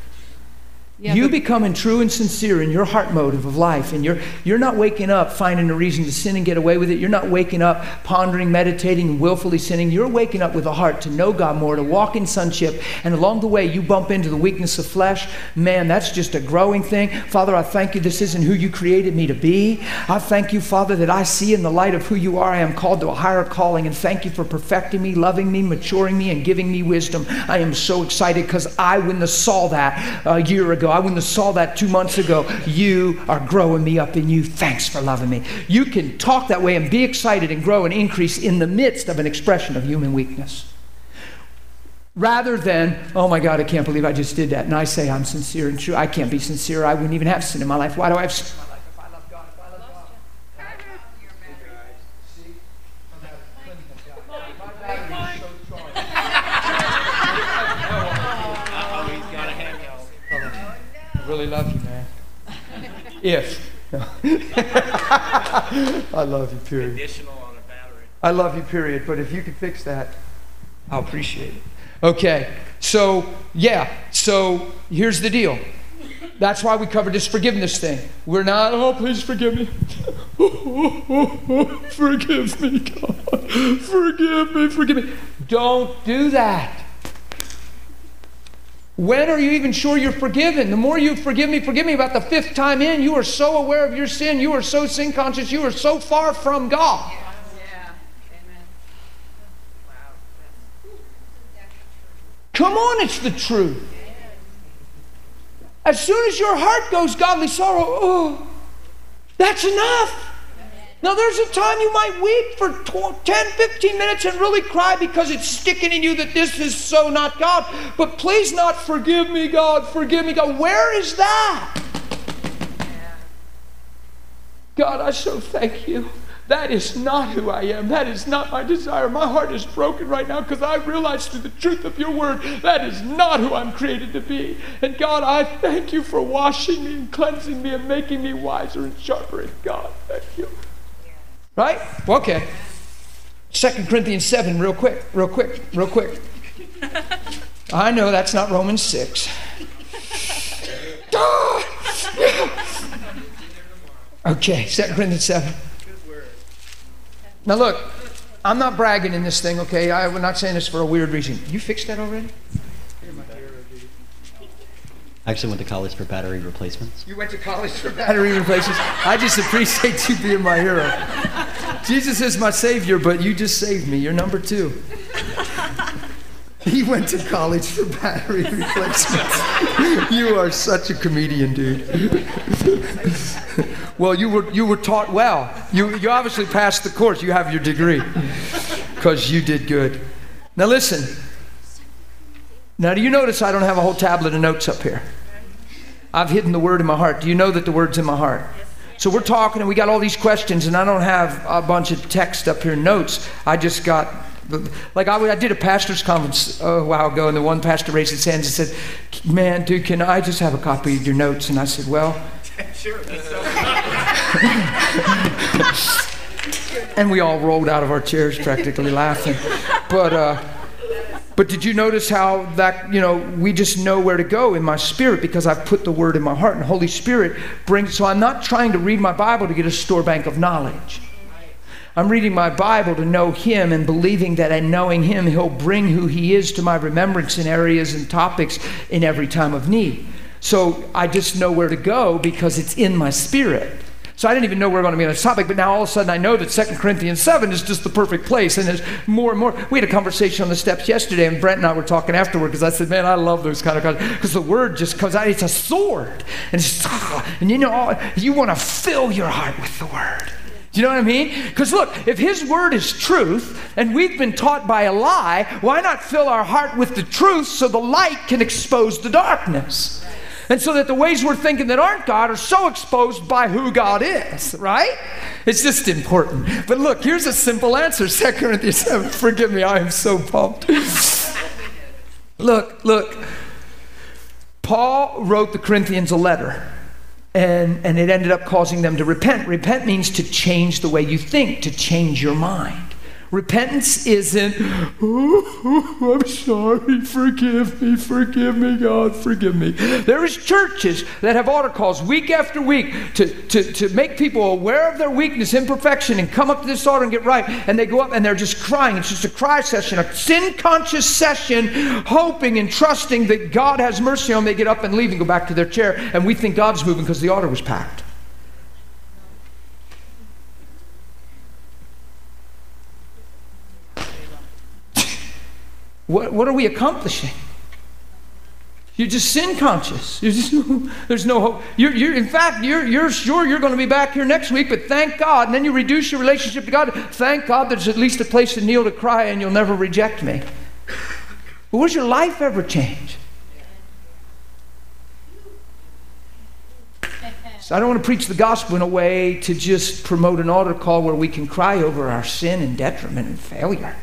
[SPEAKER 7] Yeah,
[SPEAKER 2] you becoming true and sincere in your heart motive of life, and you're, you're not waking up finding a reason to sin and get away with it. You're not waking up pondering, meditating, willfully sinning. You're waking up with a heart to know God more, to walk in sonship, and along the way you bump into the weakness of flesh. Man, that's just a growing thing. Father, I thank you this isn't who you created me to be. I thank you, Father, that I see in the light of who you are, I am called to a higher calling, and thank you for perfecting me, loving me, maturing me, and giving me wisdom. I am so excited because I wouldn't have saw that a year ago. I wouldn't have saw that two months ago. You are growing me up in you. Thanks for loving me. You can talk that way and be excited and grow and increase in the midst of an expression of human weakness. Rather than, oh my God, I can't believe I just did that. And I say I'm sincere and true. I can't be sincere. I wouldn't even have sin in my life. Why do I have sin really love you, man. If. I love you, period.
[SPEAKER 8] Additional on a battery.
[SPEAKER 2] I love you, period. But if you could fix that, I'll appreciate it. Okay, so yeah, so here's the deal. That's why we covered this forgiveness thing. We're not, oh, please forgive me. forgive me, God. Forgive me, forgive me. Don't do that. When are you even sure you're forgiven? The more you forgive me, forgive me about the fifth time in, you are so aware of your sin, you are so sin conscious, you are so far from God. Come on, it's the truth. As soon as your heart goes godly sorrow, oh, that's enough. Now, there's a time you might weep for tw- 10, 15 minutes and really cry because it's sticking in you that this is so not God. But please not forgive me, God, forgive me, God. Where is that? God, I so thank you. That is not who I am. That is not my desire. My heart is broken right now because I realize through the truth of your word that is not who I'm created to be. And God, I thank you for washing me and cleansing me and making me wiser and sharper. And God, thank you. Right? Okay. Second Corinthians 7, real quick, real quick, real quick. I know that's not Romans 6. Ah! okay, Second Corinthians 7. Now look, I'm not bragging in this thing, okay? I, we're not saying this for a weird reason. You fixed that already?
[SPEAKER 1] I actually went to college for battery replacements.
[SPEAKER 2] You went to college for battery replacements. I just appreciate you being my hero. Jesus is my Savior, but you just saved me. You're number two. He went to college for battery replacements. you are such a comedian, dude. well, you were, you were taught well. You, you obviously passed the course. You have your degree because you did good. Now, listen. Now, do you notice I don't have a whole tablet of notes up here? I've hidden the word in my heart. Do you know that the word's in my heart? So we're talking and we got all these questions, and I don't have a bunch of text up here, notes. I just got, like, I, I did a pastor's conference a while ago, and the one pastor raised his hands and said, Man, dude, can I just have a copy of your notes? And I said, Well,
[SPEAKER 5] Sure.
[SPEAKER 2] and we all rolled out of our chairs practically laughing. But, uh, but did you notice how that, you know, we just know where to go in my spirit because I've put the word in my heart and Holy Spirit brings, so I'm not trying to read my Bible to get a store bank of knowledge. I'm reading my Bible to know Him and believing that in knowing Him, He'll bring who He is to my remembrance in areas and topics in every time of need. So I just know where to go because it's in my spirit. So I didn't even know we were going to be on this topic, but now all of a sudden I know that 2 Corinthians 7 is just the perfect place. And there's more and more. We had a conversation on the steps yesterday, and Brent and I were talking afterward because I said, Man, I love those kind of conversations because the word just comes out. It's a sword. And, it's, ah, and you know, you want to fill your heart with the word. Do you know what I mean? Because look, if His word is truth and we've been taught by a lie, why not fill our heart with the truth so the light can expose the darkness? And so that the ways we're thinking that aren't God are so exposed by who God is, right? It's just important. But look, here's a simple answer 2 Corinthians 7. Forgive me, I am so pumped. look, look. Paul wrote the Corinthians a letter. And, and it ended up causing them to repent. Repent means to change the way you think, to change your mind. Repentance isn't, oh, I'm sorry, forgive me, forgive me, God, forgive me. There is churches that have altar calls week after week to, to, to make people aware of their weakness, imperfection, and come up to this altar and get right. And they go up and they're just crying. It's just a cry session, a sin conscious session, hoping and trusting that God has mercy on them. They get up and leave and go back to their chair. And we think God's moving because the altar was packed. What, what are we accomplishing? You're just sin conscious. Just, there's no hope. You're, you're, in fact, you're, you're sure you're going to be back here next week, but thank God. And then you reduce your relationship to God. Thank God there's at least a place to kneel to cry and you'll never reject me. But was your life ever change? So I don't want to preach the gospel in a way to just promote an altar call where we can cry over our sin and detriment and failure.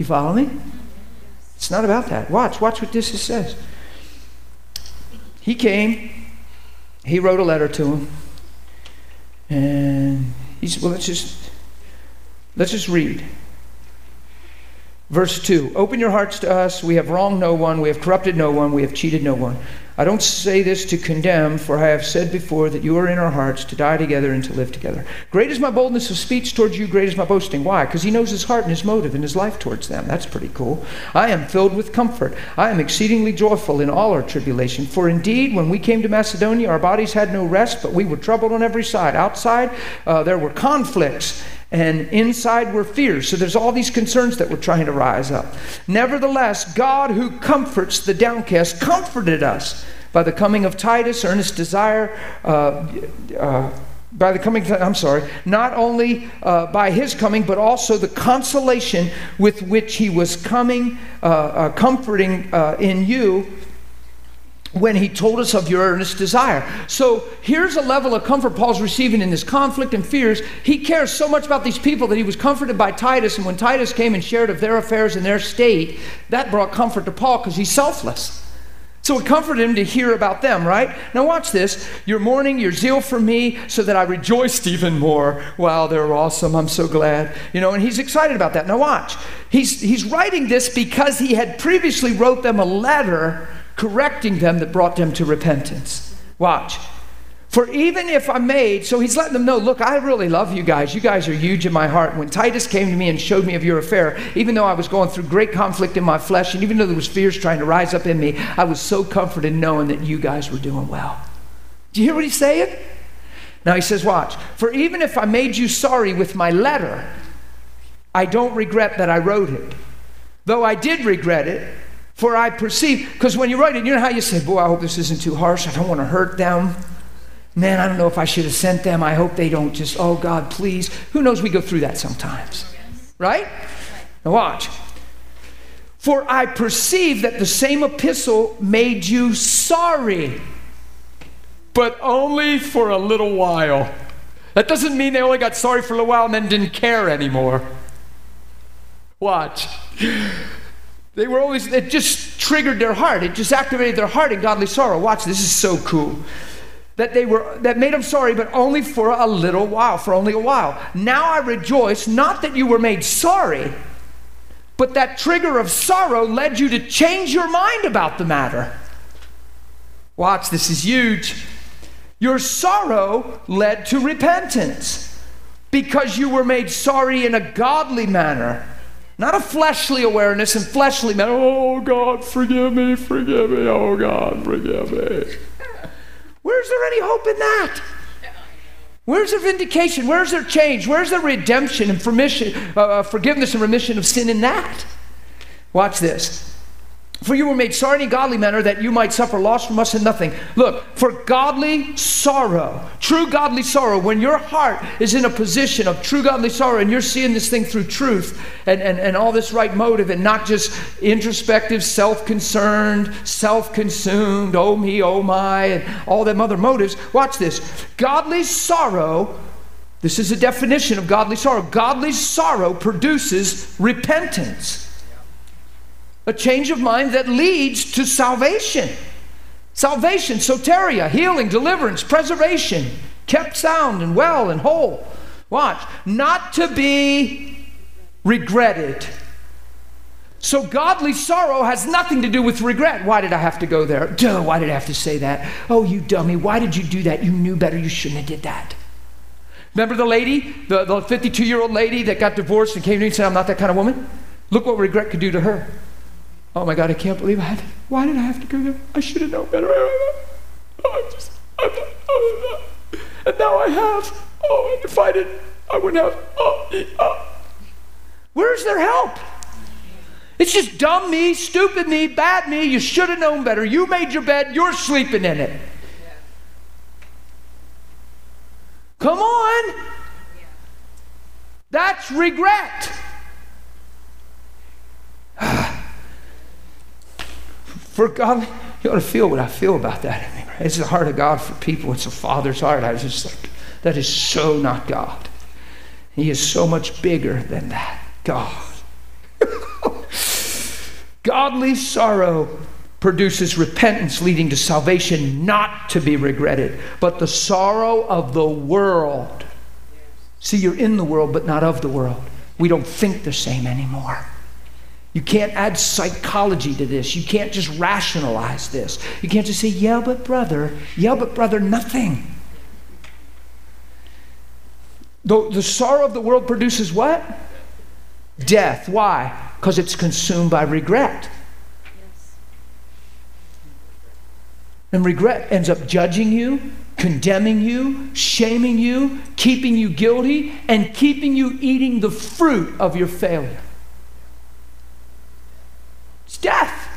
[SPEAKER 2] You follow me? It's not about that. Watch, watch what this says. He came, he wrote a letter to him, and he said, Well, let's just let's just read. Verse 2 Open your hearts to us. We have wronged no one. We have corrupted no one. We have cheated no one. I don't say this to condemn, for I have said before that you are in our hearts to die together and to live together. Great is my boldness of speech towards you, great is my boasting. Why? Because he knows his heart and his motive and his life towards them. That's pretty cool. I am filled with comfort. I am exceedingly joyful in all our tribulation. For indeed, when we came to Macedonia, our bodies had no rest, but we were troubled on every side. Outside, uh, there were conflicts and inside were fears. So there's all these concerns that were trying to rise up. Nevertheless, God who comforts the downcast comforted us by the coming of Titus, earnest desire. Uh, uh, by the coming, I'm sorry, not only uh, by his coming, but also the consolation with which he was coming, uh, uh, comforting uh, in you when he told us of your earnest desire. So here's a level of comfort Paul's receiving in this conflict and fears. He cares so much about these people that he was comforted by Titus, and when Titus came and shared of their affairs and their state, that brought comfort to Paul because he's selfless. So it comforted him to hear about them, right? Now watch this. Your mourning, your zeal for me, so that I rejoiced even more. Wow, they're awesome. I'm so glad. You know, and he's excited about that. Now watch. He's he's writing this because he had previously wrote them a letter correcting them that brought them to repentance. Watch. For even if I made, so he's letting them know, look, I really love you guys. You guys are huge in my heart. When Titus came to me and showed me of your affair, even though I was going through great conflict in my flesh, and even though there was fears trying to rise up in me, I was so comforted knowing that you guys were doing well. Do you hear what he's saying? Now he says, Watch, for even if I made you sorry with my letter, I don't regret that I wrote it. Though I did regret it, for I perceive, because when you write it, you know how you say, Boy, I hope this isn't too harsh. I don't want to hurt them. Man, I don't know if I should have sent them. I hope they don't just, oh God, please. Who knows? We go through that sometimes. Right? Now, watch. For I perceive that the same epistle made you sorry, but only for a little while. That doesn't mean they only got sorry for a little while and then didn't care anymore. Watch. They were always, it just triggered their heart. It just activated their heart in godly sorrow. Watch, this is so cool. That they were, that made them sorry, but only for a little while, for only a while. Now I rejoice, not that you were made sorry, but that trigger of sorrow led you to change your mind about the matter. Watch, this is huge. Your sorrow led to repentance because you were made sorry in a godly manner, not a fleshly awareness and fleshly manner. Oh God, forgive me, forgive me. Oh God, forgive me. Where's there any hope in that? Where's their vindication? Where's their change? Where's their redemption and permission, uh, uh, forgiveness and remission of sin in that? Watch this. For you were made sorry in godly manner that you might suffer loss from us in nothing. Look, for godly sorrow, true godly sorrow, when your heart is in a position of true godly sorrow and you're seeing this thing through truth and, and, and all this right motive and not just introspective, self concerned, self consumed, oh me, oh my, and all them other motives, watch this. Godly sorrow, this is a definition of godly sorrow. Godly sorrow produces repentance a change of mind that leads to salvation. Salvation, soteria, healing, deliverance, preservation, kept sound and well and whole. Watch, not to be regretted. So, godly sorrow has nothing to do with regret. Why did I have to go there? Duh, why did I have to say that? Oh, you dummy, why did you do that? You knew better, you shouldn't have did that. Remember the lady, the 52 year old lady that got divorced and came to me and said, I'm not that kind of woman? Look what regret could do to her. Oh my God, I can't believe I had. To, why did I have to go there? I should have known better. Oh, I'm just. I'm, not, oh, and now I have. Oh, and if I didn't, I wouldn't have. Oh, oh. Where's their help? It's just dumb me, stupid me, bad me. You should have known better. You made your bed, you're sleeping in it. Come on. That's regret. Ah. For God, you ought to feel what I feel about that. It's the heart of God for people. It's a father's heart. I just like, that is so not God. He is so much bigger than that. God. Godly sorrow produces repentance leading to salvation not to be regretted, but the sorrow of the world. See, you're in the world, but not of the world. We don't think the same anymore. You can't add psychology to this. You can't just rationalize this. You can't just say, yeah, but brother, yeah, but brother, nothing. The, the sorrow of the world produces what? Death. Why? Because it's consumed by regret. And regret ends up judging you, condemning you, shaming you, keeping you guilty, and keeping you eating the fruit of your failure death.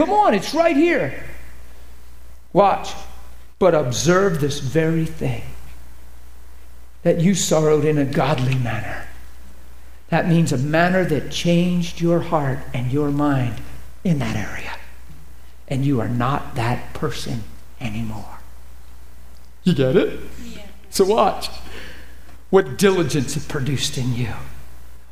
[SPEAKER 2] Come on, it's right here. Watch. But observe this very thing that you sorrowed in a godly manner. That means a manner that changed your heart and your mind in that area. And you are not that person anymore. You get it? Yeah. So watch what diligence it produced in you.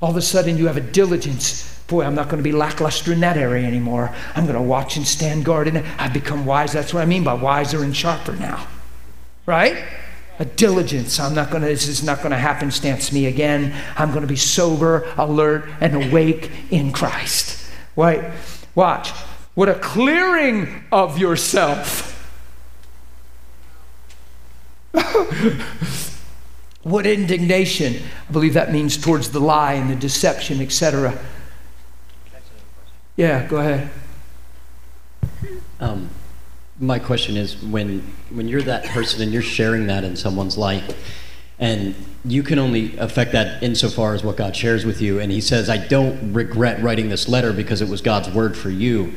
[SPEAKER 2] All of a sudden, you have a diligence boy, I'm not going to be lackluster in that area anymore. I'm going to watch and stand guard in it. I've become wise. That's what I mean by wiser and sharper now. Right? A diligence. I'm not going to, this is not going to happen stance me again. I'm going to be sober, alert, and awake in Christ. Wait, watch. What a clearing of yourself. what indignation. I believe that means towards the lie and the deception, etc. Yeah, go ahead.
[SPEAKER 1] Um, my question is when when you're that person and you're sharing that in someone's life and you can only affect that insofar as what God shares with you and he says I don't regret writing this letter because it was God's word for you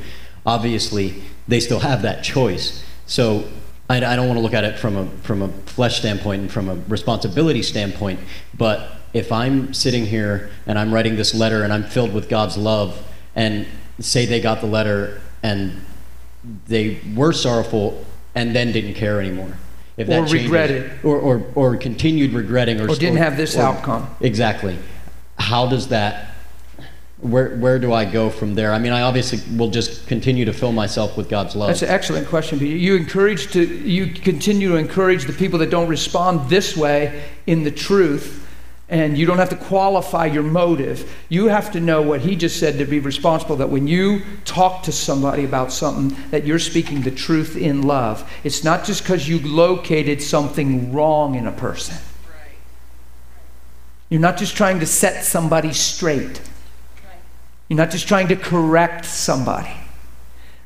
[SPEAKER 1] obviously they still have that choice so I, I don't want to look at it from a from a flesh standpoint and from a responsibility standpoint but if I'm sitting here and I'm writing this letter and I'm filled with God's love and say they got the letter and they were sorrowful and then didn't care anymore. If
[SPEAKER 2] Or
[SPEAKER 1] changes-
[SPEAKER 2] regretted.
[SPEAKER 1] Or, or, or continued regretting or,
[SPEAKER 2] Or didn't have this
[SPEAKER 1] or-
[SPEAKER 2] outcome.
[SPEAKER 1] Exactly. How does that, where, where do I go from there? I mean, I obviously will just continue to fill myself with God's love.
[SPEAKER 2] That's an excellent question. You encourage to you continue to encourage the people that don't respond this way in the truth, and you don't have to qualify your motive. You have to know what he just said to be responsible. That when you talk to somebody about something, that you're speaking the truth in love. It's not just because you located something wrong in a person. You're not just trying to set somebody straight. You're not just trying to correct somebody.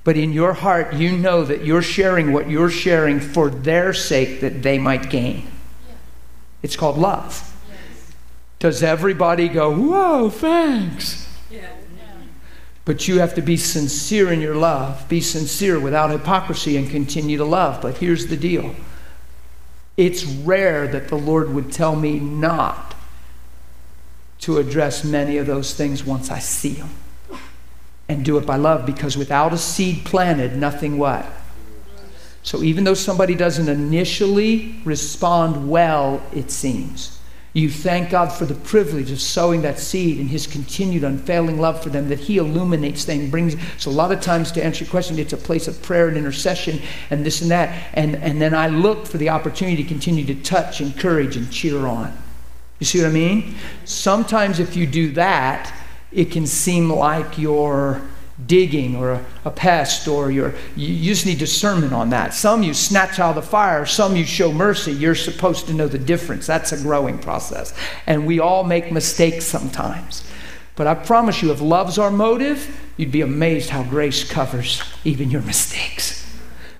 [SPEAKER 2] But in your heart, you know that you're sharing what you're sharing for their sake that they might gain. It's called love. Does everybody go, whoa, thanks? But you have to be sincere in your love. Be sincere without hypocrisy and continue to love. But here's the deal it's rare that the Lord would tell me not to address many of those things once I see them and do it by love because without a seed planted, nothing what? So even though somebody doesn't initially respond well, it seems, you thank God for the privilege of sowing that seed and His continued unfailing love for them that He illuminates things, brings. So a lot of times, to answer your question, it's a place of prayer and intercession and this and that, and and then I look for the opportunity to continue to touch, encourage, and cheer on. You see what I mean? Sometimes if you do that, it can seem like you're digging or a, a pest or you, you just need discernment on that. Some you snatch out of the fire, some you show mercy. You're supposed to know the difference. That's a growing process. And we all make mistakes sometimes. But I promise you, if love's our motive, you'd be amazed how grace covers even your mistakes.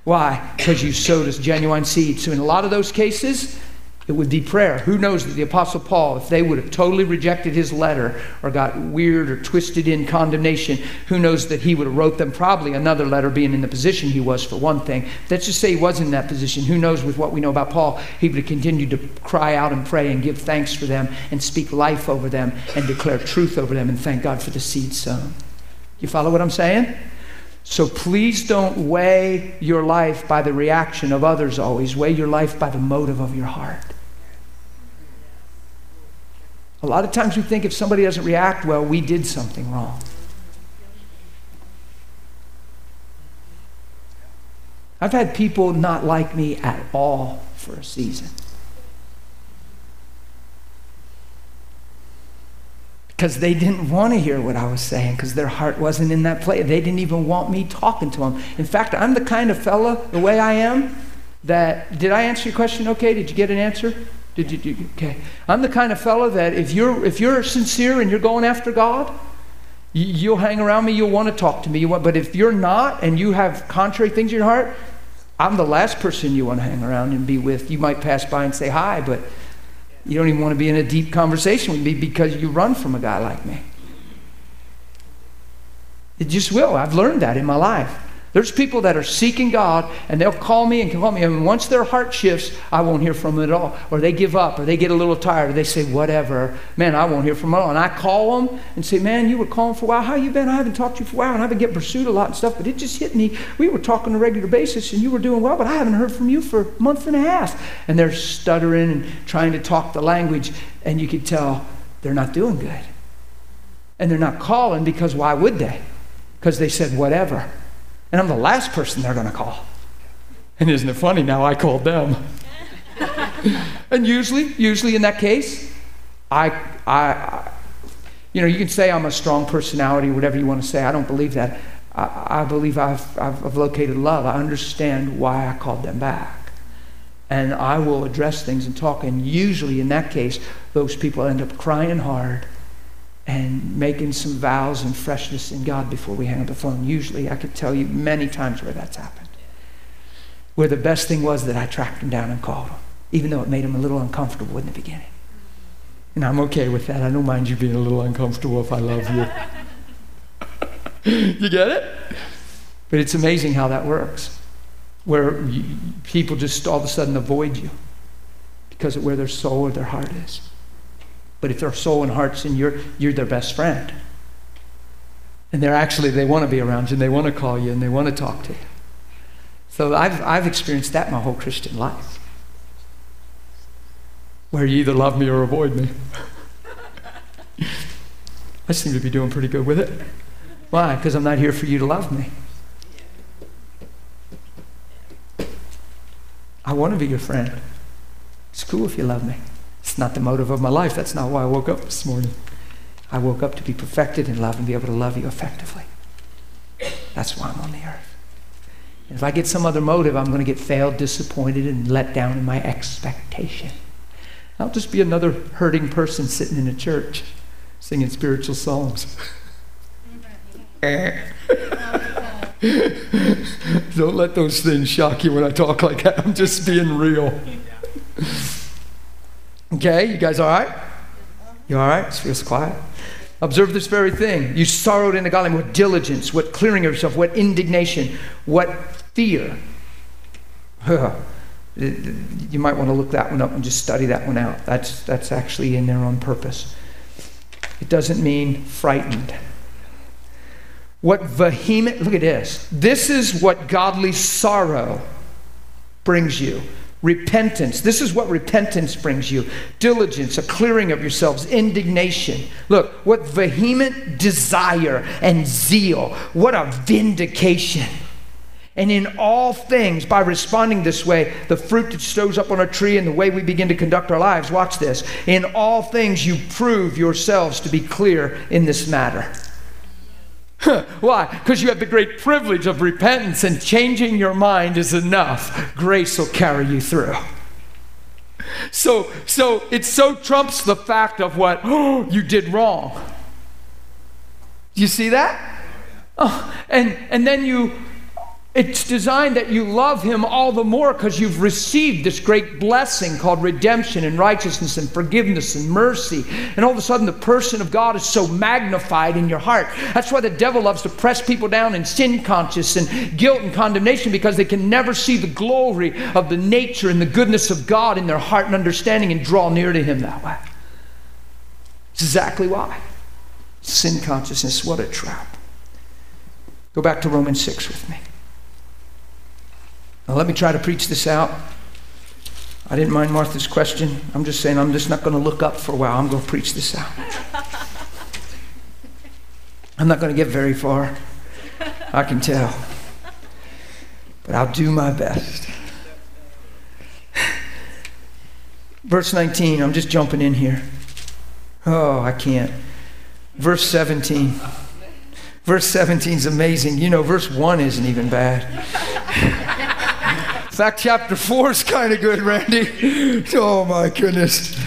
[SPEAKER 2] Why? Because you sowed as genuine seed. So in a lot of those cases, it would be prayer. Who knows that the Apostle Paul, if they would have totally rejected his letter or got weird or twisted in condemnation, who knows that he would have wrote them probably another letter being in the position he was for one thing. Let's just say he was in that position. Who knows with what we know about Paul, he would have continued to cry out and pray and give thanks for them and speak life over them and declare truth over them and thank God for the seed sown. You follow what I'm saying? So please don't weigh your life by the reaction of others always. Weigh your life by the motive of your heart. A lot of times we think if somebody doesn't react well, we did something wrong. I've had people not like me at all for a season. Because they didn't want to hear what I was saying, because their heart wasn't in that place. They didn't even want me talking to them. In fact, I'm the kind of fella, the way I am, that. Did I answer your question okay? Did you get an answer? Did you, did you- okay. I'm the kind of fellow that if you're if you're sincere and you're going after God, you, you'll hang around me. You'll want to talk to me. Want, but if you're not and you have contrary things in your heart, I'm the last person you want to hang around and be with. You might pass by and say hi, but you don't even want to be in a deep conversation with me because you run from a guy like me. It just will. I've learned that in my life. There's people that are seeking God and they'll call me and call me, and once their heart shifts, I won't hear from them at all. Or they give up, or they get a little tired, or they say, whatever. Man, I won't hear from them at all. And I call them and say, Man, you were calling for a while. How you been? I haven't talked to you for a while, and I've been getting pursued a lot and stuff, but it just hit me. We were talking on a regular basis, and you were doing well, but I haven't heard from you for a month and a half. And they're stuttering and trying to talk the language, and you could tell they're not doing good. And they're not calling because why would they? Because they said whatever. And I'm the last person they're going to call. And isn't it funny? Now I called them. and usually, usually in that case, I, I, I, you know, you can say I'm a strong personality, whatever you want to say. I don't believe that. I, I believe I've, I've, I've located love. I understand why I called them back. And I will address things and talk. And usually, in that case, those people end up crying hard and making some vows and freshness in God before we hang up the phone. Usually, I could tell you many times where that's happened. where the best thing was that I tracked him down and called him, even though it made him a little uncomfortable in the beginning. And I'm okay with that. I don't mind you being a little uncomfortable if I love you. you get it? But it's amazing how that works, where you, people just all of a sudden avoid you because of where their soul or their heart is. But if their soul and heart's in your, you're their best friend. And they're actually, they want to be around you and they want to call you and they want to talk to you. So I've, I've experienced that my whole Christian life. Where you either love me or avoid me. I seem to be doing pretty good with it. Why? Because I'm not here for you to love me. I want to be your friend. It's cool if you love me. It's not the motive of my life. That's not why I woke up this morning. I woke up to be perfected in love and be able to love you effectively. That's why I'm on the earth. If I get some other motive, I'm going to get failed, disappointed, and let down in my expectation. I'll just be another hurting person sitting in a church singing spiritual songs. Don't let those things shock you when I talk like that. I'm just being real. Okay, you guys all right? You all right? It feels quiet. Observe this very thing. You sorrowed in the godly with diligence, what clearing of yourself, what indignation, what fear. you might want to look that one up and just study that one out. That's, that's actually in there on purpose. It doesn't mean frightened. What vehement, look at this. This is what godly sorrow brings you. Repentance. This is what repentance brings you. Diligence, a clearing of yourselves, indignation. Look, what vehement desire and zeal. What a vindication. And in all things, by responding this way, the fruit that shows up on a tree and the way we begin to conduct our lives, watch this. In all things, you prove yourselves to be clear in this matter. Why? Because you have the great privilege of repentance and changing your mind is enough. Grace will carry you through. So, so it so trumps the fact of what oh, you did wrong. You see that? Oh, and and then you it's designed that you love him all the more because you've received this great blessing called redemption and righteousness and forgiveness and mercy. And all of a sudden, the person of God is so magnified in your heart. That's why the devil loves to press people down in sin conscious and guilt and condemnation because they can never see the glory of the nature and the goodness of God in their heart and understanding and draw near to him that way. It's exactly why. Sin consciousness, what a trap. Go back to Romans 6 with me. Now, let me try to preach this out. I didn't mind Martha's question. I'm just saying, I'm just not going to look up for a while. I'm going to preach this out. I'm not going to get very far. I can tell. But I'll do my best. Verse 19, I'm just jumping in here. Oh, I can't. Verse 17. Verse 17 is amazing. You know, verse 1 isn't even bad. Fact, chapter 4 is kind of good, Randy. Oh my goodness.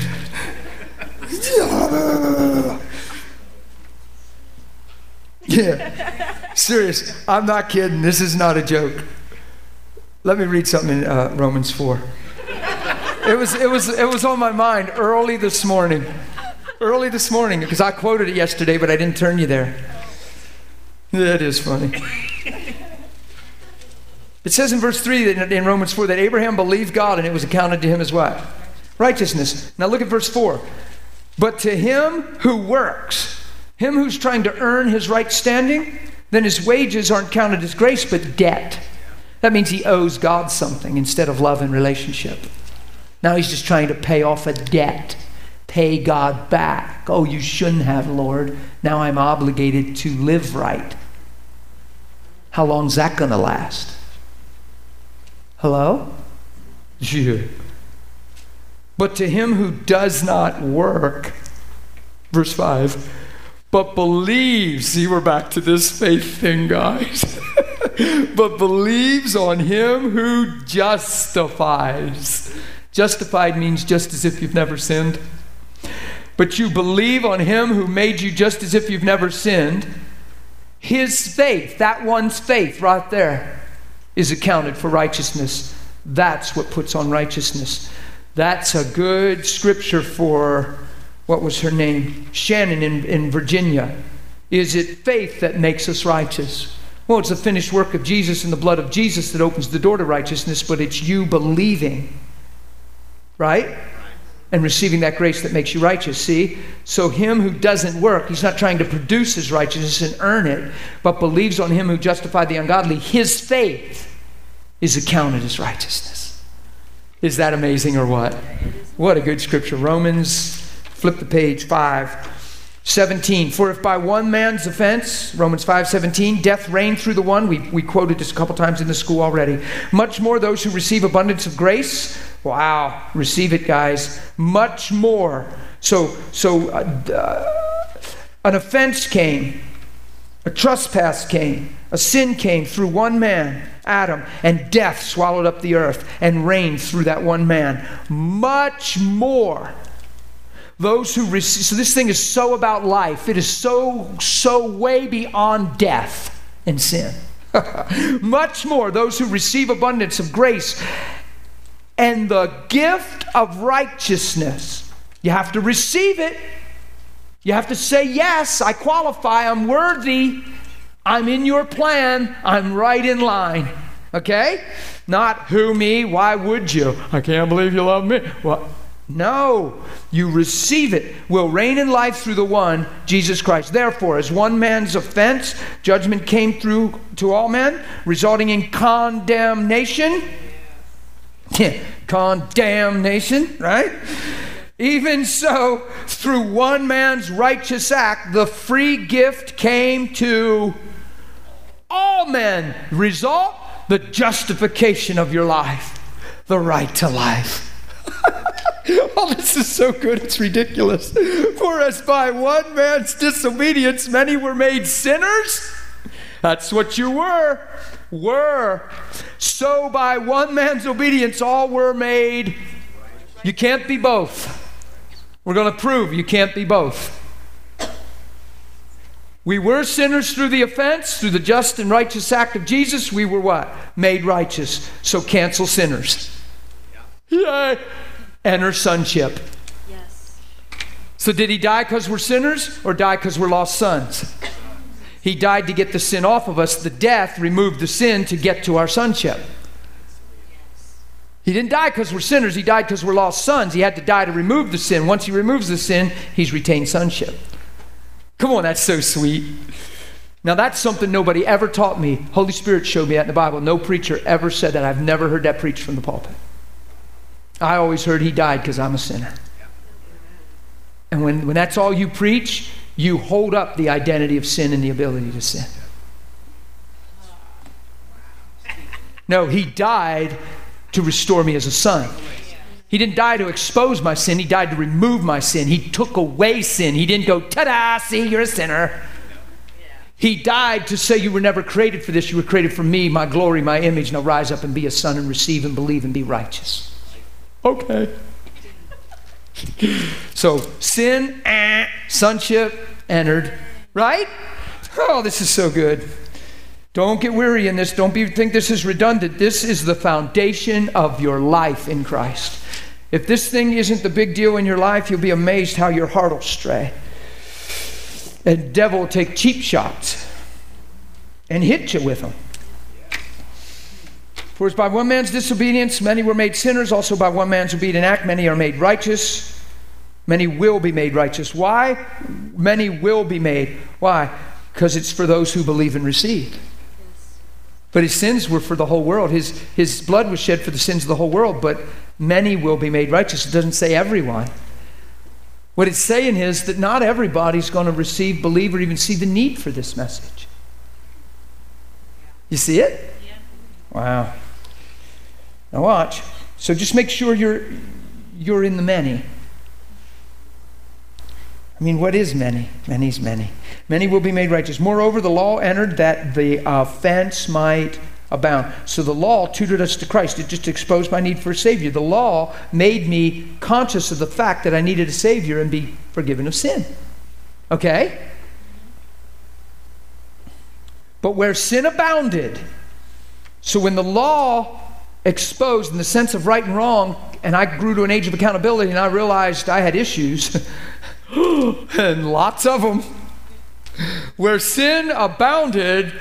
[SPEAKER 2] Yeah. Serious. I'm not kidding. This is not a joke. Let me read something in uh, Romans 4. It was, it, was, it was on my mind early this morning. Early this morning, because I quoted it yesterday, but I didn't turn you there. That is funny. It says in verse 3 that in Romans 4 that Abraham believed God and it was accounted to him as what? Righteousness. Now look at verse 4. But to him who works, him who's trying to earn his right standing, then his wages aren't counted as grace but debt. That means he owes God something instead of love and relationship. Now he's just trying to pay off a debt, pay God back. Oh, you shouldn't have, Lord. Now I'm obligated to live right. How long's that going to last? Hello? Yeah. But to him who does not work, verse 5, but believes, see, we're back to this faith thing, guys. but believes on him who justifies. Justified means just as if you've never sinned. But you believe on him who made you just as if you've never sinned. His faith, that one's faith right there, is accounted for righteousness That's what puts on righteousness. That's a good scripture for what was her name? Shannon in, in Virginia. Is it faith that makes us righteous? Well, it's the finished work of Jesus and the blood of Jesus that opens the door to righteousness, but it's you believing, right? And receiving that grace that makes you righteous. See? So, him who doesn't work, he's not trying to produce his righteousness and earn it, but believes on him who justified the ungodly, his faith is accounted as righteousness. Is that amazing or what? What a good scripture. Romans, flip the page, 5. 17 for if by one man's offense romans 5 17 death reigned through the one we, we quoted this a couple times in the school already much more those who receive abundance of grace wow receive it guys much more so so uh, uh, an offense came a trespass came a sin came through one man adam and death swallowed up the earth and reigned through that one man much more those who receive, so this thing is so about life. It is so, so way beyond death and sin. Much more, those who receive abundance of grace and the gift of righteousness. You have to receive it. You have to say, Yes, I qualify, I'm worthy, I'm in your plan, I'm right in line. Okay? Not who, me, why would you? I can't believe you love me. Well, no, you receive it, will reign in life through the one, Jesus Christ. Therefore, as one man's offense, judgment came through to all men, resulting in condemnation. Condemnation, right? Even so, through one man's righteous act, the free gift came to all men. Result, the justification of your life, the right to life. oh, this is so good, it's ridiculous. For as by one man's disobedience many were made sinners, that's what you were, were. So by one man's obedience all were made. You can't be both. We're going to prove you can't be both. We were sinners through the offense, through the just and righteous act of Jesus. We were what? Made righteous. So cancel sinners. Yay! Enter sonship.
[SPEAKER 9] Yes.
[SPEAKER 2] So, did he die because we're sinners or die because we're lost sons? He died to get the sin off of us. The death removed the sin to get to our sonship. He didn't die because we're sinners. He died because we're lost sons. He had to die to remove the sin. Once he removes the sin, he's retained sonship. Come on, that's so sweet. Now, that's something nobody ever taught me. Holy Spirit showed me that in the Bible. No preacher ever said that. I've never heard that preached from the pulpit. I always heard he died because I'm a sinner. And when, when that's all you preach, you hold up the identity of sin and the ability to sin. No, he died to restore me as a son. He didn't die to expose my sin, he died to remove my sin. He took away sin. He didn't go, ta da, see, you're a sinner. He died to say you were never created for this. You were created for me, my glory, my image. Now rise up and be a son and receive and believe and be righteous. Okay. so sin, eh, sonship entered, right? Oh, this is so good. Don't get weary in this. Don't be, think this is redundant. This is the foundation of your life in Christ. If this thing isn't the big deal in your life, you'll be amazed how your heart will stray. And devil will take cheap shots and hit you with them. For as by one man's disobedience many were made sinners, also by one man's obedient act many are made righteous. Many will be made righteous. Why? Many will be made. Why? Because it's for those who believe and receive. But his sins were for the whole world. His, his blood was shed for the sins of the whole world, but many will be made righteous. It doesn't say everyone. What it's saying is that not everybody's going to receive, believe, or even see the need for this message. You see it?
[SPEAKER 9] Yeah.
[SPEAKER 2] Wow. Now watch. So just make sure you're you're in the many. I mean, what is many? Many's many. Many will be made righteous. Moreover, the law entered that the uh, offense might abound. So the law tutored us to Christ. It just exposed my need for a Savior. The law made me conscious of the fact that I needed a Savior and be forgiven of sin. Okay? But where sin abounded, so when the law exposed in the sense of right and wrong, and I grew to an age of accountability and I realized I had issues, and lots of them. Where sin abounded,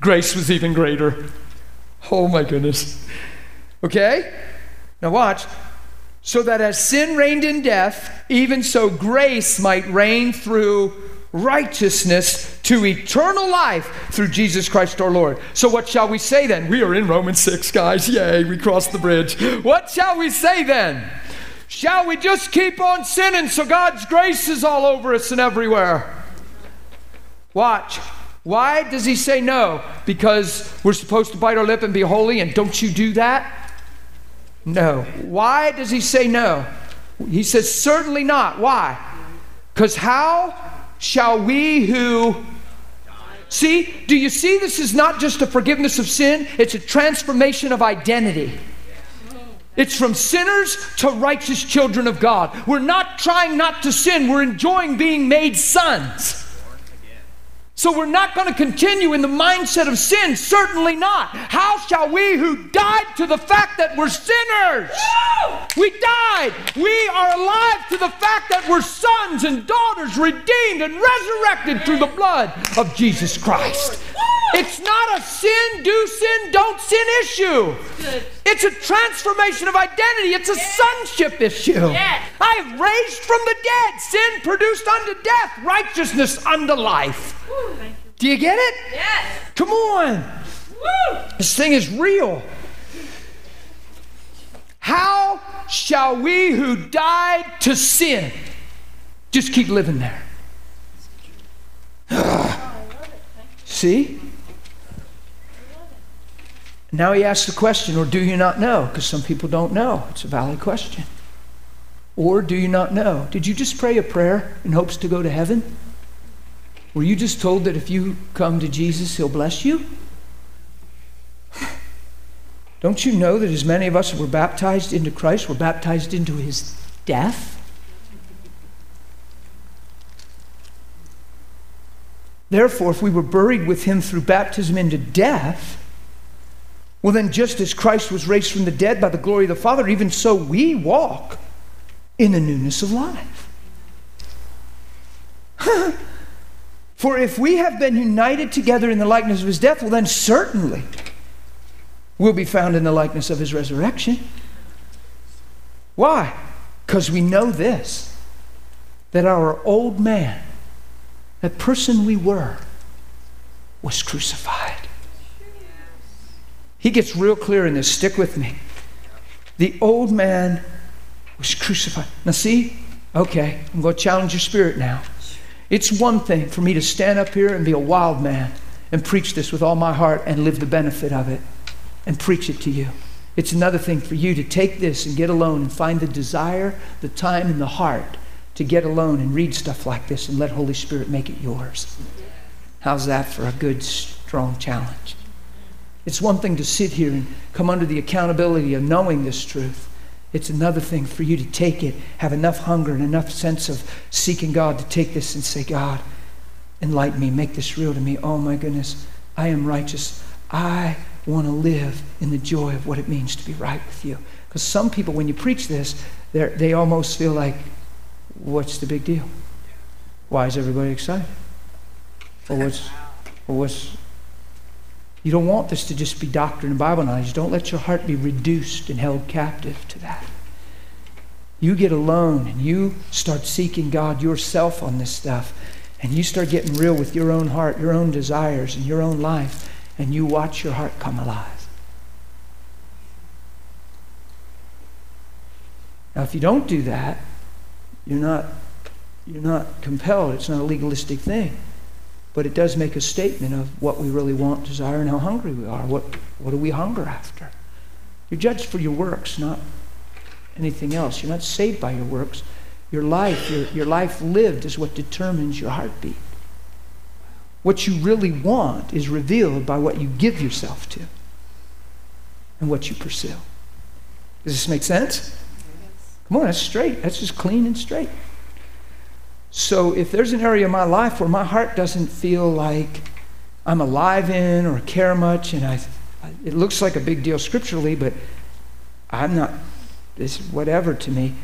[SPEAKER 2] grace was even greater. Oh my goodness. Okay? Now watch. So that as sin reigned in death, even so grace might reign through righteousness to eternal life through Jesus Christ our Lord. So, what shall we say then? We are in Romans 6, guys. Yay, we crossed the bridge. What shall we say then? Shall we just keep on sinning so God's grace is all over us and everywhere? Watch. Why does he say no? Because we're supposed to bite our lip and be holy, and don't you do that? No. Why does he say no? He says, certainly not. Why? Because how shall we who. See, do you see this is not just a forgiveness of sin, it's a transformation of identity. It's from sinners to righteous children of God. We're not trying not to sin, we're enjoying being made sons. So we're not going to continue in the mindset of sin. Certainly not. How shall we who died to the fact that we're sinners? We died. We are alive to the fact that we're sons and daughters redeemed and resurrected through the blood of Jesus Christ. It's not a sin, do sin, don't sin issue. It's a transformation of identity. It's a sonship issue. I have raised from the dead. Sin produced unto death, righteousness unto life. Do you get it?
[SPEAKER 4] Yes.
[SPEAKER 2] Come on. This thing is real. How shall we who died to sin just keep living there? See? Now he asks the question, or do you not know? Because some people don't know. It's a valid question. Or do you not know? Did you just pray a prayer in hopes to go to heaven? Were you just told that if you come to Jesus, he'll bless you? Don't you know that as many of us were baptized into Christ, were baptized into his death? Therefore, if we were buried with him through baptism into death, well, then, just as Christ was raised from the dead by the glory of the Father, even so we walk in the newness of life. For if we have been united together in the likeness of his death, well, then certainly we'll be found in the likeness of his resurrection. Why? Because we know this that our old man, that person we were, was crucified. He gets real clear in this. Stick with me. The old man was crucified. Now, see? Okay, I'm going to challenge your spirit now. It's one thing for me to stand up here and be a wild man and preach this with all my heart and live the benefit of it and preach it to you. It's another thing for you to take this and get alone and find the desire, the time, and the heart to get alone and read stuff like this and let Holy Spirit make it yours. How's that for a good, strong challenge? It's one thing to sit here and come under the accountability of knowing this truth. It's another thing for you to take it, have enough hunger and enough sense of seeking God to take this and say, God, enlighten me, make this real to me. Oh my goodness, I am righteous. I want to live in the joy of what it means to be right with you. Because some people, when you preach this, they almost feel like, what's the big deal? Why is everybody excited? Or what's, or what's, you don't want this to just be doctrine and Bible knowledge. Don't let your heart be reduced and held captive to that. You get alone and you start seeking God yourself on this stuff, and you start getting real with your own heart, your own desires, and your own life, and you watch your heart come alive. Now, if you don't do that, you're not, you're not compelled. It's not a legalistic thing. But it does make a statement of what we really want, desire, and how hungry we are. What, what do we hunger after? You're judged for your works, not anything else. You're not saved by your works. Your life, your, your life lived is what determines your heartbeat. What you really want is revealed by what you give yourself to and what you pursue. Does this make sense? Come on, that's straight. That's just clean and straight. So if there's an area of my life where my heart doesn't feel like I'm alive in or care much, and I, it looks like a big deal scripturally, but I'm not, this whatever to me.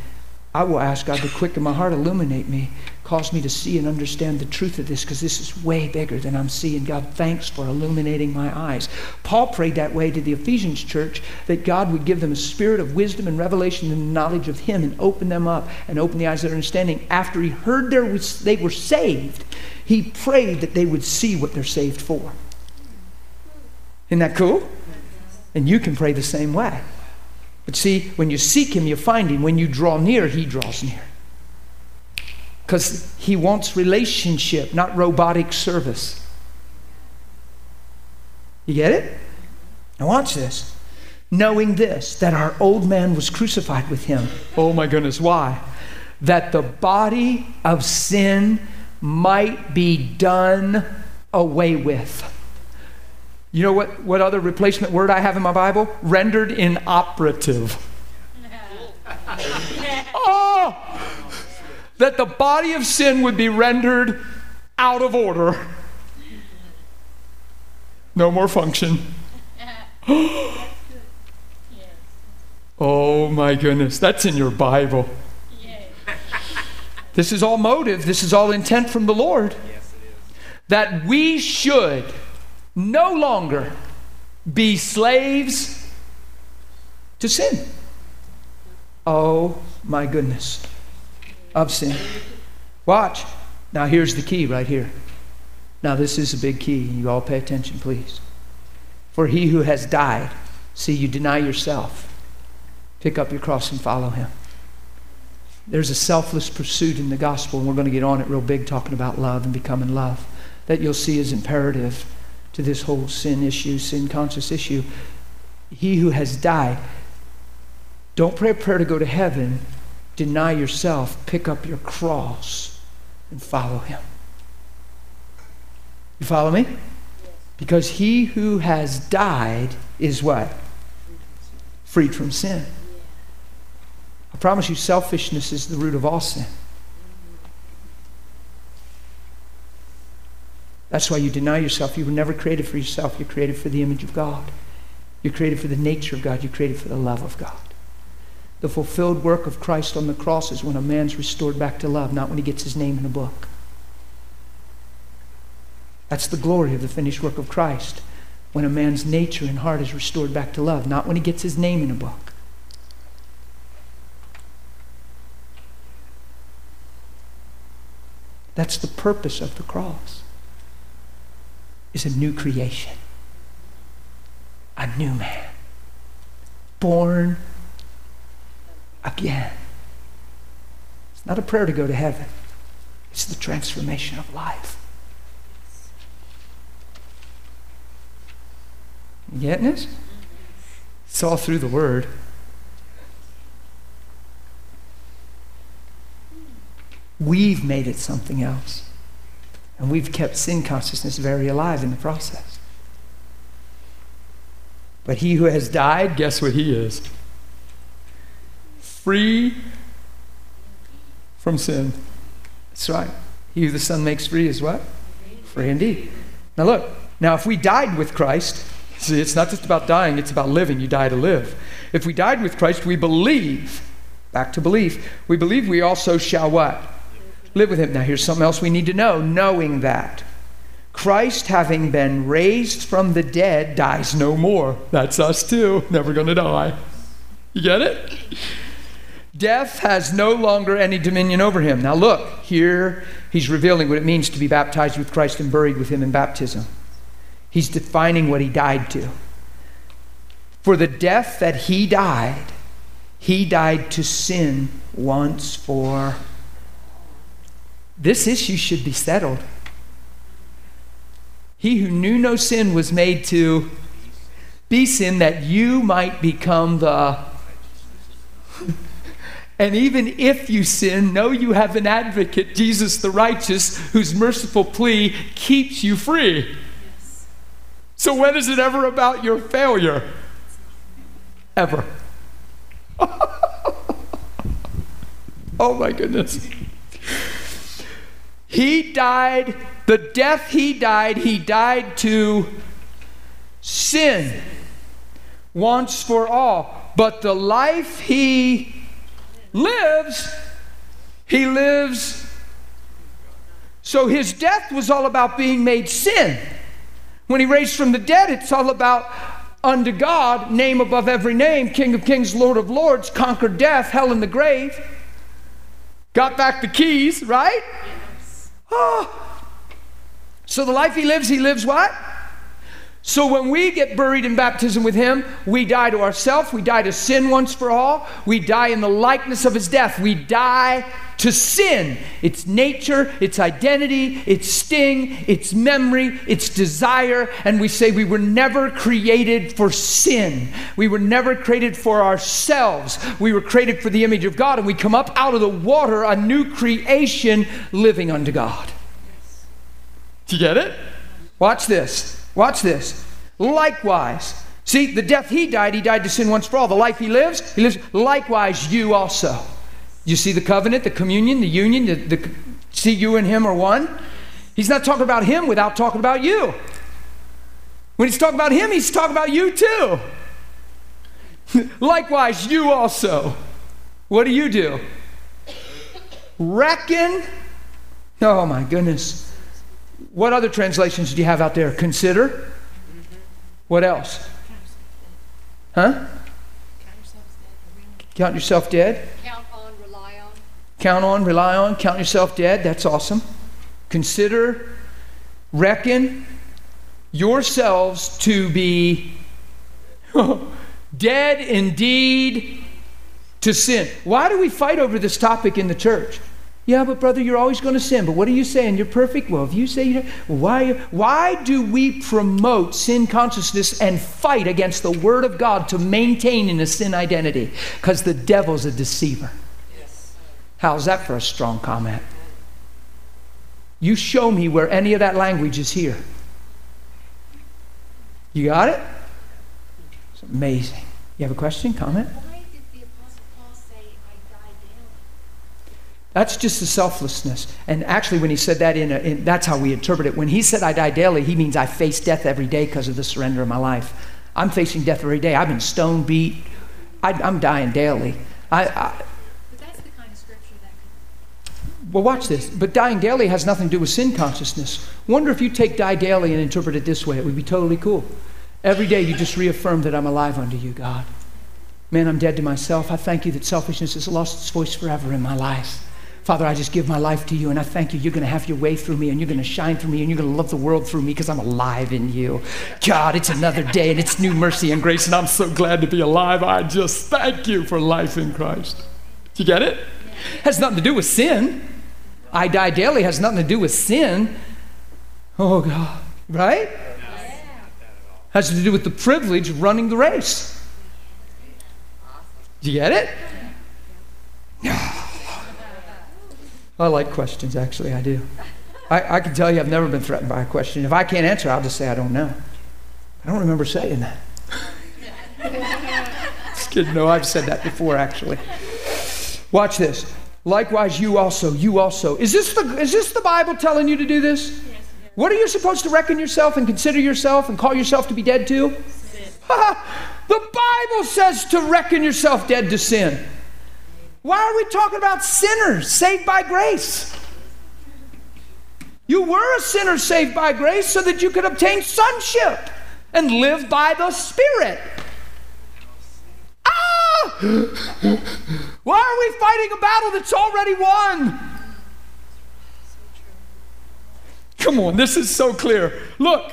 [SPEAKER 2] I will ask God to quicken my heart, illuminate me, cause me to see and understand the truth of this because this is way bigger than I'm seeing. God, thanks for illuminating my eyes. Paul prayed that way to the Ephesians church that God would give them a spirit of wisdom and revelation and knowledge of Him and open them up and open the eyes of their understanding. After he heard they were saved, he prayed that they would see what they're saved for. Isn't that cool? And you can pray the same way. But see, when you seek Him, you find Him. When you draw near, He draws near. Because He wants relationship, not robotic service. You get it? Now, watch this. Knowing this, that our old man was crucified with Him. Oh my goodness, why? That the body of sin might be done away with you know what, what other replacement word I have in my Bible? Rendered inoperative. oh! That the body of sin would be rendered out of order. No more function. oh my goodness, that's in your Bible. This is all motive, this is all intent from the Lord. That we should no longer be slaves to sin. Oh my goodness. Of sin. Watch. Now here's the key right here. Now this is a big key. You all pay attention, please. For he who has died, see, you deny yourself, pick up your cross and follow him. There's a selfless pursuit in the gospel, and we're going to get on it real big talking about love and becoming love. That you'll see is imperative to this whole sin issue, sin conscious issue. He who has died, don't pray a prayer to go to heaven. Deny yourself, pick up your cross, and follow him. You follow me? Because he who has died is what? Freed from sin. I promise you, selfishness is the root of all sin. That's why you deny yourself. You were never created for yourself. You're created for the image of God. You're created for the nature of God. You're created for the love of God. The fulfilled work of Christ on the cross is when a man's restored back to love, not when he gets his name in a book. That's the glory of the finished work of Christ. When a man's nature and heart is restored back to love, not when he gets his name in a book. That's the purpose of the cross is a new creation, a new man, born again. It's not a prayer to go to heaven, it's the transformation of life. You getting this? It's all through the Word. We've made it something else. And we've kept sin consciousness very alive in the process. But he who has died, guess what he is? Free from sin. That's right. He who the Son makes free is what? Free indeed. Now look, now if we died with Christ, see, it's not just about dying, it's about living. You die to live. If we died with Christ, we believe, back to belief, we believe we also shall what? live with him. Now, here's something else we need to know knowing that Christ, having been raised from the dead, dies no more. That's us too. Never going to die. You get it? Death has no longer any dominion over him. Now, look, here he's revealing what it means to be baptized with Christ and buried with him in baptism. He's defining what he died to. For the death that he died, he died to sin once for this issue should be settled. He who knew no sin was made to be sin that you might become the. And even if you sin, know you have an advocate, Jesus the righteous, whose merciful plea keeps you free. So, when is it ever about your failure? Ever. oh my goodness. He died, the death he died, he died to sin once for all. But the life he lives, he lives. So his death was all about being made sin. When he raised from the dead, it's all about unto God, name above every name, King of kings, Lord of lords, conquered death, hell, and the grave. Got back the keys, right? Oh. So the life he lives, he lives what? So when we get buried in baptism with him, we die to ourselves, we die to sin once for all, we die in the likeness of his death. We die to sin. Its nature, its identity, its sting, its memory, its desire, and we say we were never created for sin. We were never created for ourselves. We were created for the image of God, and we come up out of the water, a new creation living unto God. Do you get it? Watch this. Watch this. Likewise, see, the death he died, he died to sin once for all. The life he lives, he lives. Likewise, you also. You see the covenant, the communion, the union, the, the see you and him are one. He's not talking about him without talking about you. When he's talking about him, he's talking about you too. Likewise, you also. What do you do? Reckon. Oh my goodness. What other translations do you have out there? Consider. What else? Huh? Count yourself dead.
[SPEAKER 4] Count on, rely on.
[SPEAKER 2] Count on, rely on, count yourself dead. That's awesome. Consider, reckon yourselves to be dead indeed to sin. Why do we fight over this topic in the church? Yeah, but brother, you're always going to sin. But what are you saying? You're perfect. Well, if you say you why, why do we promote sin consciousness and fight against the Word of God to maintain in a sin identity? Because the devil's a deceiver. Yes. How's that for a strong comment? You show me where any of that language is here. You got it? It's amazing. You have a question, comment?
[SPEAKER 4] Why did the Apostle Paul say, I die daily?
[SPEAKER 2] That's just the selflessness. And actually, when he said that, in, a, in that's how we interpret it. When he said, I die daily, he means I face death every day because of the surrender of my life. I'm facing death every day. I've been stone beat. I, I'm dying daily. I, I,
[SPEAKER 4] But that's the kind of scripture
[SPEAKER 2] well, watch this. But dying daily has nothing to do with sin consciousness. Wonder if you take die daily and interpret it this way. It would be totally cool. Every day you just reaffirm that I'm alive unto you, God. Man, I'm dead to myself. I thank you that selfishness has lost its voice forever in my life. Father, I just give my life to you, and I thank you. You're going to have your way through me, and you're going to shine through me, and you're going to love the world through me because I'm alive in you. God, it's another day, and it's new mercy and grace, and I'm so glad to be alive. I just thank you for life in Christ. Do you get it? Has nothing to do with sin. I die daily has nothing to do with sin. Oh, God. Right? Has to do with the privilege of running the race. Do you get it? I like questions, actually, I do. I, I can tell you I've never been threatened by a question. If I can't answer, I'll just say I don't know. I don't remember saying that. just kidding. No, I've said that before, actually. Watch this. Likewise, you also, you also. Is this the, is this the Bible telling you to do this? What are you supposed to reckon yourself and consider yourself and call yourself to be dead to? the Bible says to reckon yourself dead to sin. Why are we talking about sinners saved by grace? You were a sinner saved by grace so that you could obtain sonship and live by the Spirit. Ah! Why are we fighting a battle that's already won? Come on, this is so clear. Look,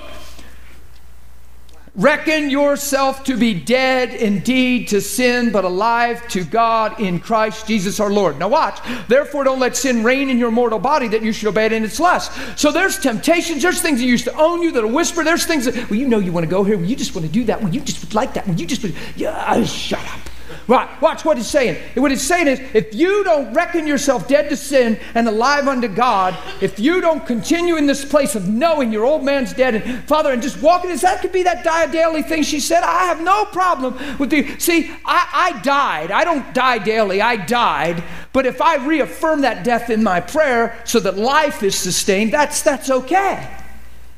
[SPEAKER 2] reckon yourself to be dead indeed to sin, but alive to God in Christ Jesus our Lord. Now, watch. Therefore, don't let sin reign in your mortal body that you should obey it in its lust. So, there's temptations, there's things that used to own you that'll whisper, there's things that, well, you know, you want to go here, well, you just want to do that, well, you just would like that, well, you just would, yeah, shut up. Right, watch what he's saying. What he's saying is if you don't reckon yourself dead to sin and alive unto God, if you don't continue in this place of knowing your old man's dead and Father and just walking as that could be that die daily thing she said, I have no problem with the see, I, I died. I don't die daily, I died. But if I reaffirm that death in my prayer so that life is sustained, that's that's okay.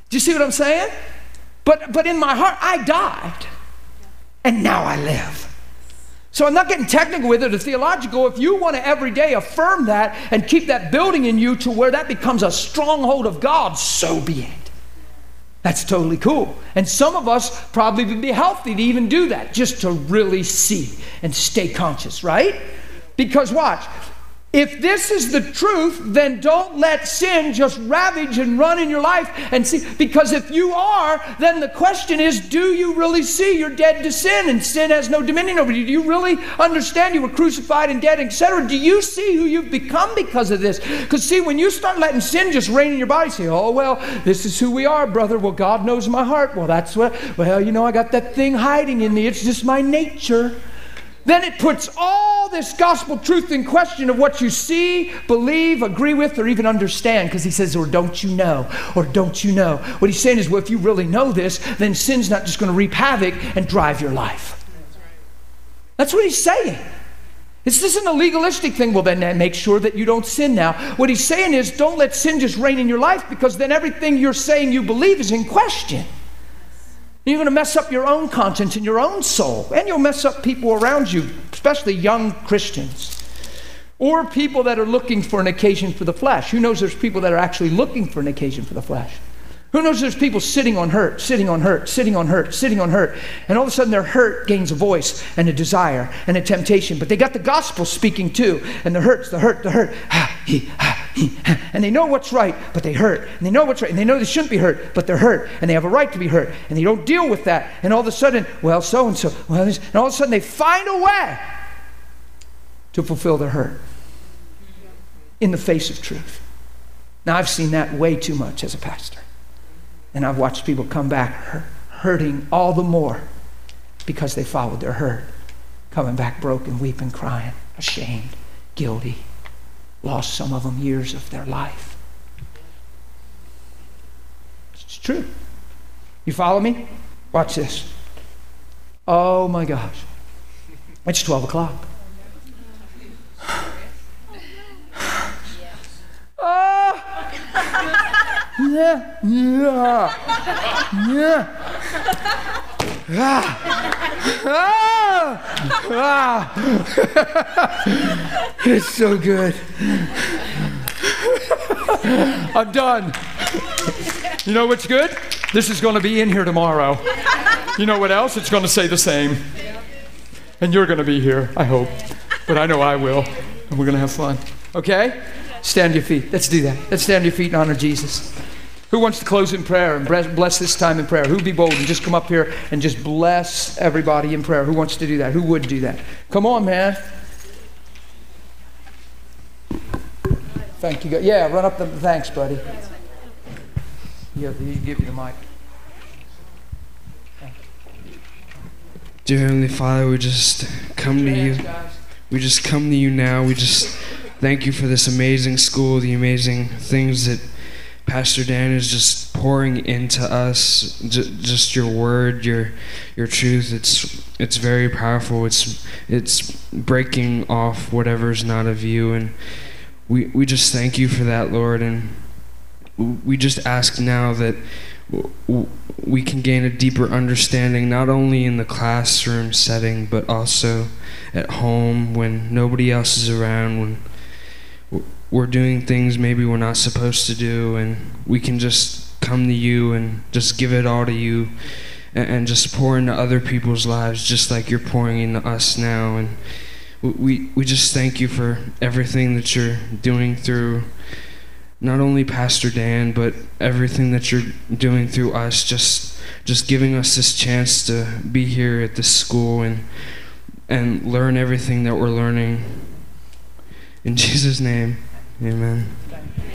[SPEAKER 2] Do you see what I'm saying? But but in my heart, I died. And now I live. So I'm not getting technical with it or theological. If you want to every day affirm that and keep that building in you to where that becomes a stronghold of God, so be it. That's totally cool. And some of us probably would be healthy to even do that, just to really see and stay conscious, right? Because watch, if this is the truth, then don't let sin just ravage and run in your life and see. Because if you are, then the question is do you really see you're dead to sin and sin has no dominion over you? Do you really understand you were crucified and dead, etc.? Do you see who you've become because of this? Because, see, when you start letting sin just reign in your body, say, oh, well, this is who we are, brother. Well, God knows my heart. Well, that's what, well, you know, I got that thing hiding in me. It's just my nature then it puts all this gospel truth in question of what you see, believe, agree with, or even understand. Because he says, or don't you know, or don't you know. What he's saying is, well, if you really know this, then sin's not just going to reap havoc and drive your life. That's what he's saying. This isn't a legalistic thing. Well, then make sure that you don't sin now. What he's saying is, don't let sin just reign in your life because then everything you're saying you believe is in question. You're going to mess up your own conscience and your own soul, and you'll mess up people around you, especially young Christians. Or people that are looking for an occasion for the flesh. Who knows there's people that are actually looking for an occasion for the flesh? Who knows there's people sitting on hurt, sitting on hurt, sitting on hurt, sitting on hurt, and all of a sudden their hurt gains a voice and a desire and a temptation. But they got the gospel speaking too, and the hurts, the hurt, the hurt, and they know what's right, but they hurt, and they know what's right, and they know they shouldn't be hurt, but they're hurt, and they have a right to be hurt, and they don't deal with that, and all of a sudden, well, so and so, well, and all of a sudden they find a way to fulfill their hurt in the face of truth. Now I've seen that way too much as a pastor. And I've watched people come back hurting all the more because they followed their hurt, coming back broken, weeping, crying, ashamed, guilty. Lost some of them years of their life. It's true. You follow me? Watch this. Oh my gosh. It's 12 o'clock. Ah! Yeah, yeah, yeah. Ah, ah, ah. it's so good. I'm done. You know what's good? This is going to be in here tomorrow. You know what else? It's going to say the same. And you're going to be here, I hope. But I know I will. And we're going to have fun. Okay? Stand to your feet. Let's do that. Let's stand to your feet and honor Jesus. Who wants to close in prayer and bless this time in prayer? Who be bold and just come up here and just bless everybody in prayer? Who wants to do that? Who would do that? Come on, man. Thank you. Yeah, run up the thanks, buddy. Yeah, he give you the mic.
[SPEAKER 9] Dear Heavenly Father, we just come to you. We just come to you now. We just thank you for this amazing school, the amazing things that Pastor Dan is just pouring into us just your word, your your truth. It's it's very powerful. It's it's breaking off whatever's not of you, and we we just thank you for that, Lord. And we just ask now that we can gain a deeper understanding, not only in the classroom setting, but also at home when nobody else is around, when we're doing things maybe we're not supposed to do, and we can just come to you and just give it all to you and, and just pour into other people's lives just like you're pouring into us now. And we, we just thank you for everything that you're doing through not only Pastor Dan, but everything that you're doing through us, just just giving us this chance to be here at this school and and learn everything that we're learning. In Jesus' name. Amen.